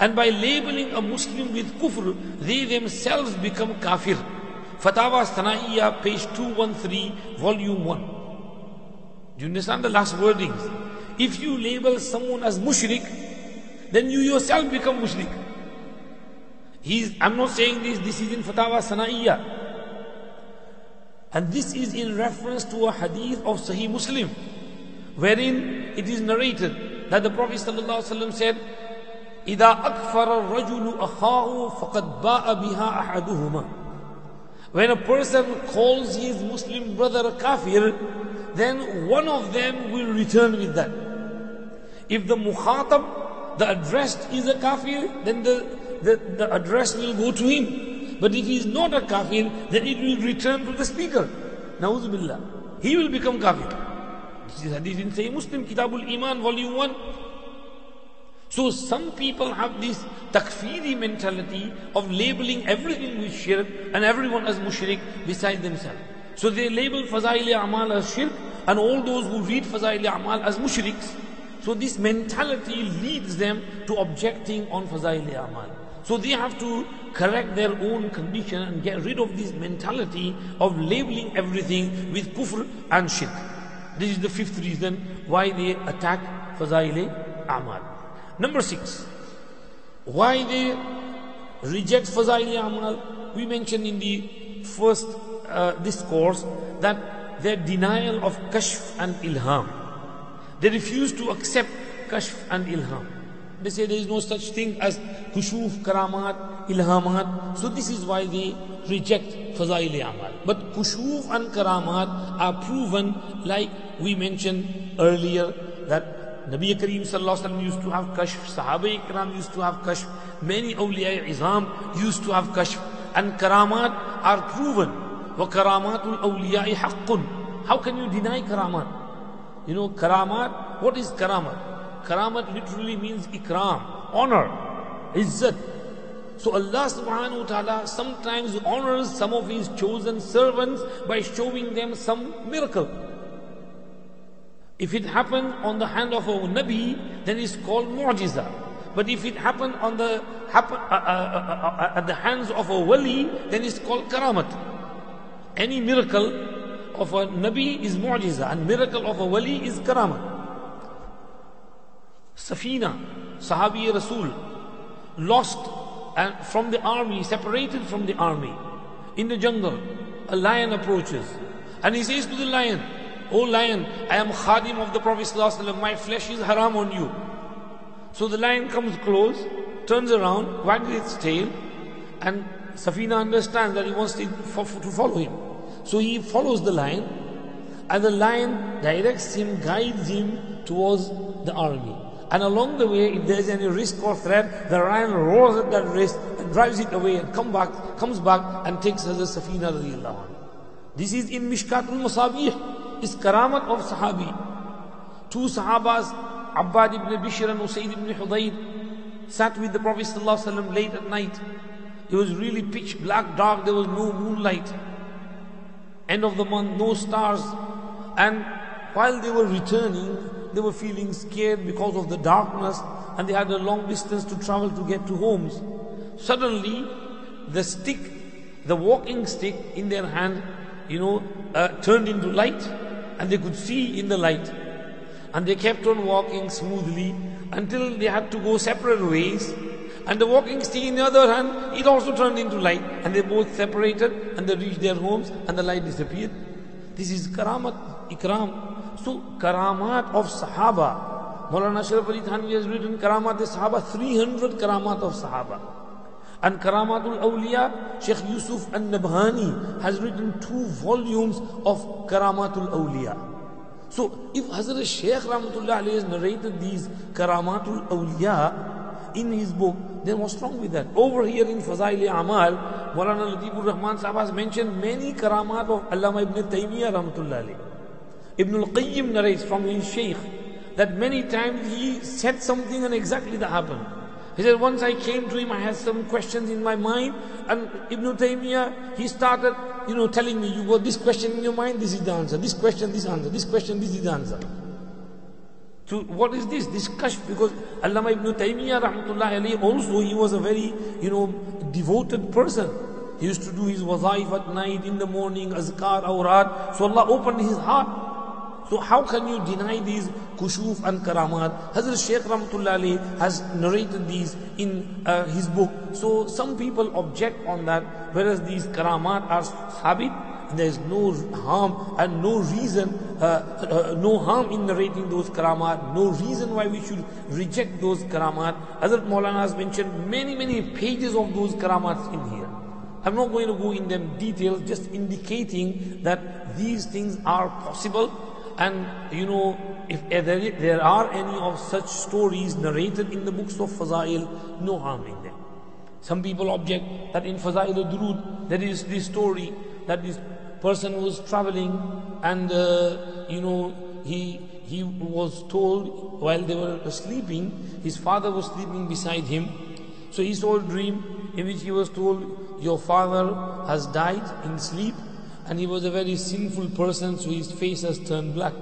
And by labeling a Muslim with kufr, they themselves become kafir. Fatawa Sanaiya, page 213, volume 1. Do you understand the last wordings? If you label someone as mushrik, then you yourself become mushrik. He's, I'm not saying this, this is in Fatawa Sanaiya. And this is in reference to a hadith of Sahih Muslim, wherein it is narrated that the Prophet ﷺ said, إِذَا أَكْفَرَ الرَّجُلُ أَخَاهُ فَقَدْ بَاءَ بِهَا أَحَدُهُمَا When a person calls his Muslim brother a kafir, then one of them will return with that. If the mukhatab, the addressed is a kafir, then the, the, the address will go to him. But if he is not a kafir, then it will return to the speaker. Billah. He will become kafir. This is hadith in Sahih Muslim, Kitabul Iman, volume 1. So some people have this takfiri mentality of labeling everything with shirk and everyone as mushrik beside themselves. So they label Fazail Amal as shirk and all those who read Fazail Amal as mushriks. So this mentality leads them to objecting on Fazail Amal. So they have to correct their own condition and get rid of this mentality of labeling everything with kufr and shirk. This is the fifth reason why they attack Fazail Amal. Number six, why they reject Fazail Amal. We mentioned in the first uh, discourse that their denial of Kashf and Ilham. They refuse to accept Kashf and Ilham. They say there is no such thing as Kushuf, Karamat, Ilhamat. So this is why they reject Fazail Amal. But Kushuf and Karamat are proven like we mentioned earlier that Nabi Kareem Sallallahu Alaihi Wasallam used to have kashf, Sahaba Ikram used to have kashf, many awliya izam used to have kashf, and karamat are proven. وَكَرَامَاتُ الْأَوْلِيَاءِ حَقٌّ How can you deny karamat? You know, karamat, what is karamat? Karamat literally means ikram, honor, izzat. So Allah subhanahu wa ta'ala sometimes honors some of his chosen servants by showing them some miracle. If it happened on the hand of a Nabi, then it's called mu'jiza. But if it happened on the happen, uh, uh, uh, at the hands of a wali, then it's called karamat. Any miracle of a Nabi is mu'jiza, and miracle of a wali is karama. Safina, Sahabi Rasul, lost and from the army, separated from the army, in the jungle, a lion approaches, and he says to the lion, O lion, I am khadim of the Prophet my flesh is haram on you. So the lion comes close, turns around, wags its tail, and Safina understands that he wants to follow him. So he follows the lion, and the lion directs him, guides him towards the army. And along the way, if there's any risk or threat, the lion roars at that risk and drives it away and come back, comes back and takes Hazrat Safina This is in Mishkatul Masabih is karamat of Sahabi. Two Sahabas, Abbad ibn Bishr and Usaid ibn Hudayr, sat with the Prophet ﷺ late at night. It was really pitch black, dark, there was no moonlight. End of the month, no stars. And while they were returning, they were feeling scared because of the darkness and they had a long distance to travel to get to homes. Suddenly, the stick, the walking stick in their hand, you know, uh, turned into light and they could see in the light. And they kept on walking smoothly until they had to go separate ways. And the walking stick in the other hand, it also turned into light. And they both separated and they reached their homes and the light disappeared. This is karamat, ikram. So karamat of Sahaba. Maulana Ashraf Ali Thanvi has written karamat of Sahaba, 300 karamat of Sahaba. And Karamatul Awliya, Sheikh Yusuf An-Nabhani has written two volumes of Karamatul Awliya. So if Hazrat Sheikh Rahmatullah has narrated these Karamatul Awliya in his book, then what's wrong with that? Over here in Fazail Amal, Maulana Latifur Rahman Sahab has mentioned many Karamat of Allama Ibn Taymiyyah Rahmatullah Ibn al-Qayyim narrates from his Shaykh that many times he said something and exactly that happened. He said, once I came to him, I had some questions in my mind, and Ibn Taymiyyah, he started, you know, telling me, you got this question in your mind, this is the answer. This question, this answer. This question, this is the answer. So what is this? This kashf, because Allama Ibn Taymiyyah, rahmatullah alayhi, also he was a very, you know, devoted person. He used to do his wazaif at night, in the morning, azkar, awrad. So Allah opened his heart. So how can you deny these kushuf and karamat? Hazrat Shaykh Rahmatullah has narrated these in uh, his book. So some people object on that, whereas these karamat are habit there's no harm and no reason, uh, uh, no harm in narrating those karamat, no reason why we should reject those karamat. Hazrat Maulana has mentioned many, many pages of those karamats in here. I'm not going to go in them details, just indicating that these things are possible and you know, if there are any of such stories narrated in the books of Fazail, no harm in them. Some people object that in Fazail al-Durud, there is this story that this person was traveling and, uh, you know, he, he was told while they were sleeping, his father was sleeping beside him. So he saw a dream in which he was told, your father has died in sleep and he was a very sinful person, so his face has turned black.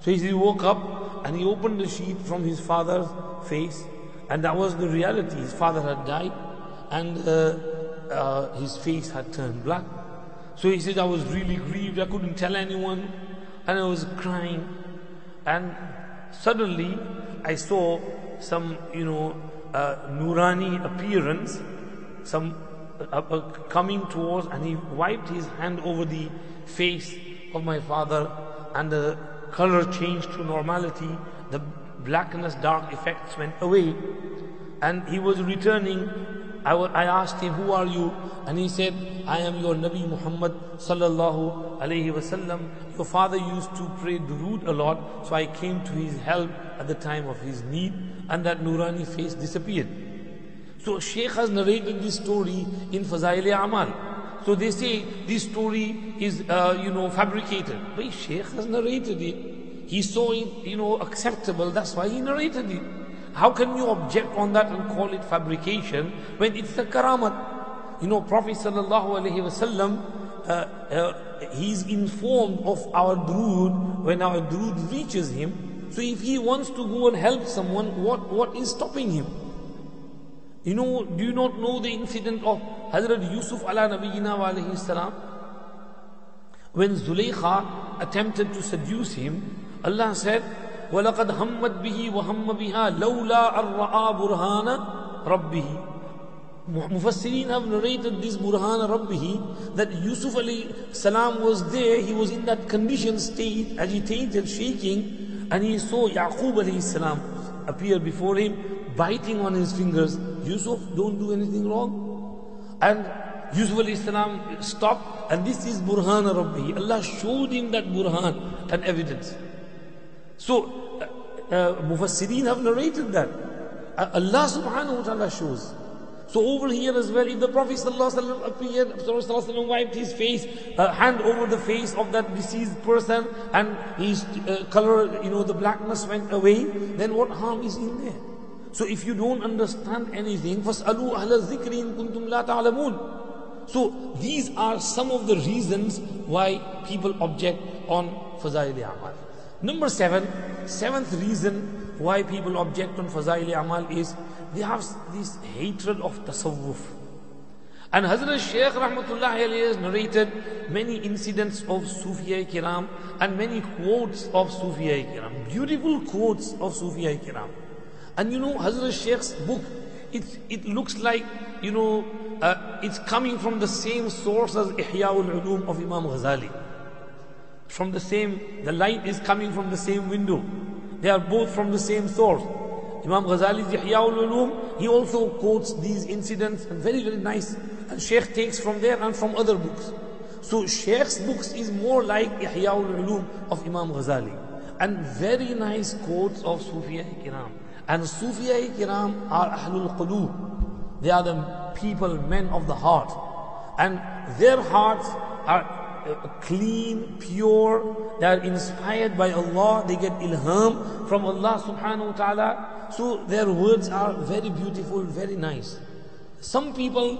So he woke up and he opened the sheet from his father's face, and that was the reality. His father had died, and uh, uh, his face had turned black. So he said, I was really grieved, I couldn't tell anyone, and I was crying. And suddenly I saw some, you know, uh, Nurani appearance, some uh, uh, coming towards and he wiped his hand over the face of my father and the color changed to normality. The blackness dark effects went away. And he was returning I, I asked him who are you and he said I am your Nabi Muhammad sallallahu alayhi wasallam your father used to pray durood a lot so I came to his help at the time of his need and that Nurani face disappeared so Sheikh has narrated this story in Fazail Amal. So they say this story is, uh, you know, fabricated. But Sheikh has narrated it. He saw it, you know, acceptable. That's why he narrated it. How can you object on that and call it fabrication when it's the karamat? You know, Prophet sallallahu alaihi wasallam, uh, uh, he's informed of our drood when our drood reaches him. So if he wants to go and help someone, what, what is stopping him? You know, do you not know the incident of Hazrat Yusuf ala wa alayhi salam? When Zulaykha attempted to seduce him, Allah said, وَلَقَدْ هَمَّتْ بِهِ وَهَمَّ بِهَا لَوْلَا أَرْرَآ بُرْهَانَ رَبِّهِ Mufassirin have narrated this Burhan Rabbihi that Yusuf alayhi salam was there, he was in that condition state, agitated, shaking, and he saw Yaqub alayhi salam appear before him, biting on his fingers. Yusuf, don't do anything wrong. And Yusuf alayhi salam stopped, and this is Burhan Rabbi. Allah showed him that Burhan and evidence. So, uh, uh, Mufassirin have narrated that. Uh, Allah subhanahu wa ta'ala shows. So over here as well, if the Prophet ﷺ appeared, ﷺ wiped his face, uh, hand over the face of that deceased person, and his uh, color, you know, the blackness went away, then what harm is in there? So if you don't understand anything, فَاسْأَلُوا أَهْلَ الذِّكْرِ إِن كُنْتُمْ لَا تَعْلَمُونَ So these are some of the reasons why people object on Fazail Amal. Number seven, seventh reason why people object on Fazail Amal is they have this hatred of tasawwuf. And Hazrat Shaykh Rahmatullah has narrated many incidents of Sufiya Kiram and many quotes of Sufiya Kiram. Beautiful quotes of Sufiya Kiram. And you know, Hazrat Shaykh's book, it, it looks like, you know, uh, it's coming from the same source as Ihya'ul Ulum of Imam Ghazali. From the same, the light is coming from the same window. They are both from the same source. Imam Ghazali's Ihya'ul Ulum, he also quotes these incidents and very, very nice. And Sheikh takes from there and from other books. So Sheikh's books is more like Ihya'ul Ulum of Imam Ghazali. And very nice quotes of Sufiya Kiram. And Sufiya Kiram are Ahlul Qulub. They are the people, men of the heart. And their hearts are clean, pure, they are inspired by Allah, they get ilham from Allah subhanahu wa ta'ala. So their words are very beautiful, very nice. Some people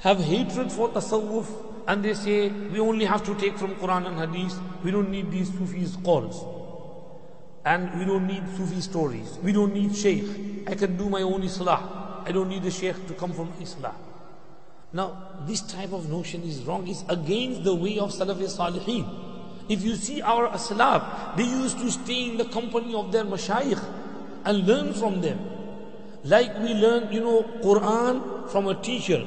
have hatred for tasawwuf and they say we only have to take from Quran and Hadith, we don't need these Sufis calls. And we don't need Sufi stories. We don't need Shaykh. I can do my own Islah. I don't need a Shaykh to come from Islah. Now, this type of notion is wrong. It's against the way of Salafi Salihin. If you see our Aslaf, they used to stay in the company of their Mashayikh and learn from them. Like we learn, you know, Quran from a teacher,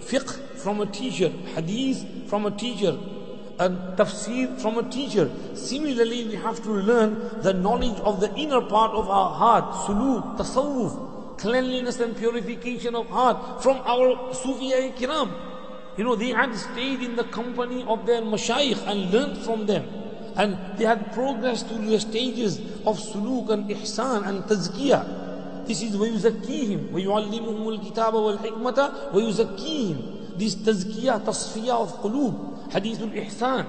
fiqh from a teacher, hadith from a teacher, and tafsir from a teacher. Similarly, we have to learn the knowledge of the inner part of our heart, suluk, tasawwuf, cleanliness and purification of heart from our Sufiya kiram. You know, they had stayed in the company of their mashayikh and learned from them. And they had progressed through the stages of suluk and ihsan and tazkiyah. This is وَيُزَكِّيهِمْ وَيُعَلِّمُهُمُ الْكِتَابَ وَالْحِكْمَةَ وَيُزَكِّيهِمْ This tazkiyah, tasfiyah of qulub, hadithul ihsan.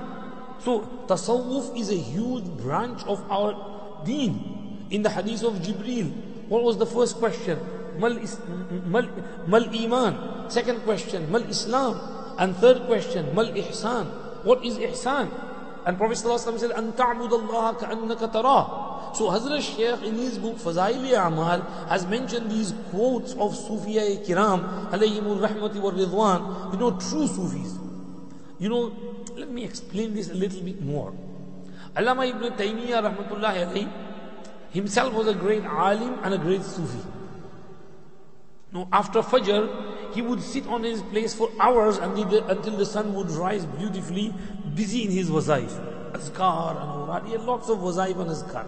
So tasawwuf is a huge branch of our deen. In the hadith of Jibreel, what was the first question? Mal, mal, mal iman. Second question, mal Islam. And third question, mal ihsan. What is ihsan? And Prophet ﷺ said, أن تعبد الله كأنك تراه. So Hazrat Shaykh in his book Fazaili Amal has mentioned these quotes of Sufiya Kiram alayhimul rahmati wa ridwan. You know, true Sufis. You know, let me explain this a little bit more. Allama ibn Taymiyyah rahmatullahi alayhi himself was a great alim and a great Sufi. Now, after Fajr, he would sit on his place for hours until the sun would rise beautifully, busy in his wazaif. Azkar and awrad. He had lots of wazaif and azkar.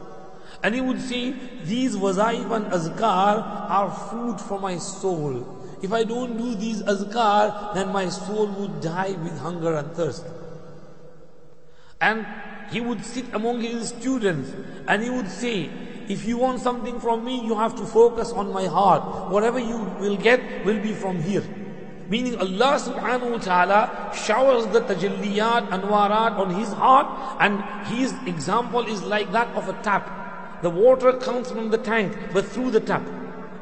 And he would say, These wazaif and azkar are food for my soul. If I don't do these azkar, then my soul would die with hunger and thirst. And he would sit among his students and he would say, if you want something from me, you have to focus on my heart. Whatever you will get will be from here. Meaning Allah subhanahu wa ta'ala showers the tajalliyat, anwarat on his heart and his example is like that of a tap. The water comes from the tank but through the tap.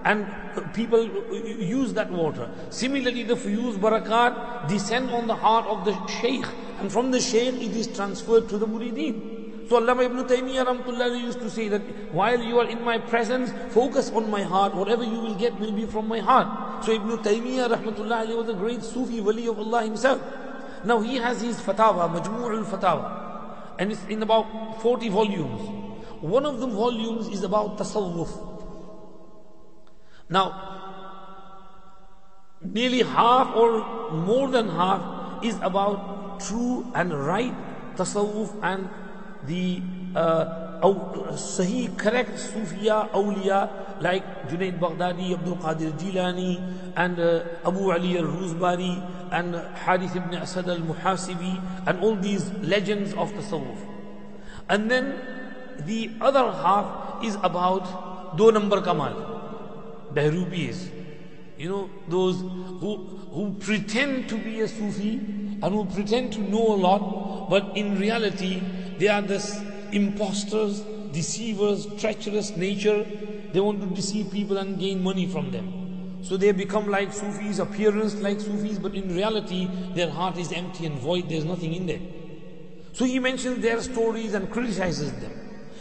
And people use that water. Similarly, the fuyuz barakat descend on the heart of the sheikh and from the shaykh it is transferred to the murideen. So Allah ibn Taymiyyah rahmatullah used to say that while you are in my presence, focus on my heart. Whatever you will get will be from my heart. So Ibn Taymiyyah rahmatullah was a great Sufi wali of Allah himself. Now he has his fatawa, Majmu' al-Fatawa. And it's in about 40 volumes. One of the volumes is about tasawwuf. Now, nearly half or more than half is about true and right tasawwuf and the uh, Sahih, correct Sufiya, awliya like Junaid Baghdadi, Abdul Qadir Jilani, and uh, Abu Ali al Ruzbari, and Harith ibn Asad al Muhasibi, and all these legends of Tasawwuf. And then the other half is about Do number Kamal, Behrubis. You know, those who, who pretend to be a Sufi and who pretend to know a lot, but in reality, they are the imposters, deceivers, treacherous nature. They want to deceive people and gain money from them. So they become like Sufis, appearance like Sufis, but in reality, their heart is empty and void. There's nothing in there. So he mentions their stories and criticizes them.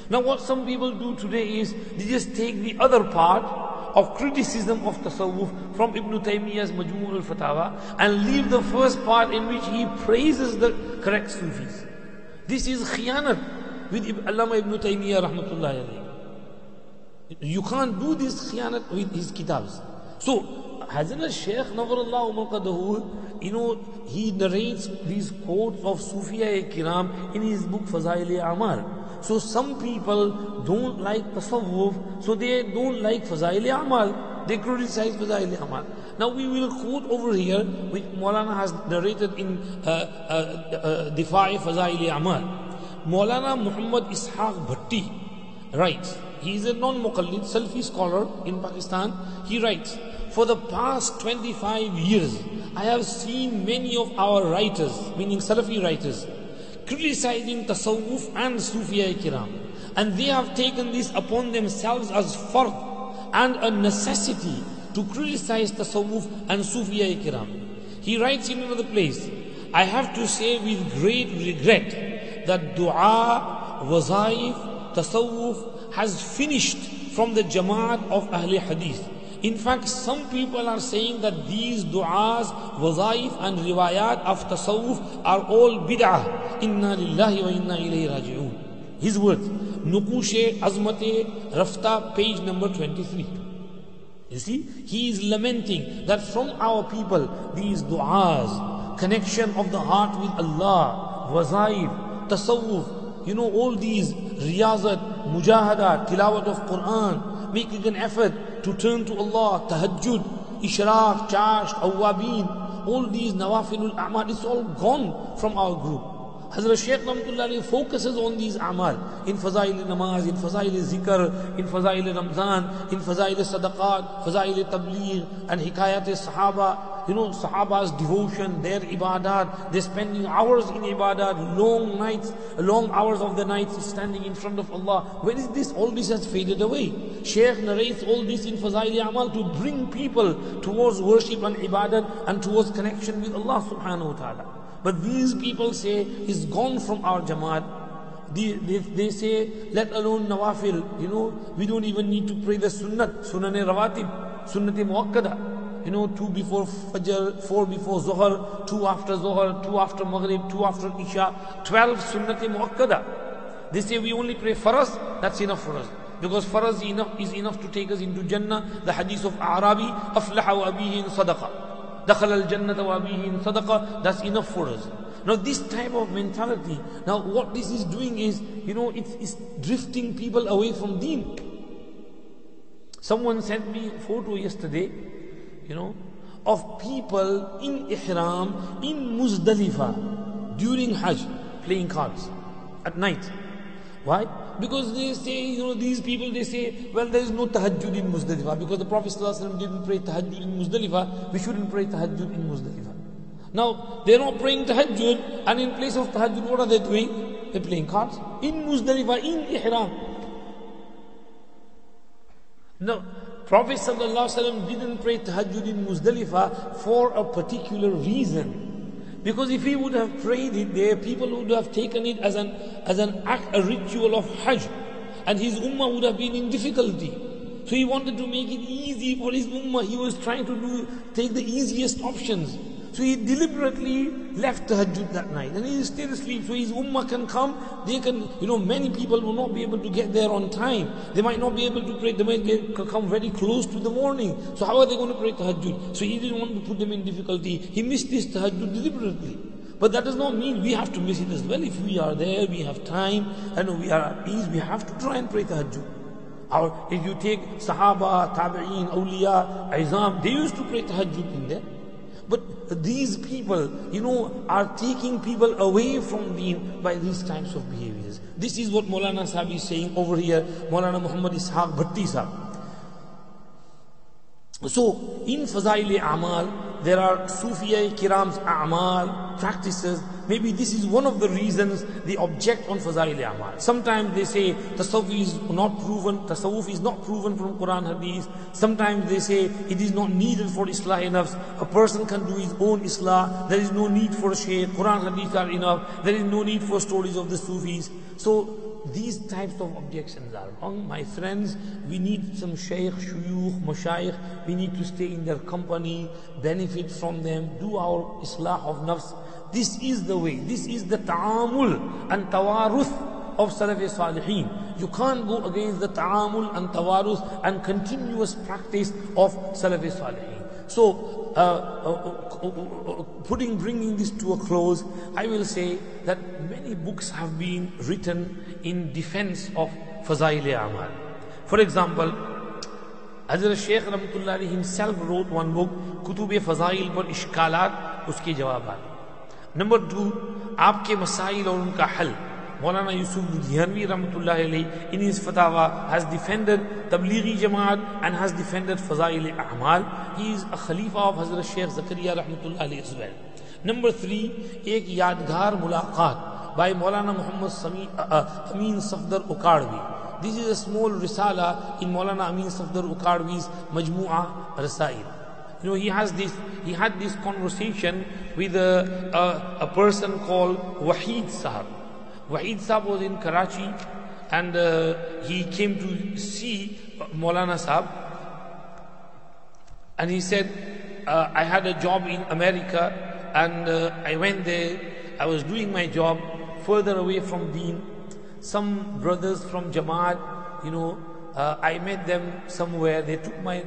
Now, what some people do today is they just take the other part of criticism of tasawwuf from Ibn Taymiyyah's Majmu' al-Fatawa and leave the first part in which he praises the correct Sufis. This is khiyanat with Allama ibn Taymiyyah rahmatullahi alayhi. You can't do this khiyanat with his kitabs. So, Hazrat Shaykh Nawarullah Umaqadahu, you know, he narrates these quotes of Sufiya Kiram in his book Fazail Amal. So some people don't like tasawwuf, so they don't like Fazail Amal. They criticize Fazail Amal. Now we will quote over here, which Maulana has narrated in uh, uh, uh, Difa'i Fazaili Amal. Maulana Muhammad Ishaq Bhatti writes, he is a non-Muqallid, Salafi scholar in Pakistan. He writes, for the past 25 years, I have seen many of our writers, meaning Salafi writers, criticizing Tasawwuf and Sufiya Kiram. And they have taken this upon themselves as fard and a necessity to criticize Tasawwuf and Sufiya Kiram. He writes in another place, I have to say with great regret that dua, wazaif, tasawwuf has finished from the Jamaat of Ahl Hadith. In fact, some people are saying that these du'as, wazaif and riwayat of tasawwuf are all bid'ah. Inna lillahi wa inna ilayhi raji'un. His words, Nukushe Azmate Rafta, page number 23. You see, he is lamenting that from our people, these du'as, connection of the heart with Allah, wazaif, tasawwuf, you know, all these riyazat, mujahada, tilawat of Quran, making an effort to turn to Allah, tahajjud, ishraq, chasht, awabin, all these nawafilul a'mal, it's all gone from our group. Hazrat Shaykh Rahmatullah focuses on these amal in Fazail Namaz, in Fazail Zikr, in Fazail Ramzan, in Fazail Sadaqat, Fazail Tabligh, and Hikayat Sahaba. You know, Sahaba's devotion, their ibadat, they're spending hours in ibadat, long nights, long hours of the night standing in front of Allah. Where is this? All this has faded away. Shaykh narrates all this in Fazail Amal to bring people towards worship and ibadat and towards connection with Allah subhanahu wa ta'ala. But these people say, is gone from our Jamaat. They, they, they, say, let alone Nawafil. You know, we don't even need to pray the Sunnat, Sunan Rawatib, Sunnat Muakkada. You know, two before Fajr, four before Zohar, two after Zohar, two after Maghrib, two after Isha, twelve Sunnat Muakkada. They say we only pray Faraz, that's enough for us. Because Faraz is enough, is enough to take us into Jannah. The hadith of Arabi, أفلح وأبيه in Dakhal al Jannata wa in sadaqah, that's enough for us. Now this type of mentality, now what this is doing is, you know, it's, it's drifting people away from deen. Someone sent me photo yesterday, you know, of people in Ihram, in Muzdalifah during Hajj, playing cards at night. Why? Because they say, you know, these people, they say, well, there is no tahajjud in Muzdalifah. Because the Prophet ﷺ didn't pray tahajjud in Muzdalifah, we shouldn't pray tahajjud in Muzdalifah. Now, they're not praying tahajjud, and in place of tahajjud, what are they doing? They're playing cards. In Muzdalifah, in Ihram. No, Prophet ﷺ didn't pray tahajjud in Muzdalifah for a particular reason. Because if he would have prayed it there, people would have taken it as an, as an act, a ritual of Hajj. And his ummah would have been in difficulty. So he wanted to make it easy for his ummah. He was trying to do, take the easiest options. So he deliberately left tahajjud that night and he still asleep. So his ummah can come, they can, you know, many people will not be able to get there on time. They might not be able to pray, they might get, come very close to the morning. So how are they going to pray tahajjud? So he didn't want to put them in difficulty. He missed this tahajjud deliberately. But that does not mean we have to miss it as well. If we are there, we have time, and we are at ease, we have to try and pray tahajjud. Or if you take Sahaba, Tabi'een, Awliya, Izam, they used to pray tahajjud in there. But these people, you know, are taking people away from deen by these types of behaviors. This is what Maulana Sahib is saying over here, Maulana Muhammad Ishaq Bhatti Sahib. So, in Fazail Amal, there are Sufiya Kiram's Amal practices. Maybe this is one of the reasons they object on Fazail Amal. Sometimes they say Tasawwuf is not proven, Tasawwuf is not proven from Quran Hadith. Sometimes they say it is not needed for Islah enough. A person can do his own Islah. There is no need for Shaykh. Quran Hadith are enough. There is no need for stories of the Sufis. So these types of objections are wrong. My friends, we need some shaykh, shuyukh, mashayikh. We need to stay in their company, benefit from them, do our islah of nafs. This is the way. This is the ta'amul and tawaruth of Salaf Salihin. You can't go against the ta'amul and tawaruth and continuous practice of Salaf Salihin. So, uh, uh, uh, putting, bringing this to a close, I will say that many books have been written in defense of Fazail Amal. For example, Hazrat Shaykh Rahmatullah himself wrote one book, Kutub Fazail number two آپ کے مسائل اور ان کا حل۔ مولانا یوسف لدھیانوی رحمۃ اللہ علیہ in Fatawa has defended Tablighi Jamaat and has defended فضائل اعمال۔ He is a خلیفہ of حضرت شیخ زکریہ رحمۃ اللہ علیہ as نمبر تھری، ایک یادگار ملاقات by Maulana Muhammad Amin Safdar اکاڑوی۔ This is a small رسالہ ان مولانا امین صفدر اکاڑویز مجموعہ رسائل۔ You know, he has this, he had this conversation with a, a, a person called Wahid Sahab. Wahid Saab was in Karachi and uh, he came to see Maulana Saab and he said, uh, I had a job in America and uh, I went there, I was doing my job further away from Deen. Some brothers from Jamaat, you know, uh, I met them somewhere, they took my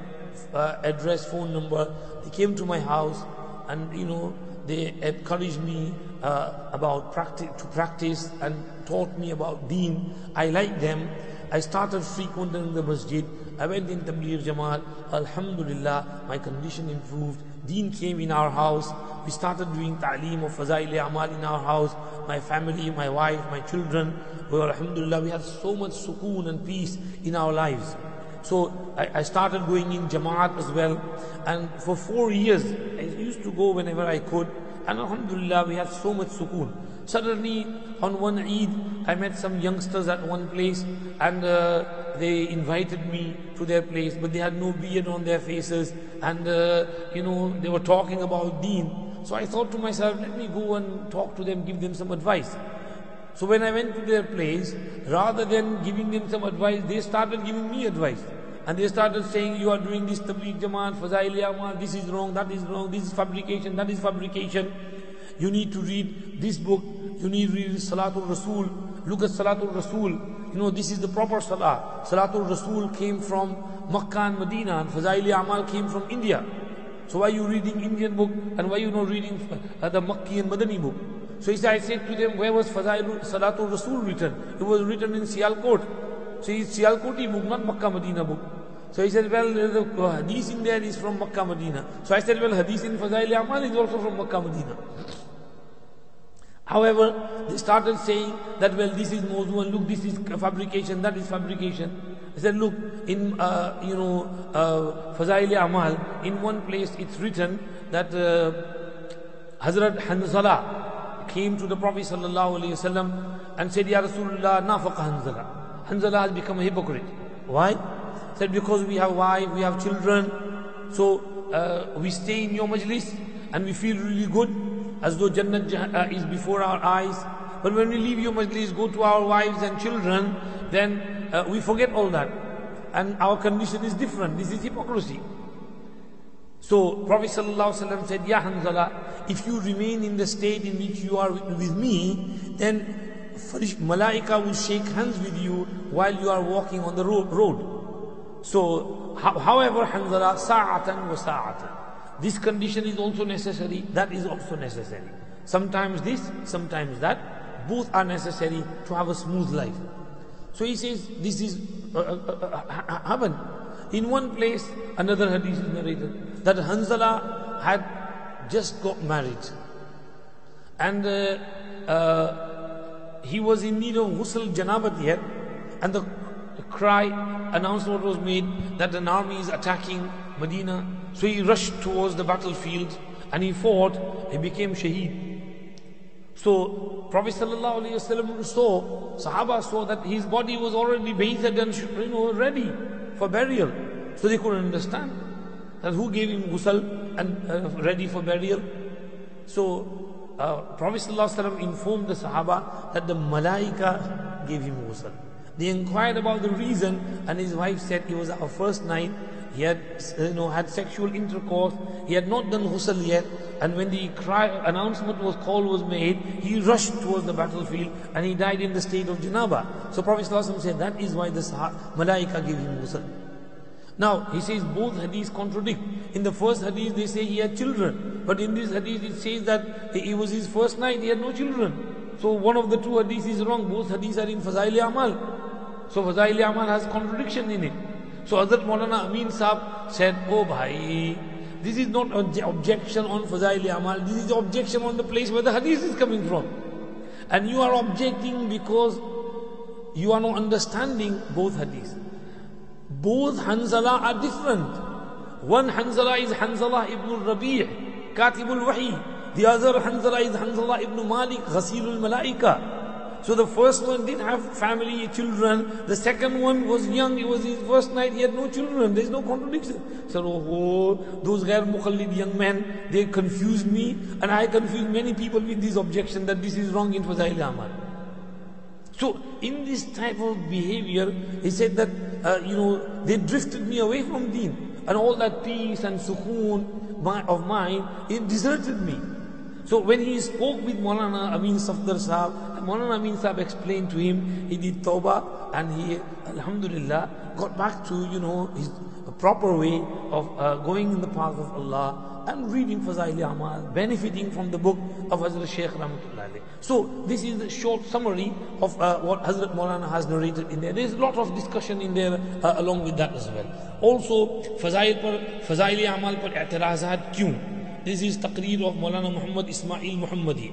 uh, address, phone number, they came to my house and, you know, they encouraged me uh, about practice, to practice and taught me about deen. I like them. I started frequenting the masjid. I went in Tabligh Jamaat. Alhamdulillah, my condition improved. Deen came in our house. We started doing ta'aleem of Fazail Amal in our house. My family, my wife, my children. Well, Alhamdulillah, we had so much sukoon and peace in our lives. So I, I, started going in Jamaat as well. And for four years, I used to go whenever I could. And Alhamdulillah, we had so much sukoon. Suddenly, on one Eid, I met some youngsters at one place and uh, they invited me to their place, but they had no beard on their faces and, uh, you know, they were talking about deen. So I thought to myself, let me go and talk to them, give them some advice. So when I went to their place, rather than giving them some advice, they started giving me advice. And they started saying, you are doing this tabligh jamaat, fazail amal, this is wrong, that is wrong, this is fabrication, that is fabrication. You need to read this book, you need to read Salatul Rasul, look at Salatul Rasul. You know, this is the proper Salah. Salatul Rasul came from Makkah and Medina and Fazaili Amal came from India. So why are you reading Indian book and why are you not reading the Makki and Madani book? So he said, I said to them, where was Fazailu Salatul Rasul written? It was written in Sialkot. So it's Sialkoti book, not Makkah Medina book. So he said, well, the hadith in there is from Makkah Medina. So I said, well, hadith in Fazail Amal is also from Makkah Medina. However, they started saying that, well, this is mawzu and look, this is fabrication, that is fabrication. I said, look, in, uh, you know, uh, Fazail Amal, in one place it's written that uh, Hazrat Hanzala came to the Prophet sallallahu alaihi wasallam and said, Ya Rasulullah, nafaqa Hanzala. Hanzala has become a hypocrite. Why? Said, because we have wife, we have children, so uh, we stay in your majlis and we feel really good as though Jannat uh, is before our eyes. But when we leave your majlis, go to our wives and children, then uh, we forget all that. And our condition is different. This is hypocrisy. So Prophet said, Ya Hanzala, if you remain in the state in which you are with me, then Malaika will shake hands with you while you are walking on the road. So, however, Hanzala, sa'atan wa sa'atan. This condition is also necessary, that is also necessary. Sometimes this, sometimes that. Both are necessary to have a smooth life. So he says, this is uh, uh, uh, happened. In one place, another hadith is narrated that Hanzala had just got married. And uh, uh, he was in need of ghusl janabat yet. And the cry, announcement was made that an army is attacking Medina. So he rushed towards the battlefield and he fought, he became shaheed. So Prophet ﷺ saw, Sahaba saw that his body was already bathed and you know, ready for burial. So they couldn't understand that who gave him ghusl and uh, ready for burial. So uh, Prophet ﷺ informed the Sahaba that the Malaika gave him ghusl. They inquired about the reason and his wife said it was our first night he had, you know, had sexual intercourse. He had not done ghusl yet. And when the cry, announcement was call was made, he rushed towards the battlefield and he died in the state of janaba. So Prophet ﷺ said that is why the malaika gave him ghusl. Now, he says both hadiths contradict. In the first hadith, they say he had children. But in this hadith, it says that it was his first night, he had no children. So one of the two hadiths is wrong. Both hadiths are in Fazail Amal. So Fazail Amal has contradiction in it. So Hazrat Maulana Amin Saab said, Oh bhai, this is not an objection on Fazaili Amal, this is objection on the place where the hadith is coming from. And you are objecting because you are not understanding both hadiths. Both Hanzala are different. One Hanzala is Hanzala ibn Rabi' Katibul Wahi. The other Hanzala is Hanzala ibn Malik, Ghasilul Malaika. So the first one didn't have family, children. The second one was young. It was his first night. He had no children. There's no contradiction. So, oh, those ghair mukhallid young men, they confused me. And I confused many people with this objection that this is wrong in Fazail Amal. So in this type of behavior, he said that, uh, you know, they drifted me away from deen. And all that peace and sukoon of mine, it deserted me. So when he spoke with Maulana Amin Safdar Sahab, Maulana Amin Sahab explained to him, he did tawbah and he, Alhamdulillah, got back to, you know, his proper way of uh, going in the path of Allah and reading Fazaili Amal, benefiting from the book of Hazrat Shaykh Rahmatullah. So this is the short summary of uh, what Hazrat Maulana has narrated in there. There is a lot of discussion in there uh, along with that as well. Also Fazail Amal par i'tirazat kyun? This is تقریر of مولانا محمد اسماعیل محمدی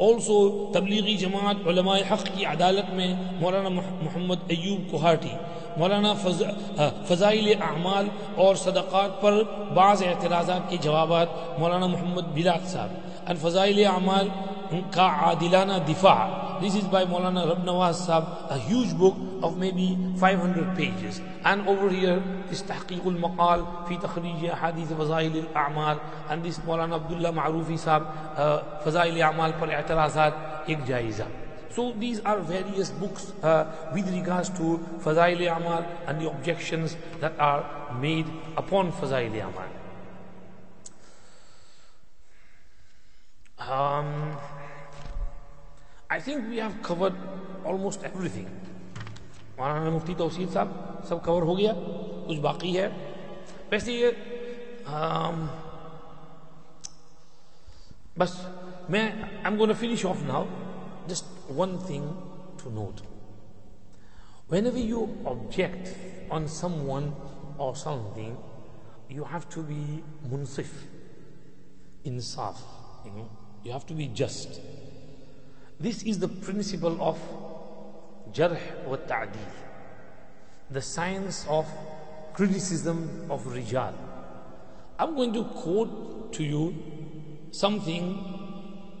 Also, Tablighi Jamaat علماء حق کی عدالت میں مولانا محمد ایوب کوہاٹی مولانا فضائل اعمال اور صدقات پر بعض اعتراضات کے جوابات مولانا محمد بلاد صاحب الفضائل اعمال کا دلانہ دفاع رب نواز صاحب اے heel objection Fazail a small I think we have covered almost everything. मौलाना मुफ्ती तोसीर साहब सब कवर हो गया कुछ बाकी है वैसे ये बस मैं I am gonna finish off now just one thing to note. Whenever you object on someone or something, you have to be munsif, insaf, you know, you have to be just. This is the principle of jarh wa ta'dil, the science of criticism of rijal. I'm going to quote to you something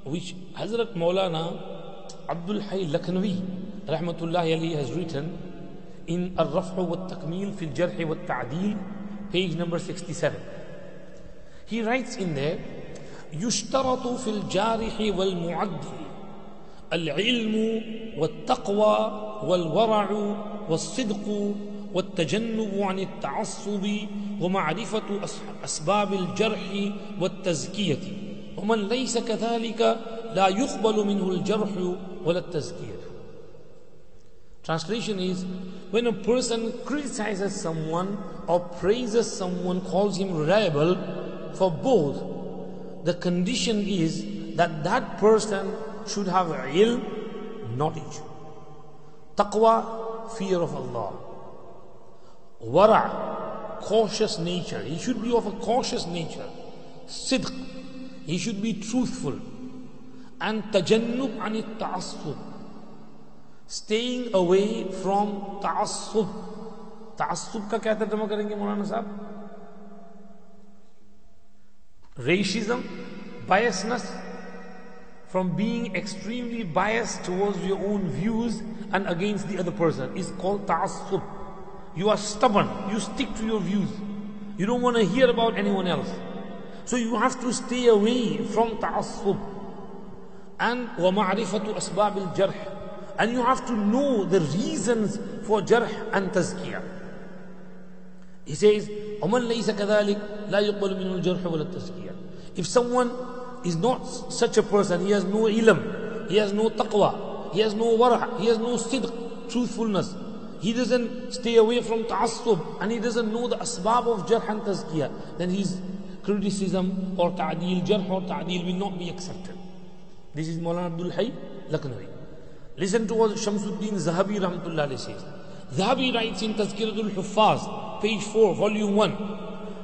which Hazrat Maulana Abdul Hayy Laknawi rahmatullahi alayhi has written in Al-Raf'u wa Takmeel fil Jarh wa Ta'deel page number 67 he writes in there يشترط في الجارح والمعدل العلم والتقوى والورع والصدق والتجنب عن التعصب ومعرفة أسباب الجرح والتزكية ومن ليس كذلك لا يقبل منه الجرح ولا التزكية Translation is when a person criticizes someone or praises someone, calls him reliable, for both, the condition is that that person should have a not H تکوا fear of Ara conscious nature he should be of a conscious nature he should be truthful and تجنب and تعصب staying away from تعصب تعصب کا کیا ترجمہ کریں گے مولانا صاحب ریشیزم باسنس from being extremely biased towards your own views and against the other person is called ta'assub you are stubborn you stick to your views you don't want to hear about anyone else so you have to stay away from ta'assub and ومعرفة أسباب الجرح and you have to know the reasons for jarh and tazkiyah. He says ومن ليس كذلك لا يقبل منه الجرح ولا التزكية if someone is not such a person he has no ilm he has no taqwa he has no wara he has no sidq truthfulness he doesn't stay away from ta'assub and he doesn't know the asbab of jarh and tazkiyah then his criticism or ta'deel, jarh or ta'deel will not be accepted. This is Maulana Abdul Hayy Laknawi. Listen to what Shamsuddin Zahabi Rahmatullah says. Zahabi writes in Tazkiratul Huffaz, page 4, volume 1.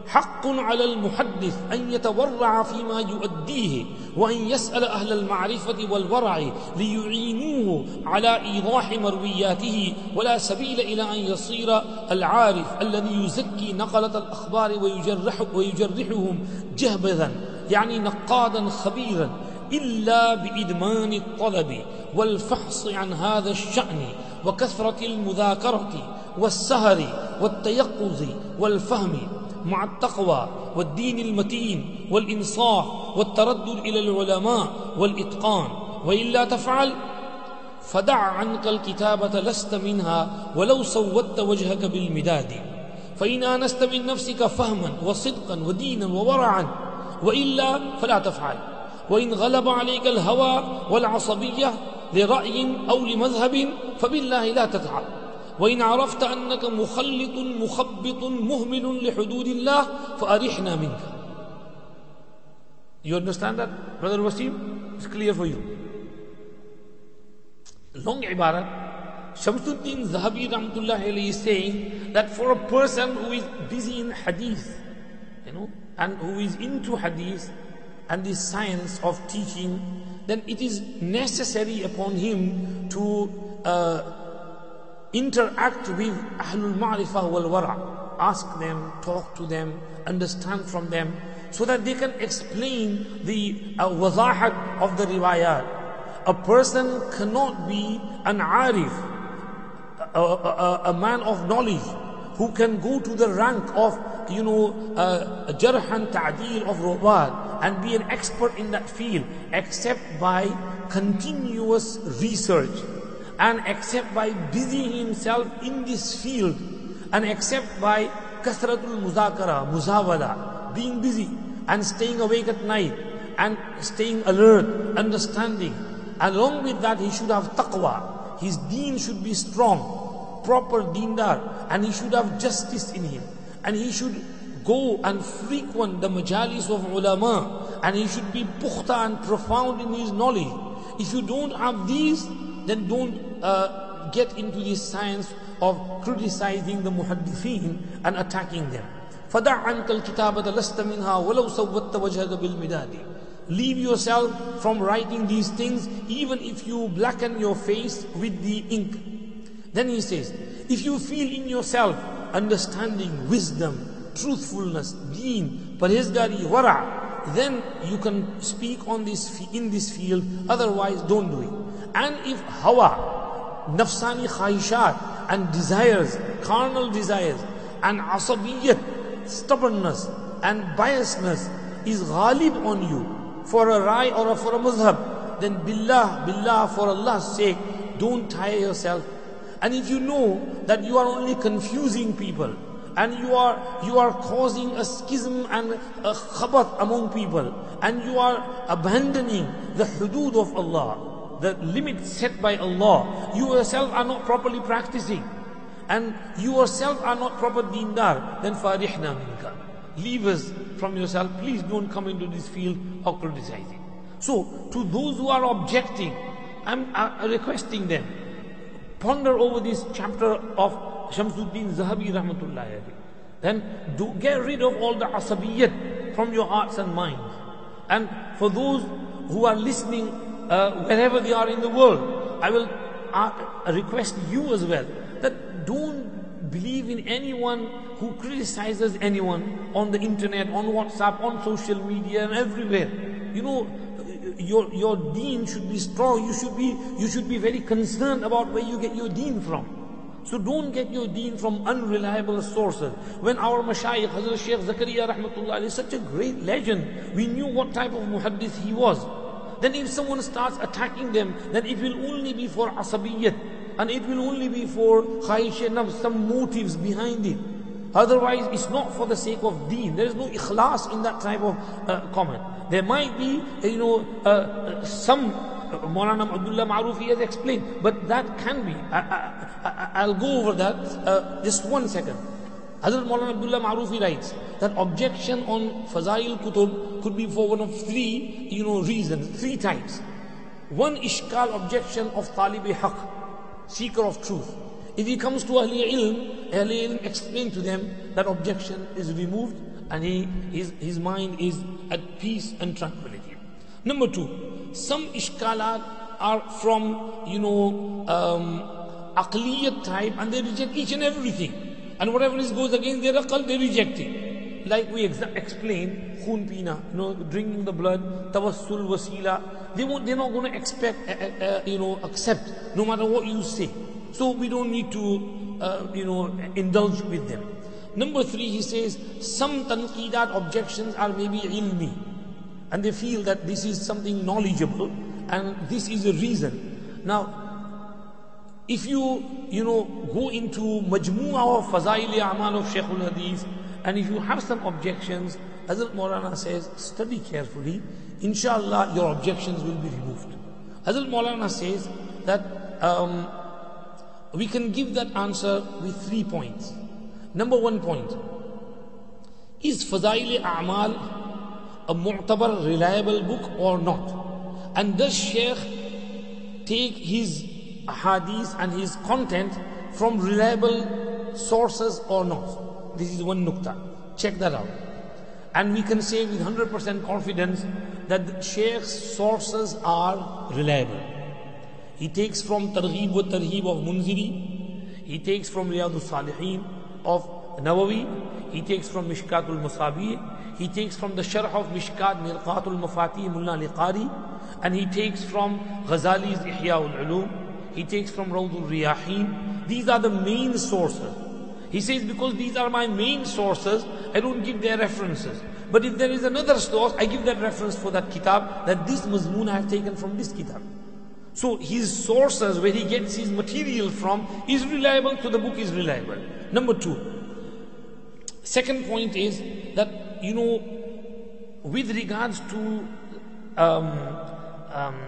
حق على المحدث أن يتورع فيما يؤديه وأن يسأل أهل المعرفة والورع ليعينوه على إيضاح مروياته ولا سبيل إلى أن يصير العارف الذي يزكي نقلة الأخبار ويجرح ويجرحهم جهبذا يعني نقادا خبيرا إلا بإدمان الطلب والفحص عن هذا الشأن وكثرة المذاكرة والسهر والتيقظ والفهم. مع التقوى والدين المتين والإنصاف والتردد إلى العلماء والإتقان. وإلا تفعل فدع عنك الكتابة لست منها ولو سودت وجهك بالمداد. فإن آنست من نفسك فهما وصدقا ودينا وورعا وإلا فلا تفعل. وإن غلب عليك الهوى والعصبية لرأي أو لمذهب فبالله لا تتعب. وإن عرفت أنك مخلط مخبط مهمل لحدود الله فأرحنا منك You understand that, Brother Wasim? It's clear for you. Long ibarat. Shamsuddin Zahabi Rahmatullah is saying that for a person who is busy in hadith, you know, and who is into hadith and the science of teaching, then it is necessary upon him to uh, interact with Ahlul Ma'rifah wal Wara. Ask them, talk to them, understand from them, so that they can explain the uh, wazahat of the riwayat. A person cannot be an arif, a, a, a man of knowledge, who can go to the rank of, you know, uh, jarh and ta'deel of ruwat and be an expert in that field, except by continuous research and except by busying himself in this field and except by kasratul muzakara, muzawada, being busy and staying awake at night and staying alert, understanding. Along with that, he should have taqwa. His deen should be strong, proper deendar, and he should have justice in him. And he should go and frequent the majalis of ulama, and he should be pukhta and profound in his knowledge. If you don't have these, then don't uh, get into this science of criticizing the muhaddithin and attacking them. فدع عنك الكتابة لست منها ولو سودت وجهك بالمداد Leave yourself from writing these things even if you blacken your face with the ink. Then he says, if you feel in yourself understanding, wisdom, truthfulness, deen, parhezgari, wara, then you can speak on this in this field. Otherwise, don't do it. And if hawa, nafsani khahishat, and desires, carnal desires, and asabiyat, stubbornness and biasness is ghalib on you for a rai or for a madhab, then billah, billah, for Allah's sake, don't tire yourself. And if you know that you are only confusing people, and you are you are causing a schism and a khabat among people, and you are abandoning the hudud of Allah, the limit set by Allah, you yourself are not properly practicing and you yourself are not proper deendar, then farihna minka. Leave us from yourself. Please don't come into this field of criticizing. So, to those who are objecting, I'm uh, requesting them, ponder over this chapter of Shamsuddin Zahabi Rahmatullah Then do get rid of all the asabiyat from your hearts and minds. And for those who are listening uh, wherever they are in the world, I will uh, request you as well that don't believe in anyone who criticizes anyone on the internet, on WhatsApp, on social media, and everywhere. You know, your your deen should be strong. You should be you should be very concerned about where you get your deen from. So don't get your deen from unreliable sources. When our mashayikh, Hazrat Shaykh Zakaria rahmatullah is such a great legend, we knew what type of muhaddith he was. Then if someone starts attacking them, then it will only be for asabiyyat. And it will only be for khayish some motives behind it. Otherwise, it's not for the sake of deen. There is no ikhlas in that type of uh, comment. There might be, you know, uh, uh some uh, Maulana Abdullah Marufi has explained, but that can be. I, will go over that uh, just one second. Hazrat Maulana Abdullah Marufi writes that objection on Fazail Kutub could be for one of three, you know, reasons, three types. One ishkal objection of Talibi Haq, seeker of truth. If he comes to Ahli Ilm, Ahli Ilm explain to them that objection is removed and he, his, his mind is at peace and tranquility. Number two, some ishkalat are from, you know, um, aqliyat type and they reject each and everything. And whatever is goes against their aqal, they reject it. Like we ex- explained, khun pina, you know, drinking the blood, tawassul wasila. They won't, they're not going to expect, uh, uh, uh, you know, accept no matter what you say. So we don't need to, uh, you know, indulge with them. Number three, he says, some tanqidat objections are maybe ilmi. And they feel that this is something knowledgeable and this is a reason. Now, if you, you know, go into majmu'ah of fazaili amal of Shaykh al-Hadith and if you have some objections, Hazrat Maulana says, study carefully. Inshallah, your objections will be removed. Hazrat Maulana says that um, we can give that answer with three points. Number one point is Fazail A'mal a mu'tabar, reliable book or not? And does Shaykh take his hadith and his content from reliable sources or not? This is one nukta. Check that out. And we can say with 100% confidence that the Shaykh's sources are reliable. He takes from Targheeb wa Tarheeb of Munziri, he takes from Riyadh al-Salihin of Nawawi, he takes from Mishkatul Masabih, he takes from the Sharh of Mishkat Mirqatul Mafatih Mullah Liqari, and he takes from Ghazali's Ihya ul-Ulum, he takes from Rawdul Riyahin. These are the main sources. He says, because these are my main sources, I don't give their references. But if there is another source, I give that reference for that kitab, that this mazmoon I have taken from this kitab. So his sources, where he gets his material from, is reliable, so the book is reliable. Number two. Second point is that, you know, with regards to um, um,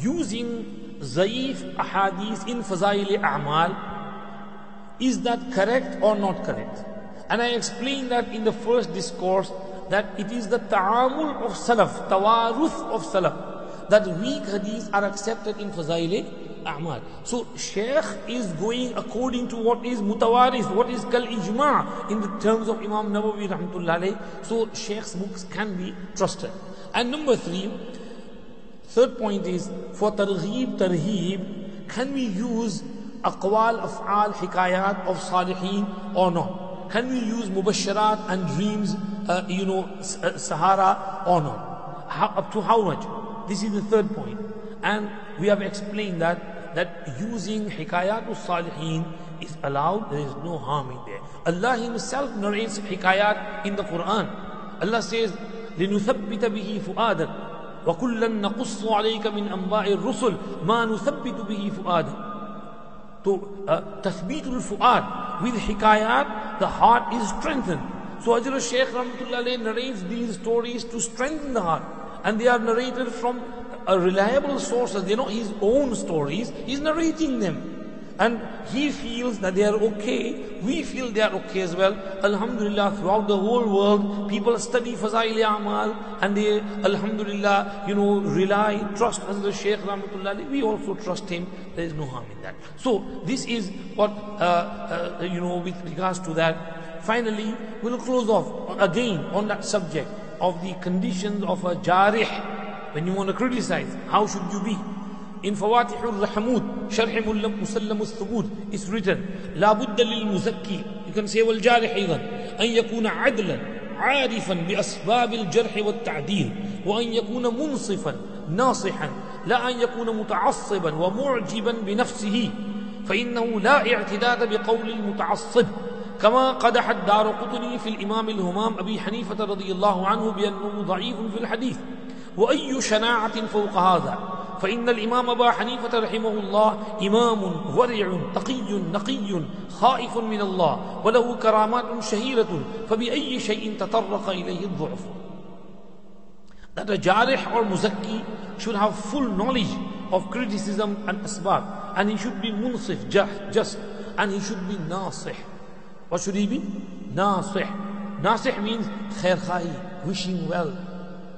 using zaif ahadith in fazail a'mal, is that correct or not correct? And I explained that in the first discourse that it is the ta'amul of salaf, tawaruth of salaf, that weak hadiths are accepted in fazail a'mal. So Shaykh is going according to what is mutawaris, what is kal ijma' in the terms of Imam Nawawi rahmatullah So Shaykh's books can be trusted. And number three, third point is for targheeb, tarheeb, can we use aqwal, af'al, hikayat of salihin or not? Can we use mubasharat and dreams, uh, you know, uh, Sahara or not? How, up to how much? This is the third point. And we have explained that, that using hikayat of salihin is allowed, there is no harm in there. Allah Himself narrates hikayat in the Quran. Allah says, لِنُثَبِّتَ بِهِ فُؤَادًا وَكُلًّا نَقُصُّ عَلَيْكَ مِنْ أَنْبَاءِ الرُّسُلِ مَا نُثَبِّتُ بِهِ فُؤَادًا تو uh, tathbeetul fu'ad with hikayat the heart is strengthened so Ajra Shaykh Rahmatullah narrates these stories to strengthen the heart and they are narrated from a reliable sources they're not his own stories he's narrating them and he feels that they are okay, we feel they are okay as well. Alhamdulillah, throughout the whole world, people study Fazail Amal and they, Alhamdulillah, you know, rely, trust the Shaykh Rahmatullah. We also trust him. There is no harm in that. So, this is what, uh, uh, you know, with regards to that. Finally, we'll close off again on that subject of the conditions of a jarih. When you want to criticize, how should you be? In فواتح الرحمود شرح مسلم الثبوت is written. لا بد للمزكي you can say والجارح أيضا أن يكون عدلا عارفا بأسباب الجرح والتعديل وأن يكون منصفا ناصحا لا أن يكون متعصبا ومعجبا بنفسه. فإنه لا اعتداد بقول المتعصب كما قدح الدار قطني في الإمام الهمام أبي حنيفة رضي الله عنه بأنه ضعيف في الحديث. وأي شناعة فوق هذا فإن الإمام أبا حنيفة رحمه الله إمام ورع تقي نقي خائف من الله وله كرامات شهيرة فبأي شيء تطرق إليه الضعف That a jarih or muzakki should have full knowledge of criticism and asbab and he should be munsif, just and he should be nasih. What should he be? Nasih. Nasih means khair khai, wishing well,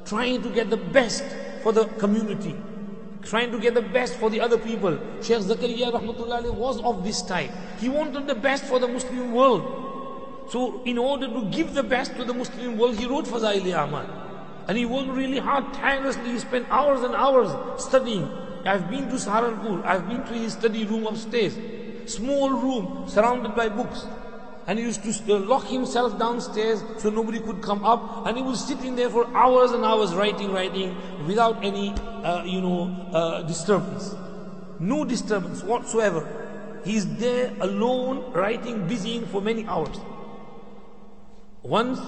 trying to get the best for the community, trying to get the best for the other people. Sheikh Zakaria rahmatullah was of this type. He wanted the best for the Muslim world. So in order to give the best to the Muslim world, he wrote Fazaili Amal. And he worked really hard, tirelessly. He spent hours and hours studying. I've been to Saharanpur. I've been to his study room upstairs. Small room, surrounded by books. And he used to lock himself downstairs so nobody could come up. And he was sitting there for hours and hours writing, writing, without any, uh, you know, uh, disturbance. No disturbance whatsoever. He's there alone, writing, busying for many hours. Once,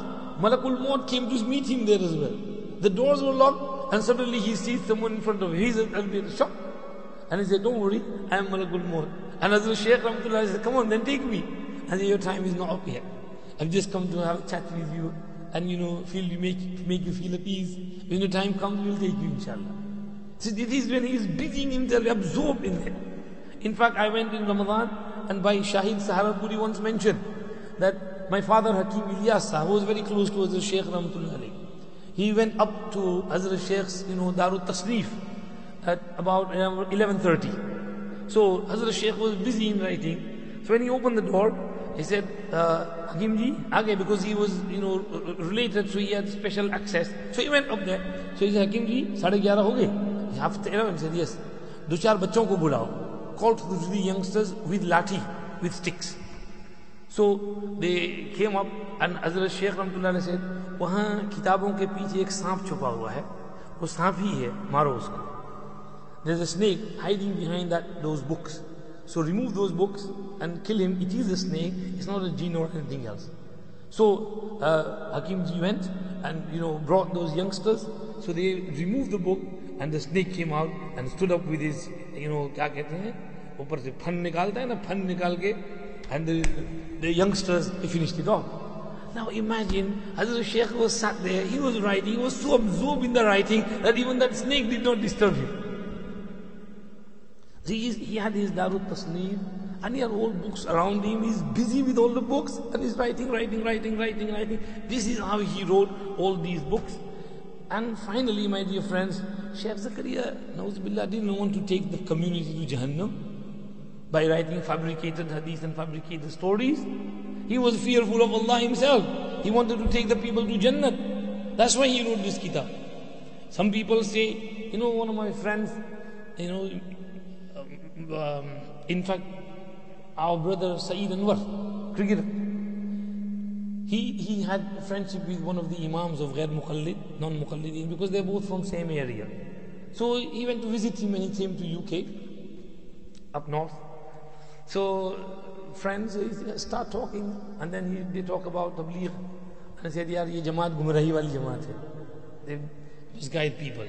Malakul Maut came to meet him there as well. The doors were locked, and suddenly he sees someone in front of him. He's a, bit shocked. And he said, Don't worry, I am Malakul Maut. And as the Shaykh Rahmatullah said, Come on, then take me. And your time is not up yet. I've just come to have a chat with you and you know, feel you make, make you feel at ease. When your time comes, we'll take you, inshallah. So this is when he is busying himself, absorbed in it. In fact, I went in Ramadan and by Shahid Saharanpuri once mentioned that my father Hakim Ilyas Sahab was very close to Hazrat Sheikh Rahmatullah Ali. He went up to Hazrat Sheikh's, you know, Darut Tasnif at about 11.30. So Hazrat Sheikh was busy in writing. So when he opened the door, he said, uh, Hakim ji, okay, because he was, you know, related, so he had special access. So he went up there. So he said, Hakim Hakimji, saadhe gyara ho gaye? Half ten he said, yes. Do char bachon ko bulao. Called the youngsters with lati, with sticks. So they came up and Hazrat Shaykh Ramtullah said, وہاں کتابوں کے پیچھے ایک سانپ چھپا ہوا ہے وہ سانپ ہی ہے مارو اس کو There's a snake hiding behind that, those books. So remove those books and kill him. It is a snake. It's not a jinn or anything else. So uh, Hakim ji went and you know brought those youngsters. So they removed the book and the snake came out and stood up with his you know क्या कहते हैं ऊपर से fun निकालता है ना fun निकाल के and the, the youngsters they finished it off. Now imagine Hazrat Sheikh was sat there, he was writing, he was so absorbed in the writing that even that snake did not disturb him. He, he had his Darut Tasneef and he had all books around him. He's busy with all the books and he's writing, writing, writing, writing, writing. This is how he wrote all these books. And finally, my dear friends, Sheikh Zakaria, Nauzubillah, didn't want to take the community to Jahannam by writing fabricated hadith and fabricated stories. He was fearful of Allah himself. He wanted to take the people to Jannah. That's why he wrote this kitab. Some people say, you know, one of my friends, you know, um, in fact, our brother Saeed Anwar, cricketer, he, he had friendship with one of the imams of Ghair Muqallid, non-Muqallidin, because they're both from same area. So he went to visit him when he came to UK, up north. So friends start talking and then he, they talk about tabligh. And I said, yaar, ye jamaat gumrahi wali jamaat hai. They misguide people.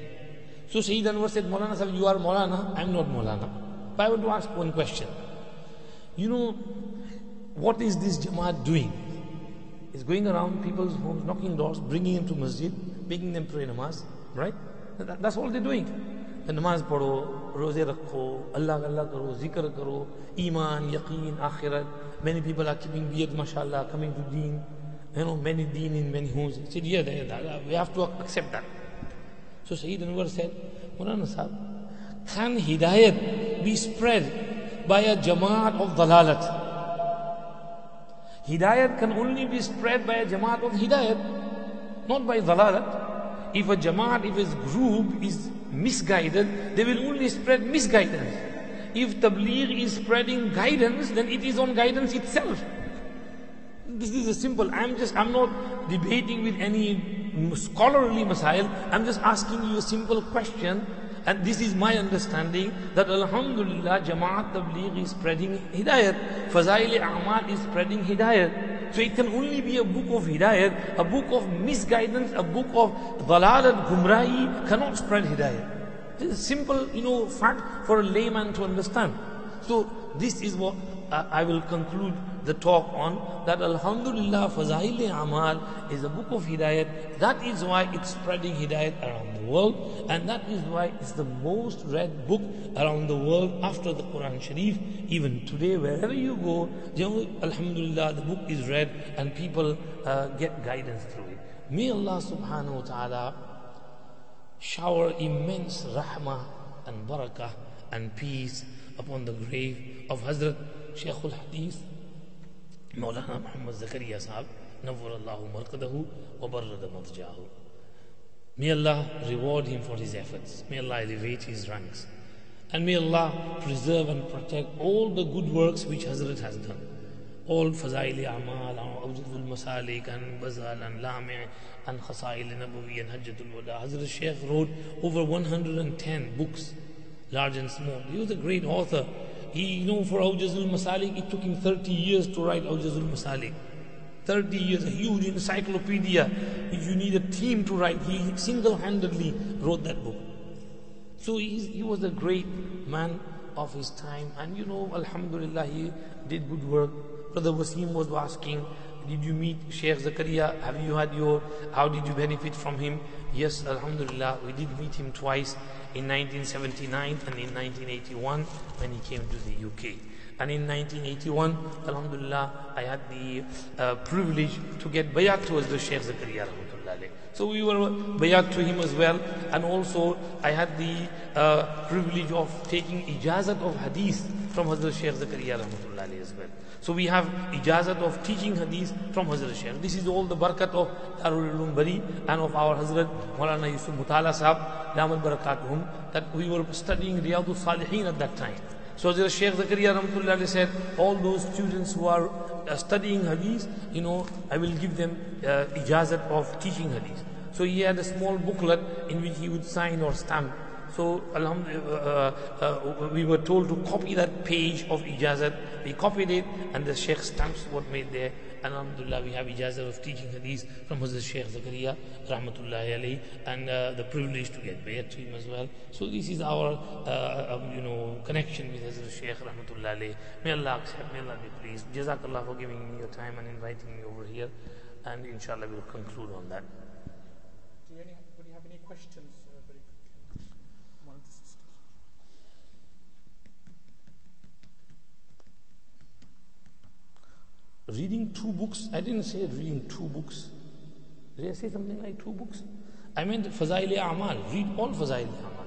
So Saeed Anwar said, Maulana sahib, you are Maulana, I am not Maulana. But I want to ask one question. You know, what is this Jamaat doing? It's going around people's homes, knocking doors, bringing them to masjid, making them pray namaz, right? That's all they're doing. Namaz padho, roze rakho, Allah Allah karo, zikr karo, iman, yaqeen, akhirat. Many people are keeping beard, mashallah, coming to deen. You know, many deen in many homes. I said, yeah, we have to accept that. So Saeed Anwar said, Murana Sahib, can hidayat be spread by a jamaat of dalalat? Hidayat can only be spread by a jamaat of hidayat, not by dalalat. If a jamaat, if his group is misguided, they will only spread misguidance. If tabligh is spreading guidance, then it is on guidance itself. This is a simple, I'm just, I'm not debating with any scholarly masail, I'm just asking you a simple question and this is my understanding that Alhamdulillah Jamaat Tabligh is spreading Hidayat. Fazail A'mal is spreading Hidayat. So it can only be a book of Hidayat, a book of misguidance, a book of Dalal and Gumrahi cannot spread Hidayat. This is a simple, you know, fact for a layman to understand. So this is what uh, I will conclude the talk on that Alhamdulillah Fazail Amal is a book of Hidayat. That is why it's spreading Hidayat around the world and that is why it's the most read book around the world after the Quran Sharif. Even today, wherever you go, Alhamdulillah, the book is read and people uh, get guidance through it. May Allah subhanahu wa ta'ala shower immense rahmah and barakah and peace upon the grave of Hazrat Shaykh al-Hadith مولانا محمد زکریہ صاحب، نور اللہ مرقدہ و برد مرجاہ may Allah reward him for his efforts may Allah elevate his ranks and may Allah preserve and protect all the good works which حضرت has done all فضائل اعمال اوجد المسالک ان بزال ان لامع ان خصائل نبوی ان حجت الودا حضرت شیخ wrote over 110 books large and small he was a great author He, you know, for Awjazul Masalik, it took him 30 years to write Awjazul Masalik. 30 years, a huge encyclopedia which you need a team to write. He single handedly wrote that book. So he was a great man of his time, and you know, Alhamdulillah, he did good work. Brother Wasim was asking, Did you meet Sheikh Zakaria? Have you had your, how did you benefit from him? Yes, Alhamdulillah, we did meet him twice in 1979 and in 1981 when he came to the UK. And in 1981, Alhamdulillah, I had the uh, privilege to get bayat towards the Shaykh Zakaria. So we were bayat to him as well. And also I had the uh, privilege of taking ijazat of hadith from Hazrat Shaykh Zakaria as well. So we have ijazat of teaching hadith from Hazrat Shaykh. This is all the barakat of Darul Ulum Bury and of our Hazrat Maulana Yusuf Mutala Sahab, Damat Barakatuhum, that we were studying Riyadul Salihin at that time. So Hazrat Shaykh Zakaria Rahmatullah said, all those students who are uh, studying hadith, you know, I will give them uh, ijazat of teaching hadith. So he had a small booklet in which he would sign or stamp. So uh, uh, uh, we were told to copy that page of ijazat. We copied it and the Shaykh stamps what made there. And alhamdulillah, we have ijazat of teaching hadith from Hazrat Shaykh Zakaria, rahmatullahi alayhi, and uh, the privilege to get bayat to him as well. So this is our, uh, um, you know, connection with Hazrat Shaykh, rahmatullahi alayhi. May Allah accept, may Allah be pleased. Jazakallah for giving me your time and inviting me over here. And inshallah, we'll conclude on that. Do you have any questions? Uh, very quickly? One of the sisters. Reading two books, I didn't say reading two books. Did I say something like two books? I meant Fazail Amal. Read all Fazail Amal.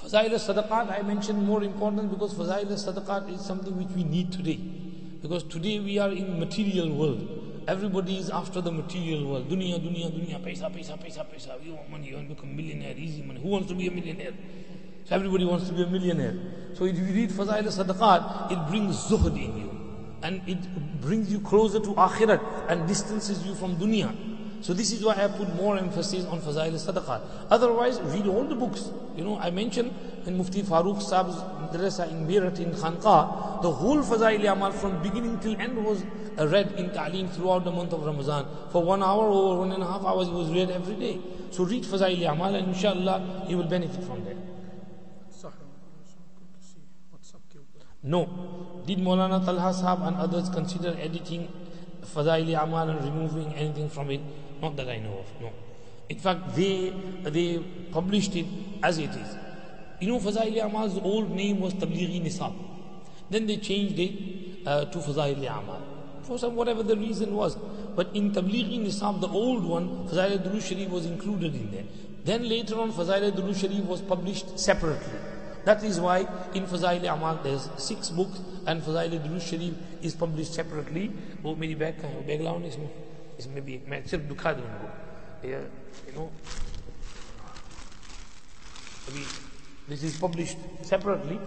Fazail Sadaqat, I mentioned more important because Fazail Sadaqat is something which we need today. Because today we are in material world. Everybody is after the material world. Dunya, dunya, dunya, paisa, paisa, paisa, paisa. We want money, you want to become millionaire, easy money. Who wants to be a millionaire? So everybody wants to be a millionaire. So if you read Fazail Sadaqat, it brings zuhd in you. And it brings you closer to akhirat and distances you from dunya. So this is why I put more emphasis on Fazail Sadaqat. Otherwise, read all the books. You know, I mentioned in Mufti Farooq Saab's madrasa in Birat in Khanqa, the whole Fazail Amal from beginning till end was uh, read in Ta'aleem throughout the month of Ramadan. For one hour or one and a half hours, it was read every day. So read Fazail Amal and inshallah, you will benefit from that. Sahra, good to see. What's up, Gilbert? No. Did Maulana Talha Sahab and others consider editing Fazaili Amal and removing anything from it? Not that I know of, no. In fact, they, they published it as it is. You know, Fazaili Amal's old name was Tablighi Nisab. Then they changed it uh, to Fazaili Amal. For some, whatever the reason was. But in Tablighi Nisab, the old one, Fazail Durud Sharif was included in there. Then later on, Fazail Durud Sharif was published separately. That is why in Fazail Amal there's six books and Fazail Durud Sharif is published separately. वो मेरी bag कहाँ है वो bag लाओ ना इसमें इसमें भी मैं सिर्फ दिखा दूँ उनको ये you know अभी this is published separately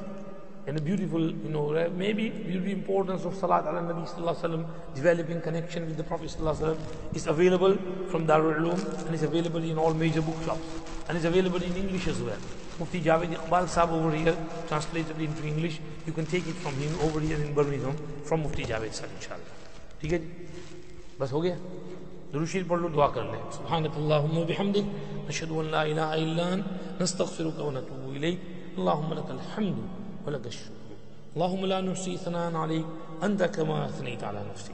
in a beautiful, you know, uh, maybe due to the importance of Salat ala Nabi Sallallahu Alaihi Wasallam, developing connection with the Prophet Sallallahu Alaihi Wasallam is available from Darul Uloom and is available in all major bookshops and is available in English as well. Mufti Javed Iqbal Sahab over here, translated into English, you can take it from him over here in Birmingham from Mufti Javed Sahab, inshallah. ठीक है जी बस हो गया दुरुशीर पढ़ लो दुआ कर ले सुबहानक अल्लाहुम्मा बिहम्दिक नशहदु अन ला इलाहा इल्ला अंत नस्तगफिरुका व नतूबु इलैक اللهم لك الحمد ولك الشكر اللهم لا نحصي ثناء عليك أنت كما أثنيت على نفسك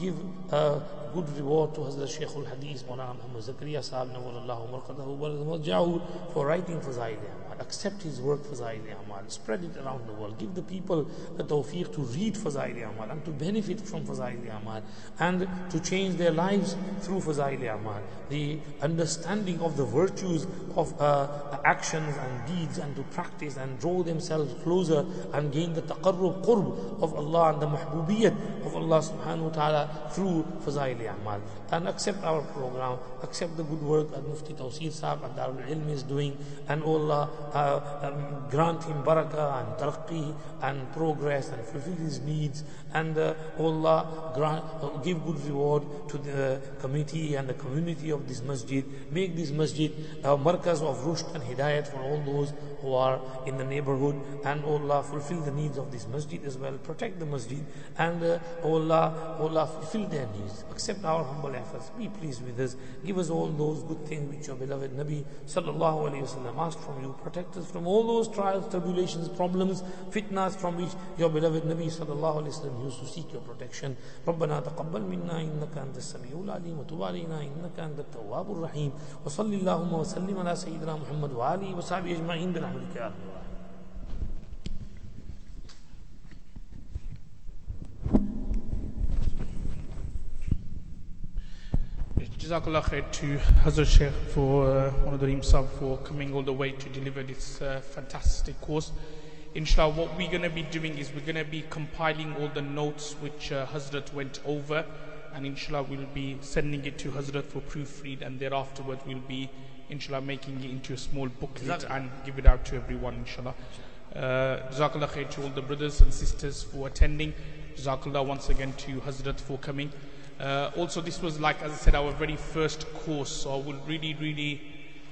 give a good reward to Hazrat Shaykh al-Hadith, Maulana Muhammad Zakaria Sahib, Nawallahu Marqadahu, for writing Fazail Amal. Accept his work Fazail Amal. Spread it around the world. Give the people the tawfiq to read Fazail Amal and to benefit from Fazail Amal and to change their lives through Fazail Amal. The understanding of the virtues of uh, actions and deeds and to practice and draw themselves closer and gain the taqarrub, qurb of Allah and the mahbubiyat of Allah subhanahu wa ta'ala through Fazail amal. And accept our program, accept the good work that Mufti Tawseer Sahib and Darul Ilm is doing, and Allah uh, um, grant him barakah and taraqi and progress and fulfill his needs, and uh, Allah grant, uh, give good reward to the committee and the community of this masjid. Make this masjid a markaz of rushd and hidayat for all those who are in the neighborhood, and Allah fulfill the needs of this masjid as well. Protect the masjid, and uh, Allah, Allah fulfill their needs. Accept our humble efforts. Be pleased with us. Give us all those good things which your beloved Nabi sallallahu alaihi wasallam asked from you. Protect us from all those trials, tribulations, problems, fitnas from which your beloved Nabi sallallahu alaihi wasallam used to seek your protection. ربنا تقبل منا إنك أنت السميع العليم وتب علينا إنك أنت التواب الرحيم وصل اللهم وسلم على سيدنا محمد وآله وصحبه أجمعين برحمتك يا أرحم الراحمين Jazakallah khair to Hazrat Sheikh for uh, one of the Sahib for coming all the way to deliver this uh, fantastic course. Inshallah, what we're going to be doing is we're going to be compiling all the notes which uh, Hazrat went over, and inshallah, we'll be sending it to Hazrat for proofread, and thereafter we'll be, inshallah, making it into a small booklet and give it out to everyone, inshallah. Uh, Jazakallah khair to all the brothers and sisters for attending. Jazakallah once again to Hazrat for coming. Uh, also, this was like, as I said, our very first course, so I would really, really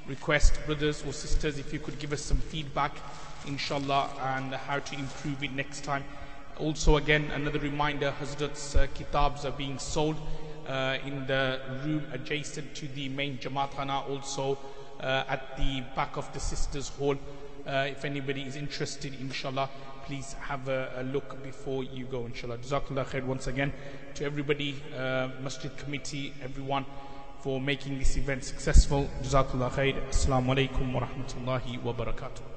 request brothers or sisters if you could give us some feedback, inshallah, and how to improve it next time. Also, again, another reminder Hazrat's uh, kitabs are being sold uh, in the room adjacent to the main Jamaat Khana, also uh, at the back of the Sisters Hall. Uh, if anybody is interested, inshallah, please have a, a look before you go, inshallah. Jazakallah khair once again to everybody, uh, Masjid Committee, everyone, for making this event successful. Jazakallah khair. Assalamu alaikum wa rahmatullahi wa barakatuh.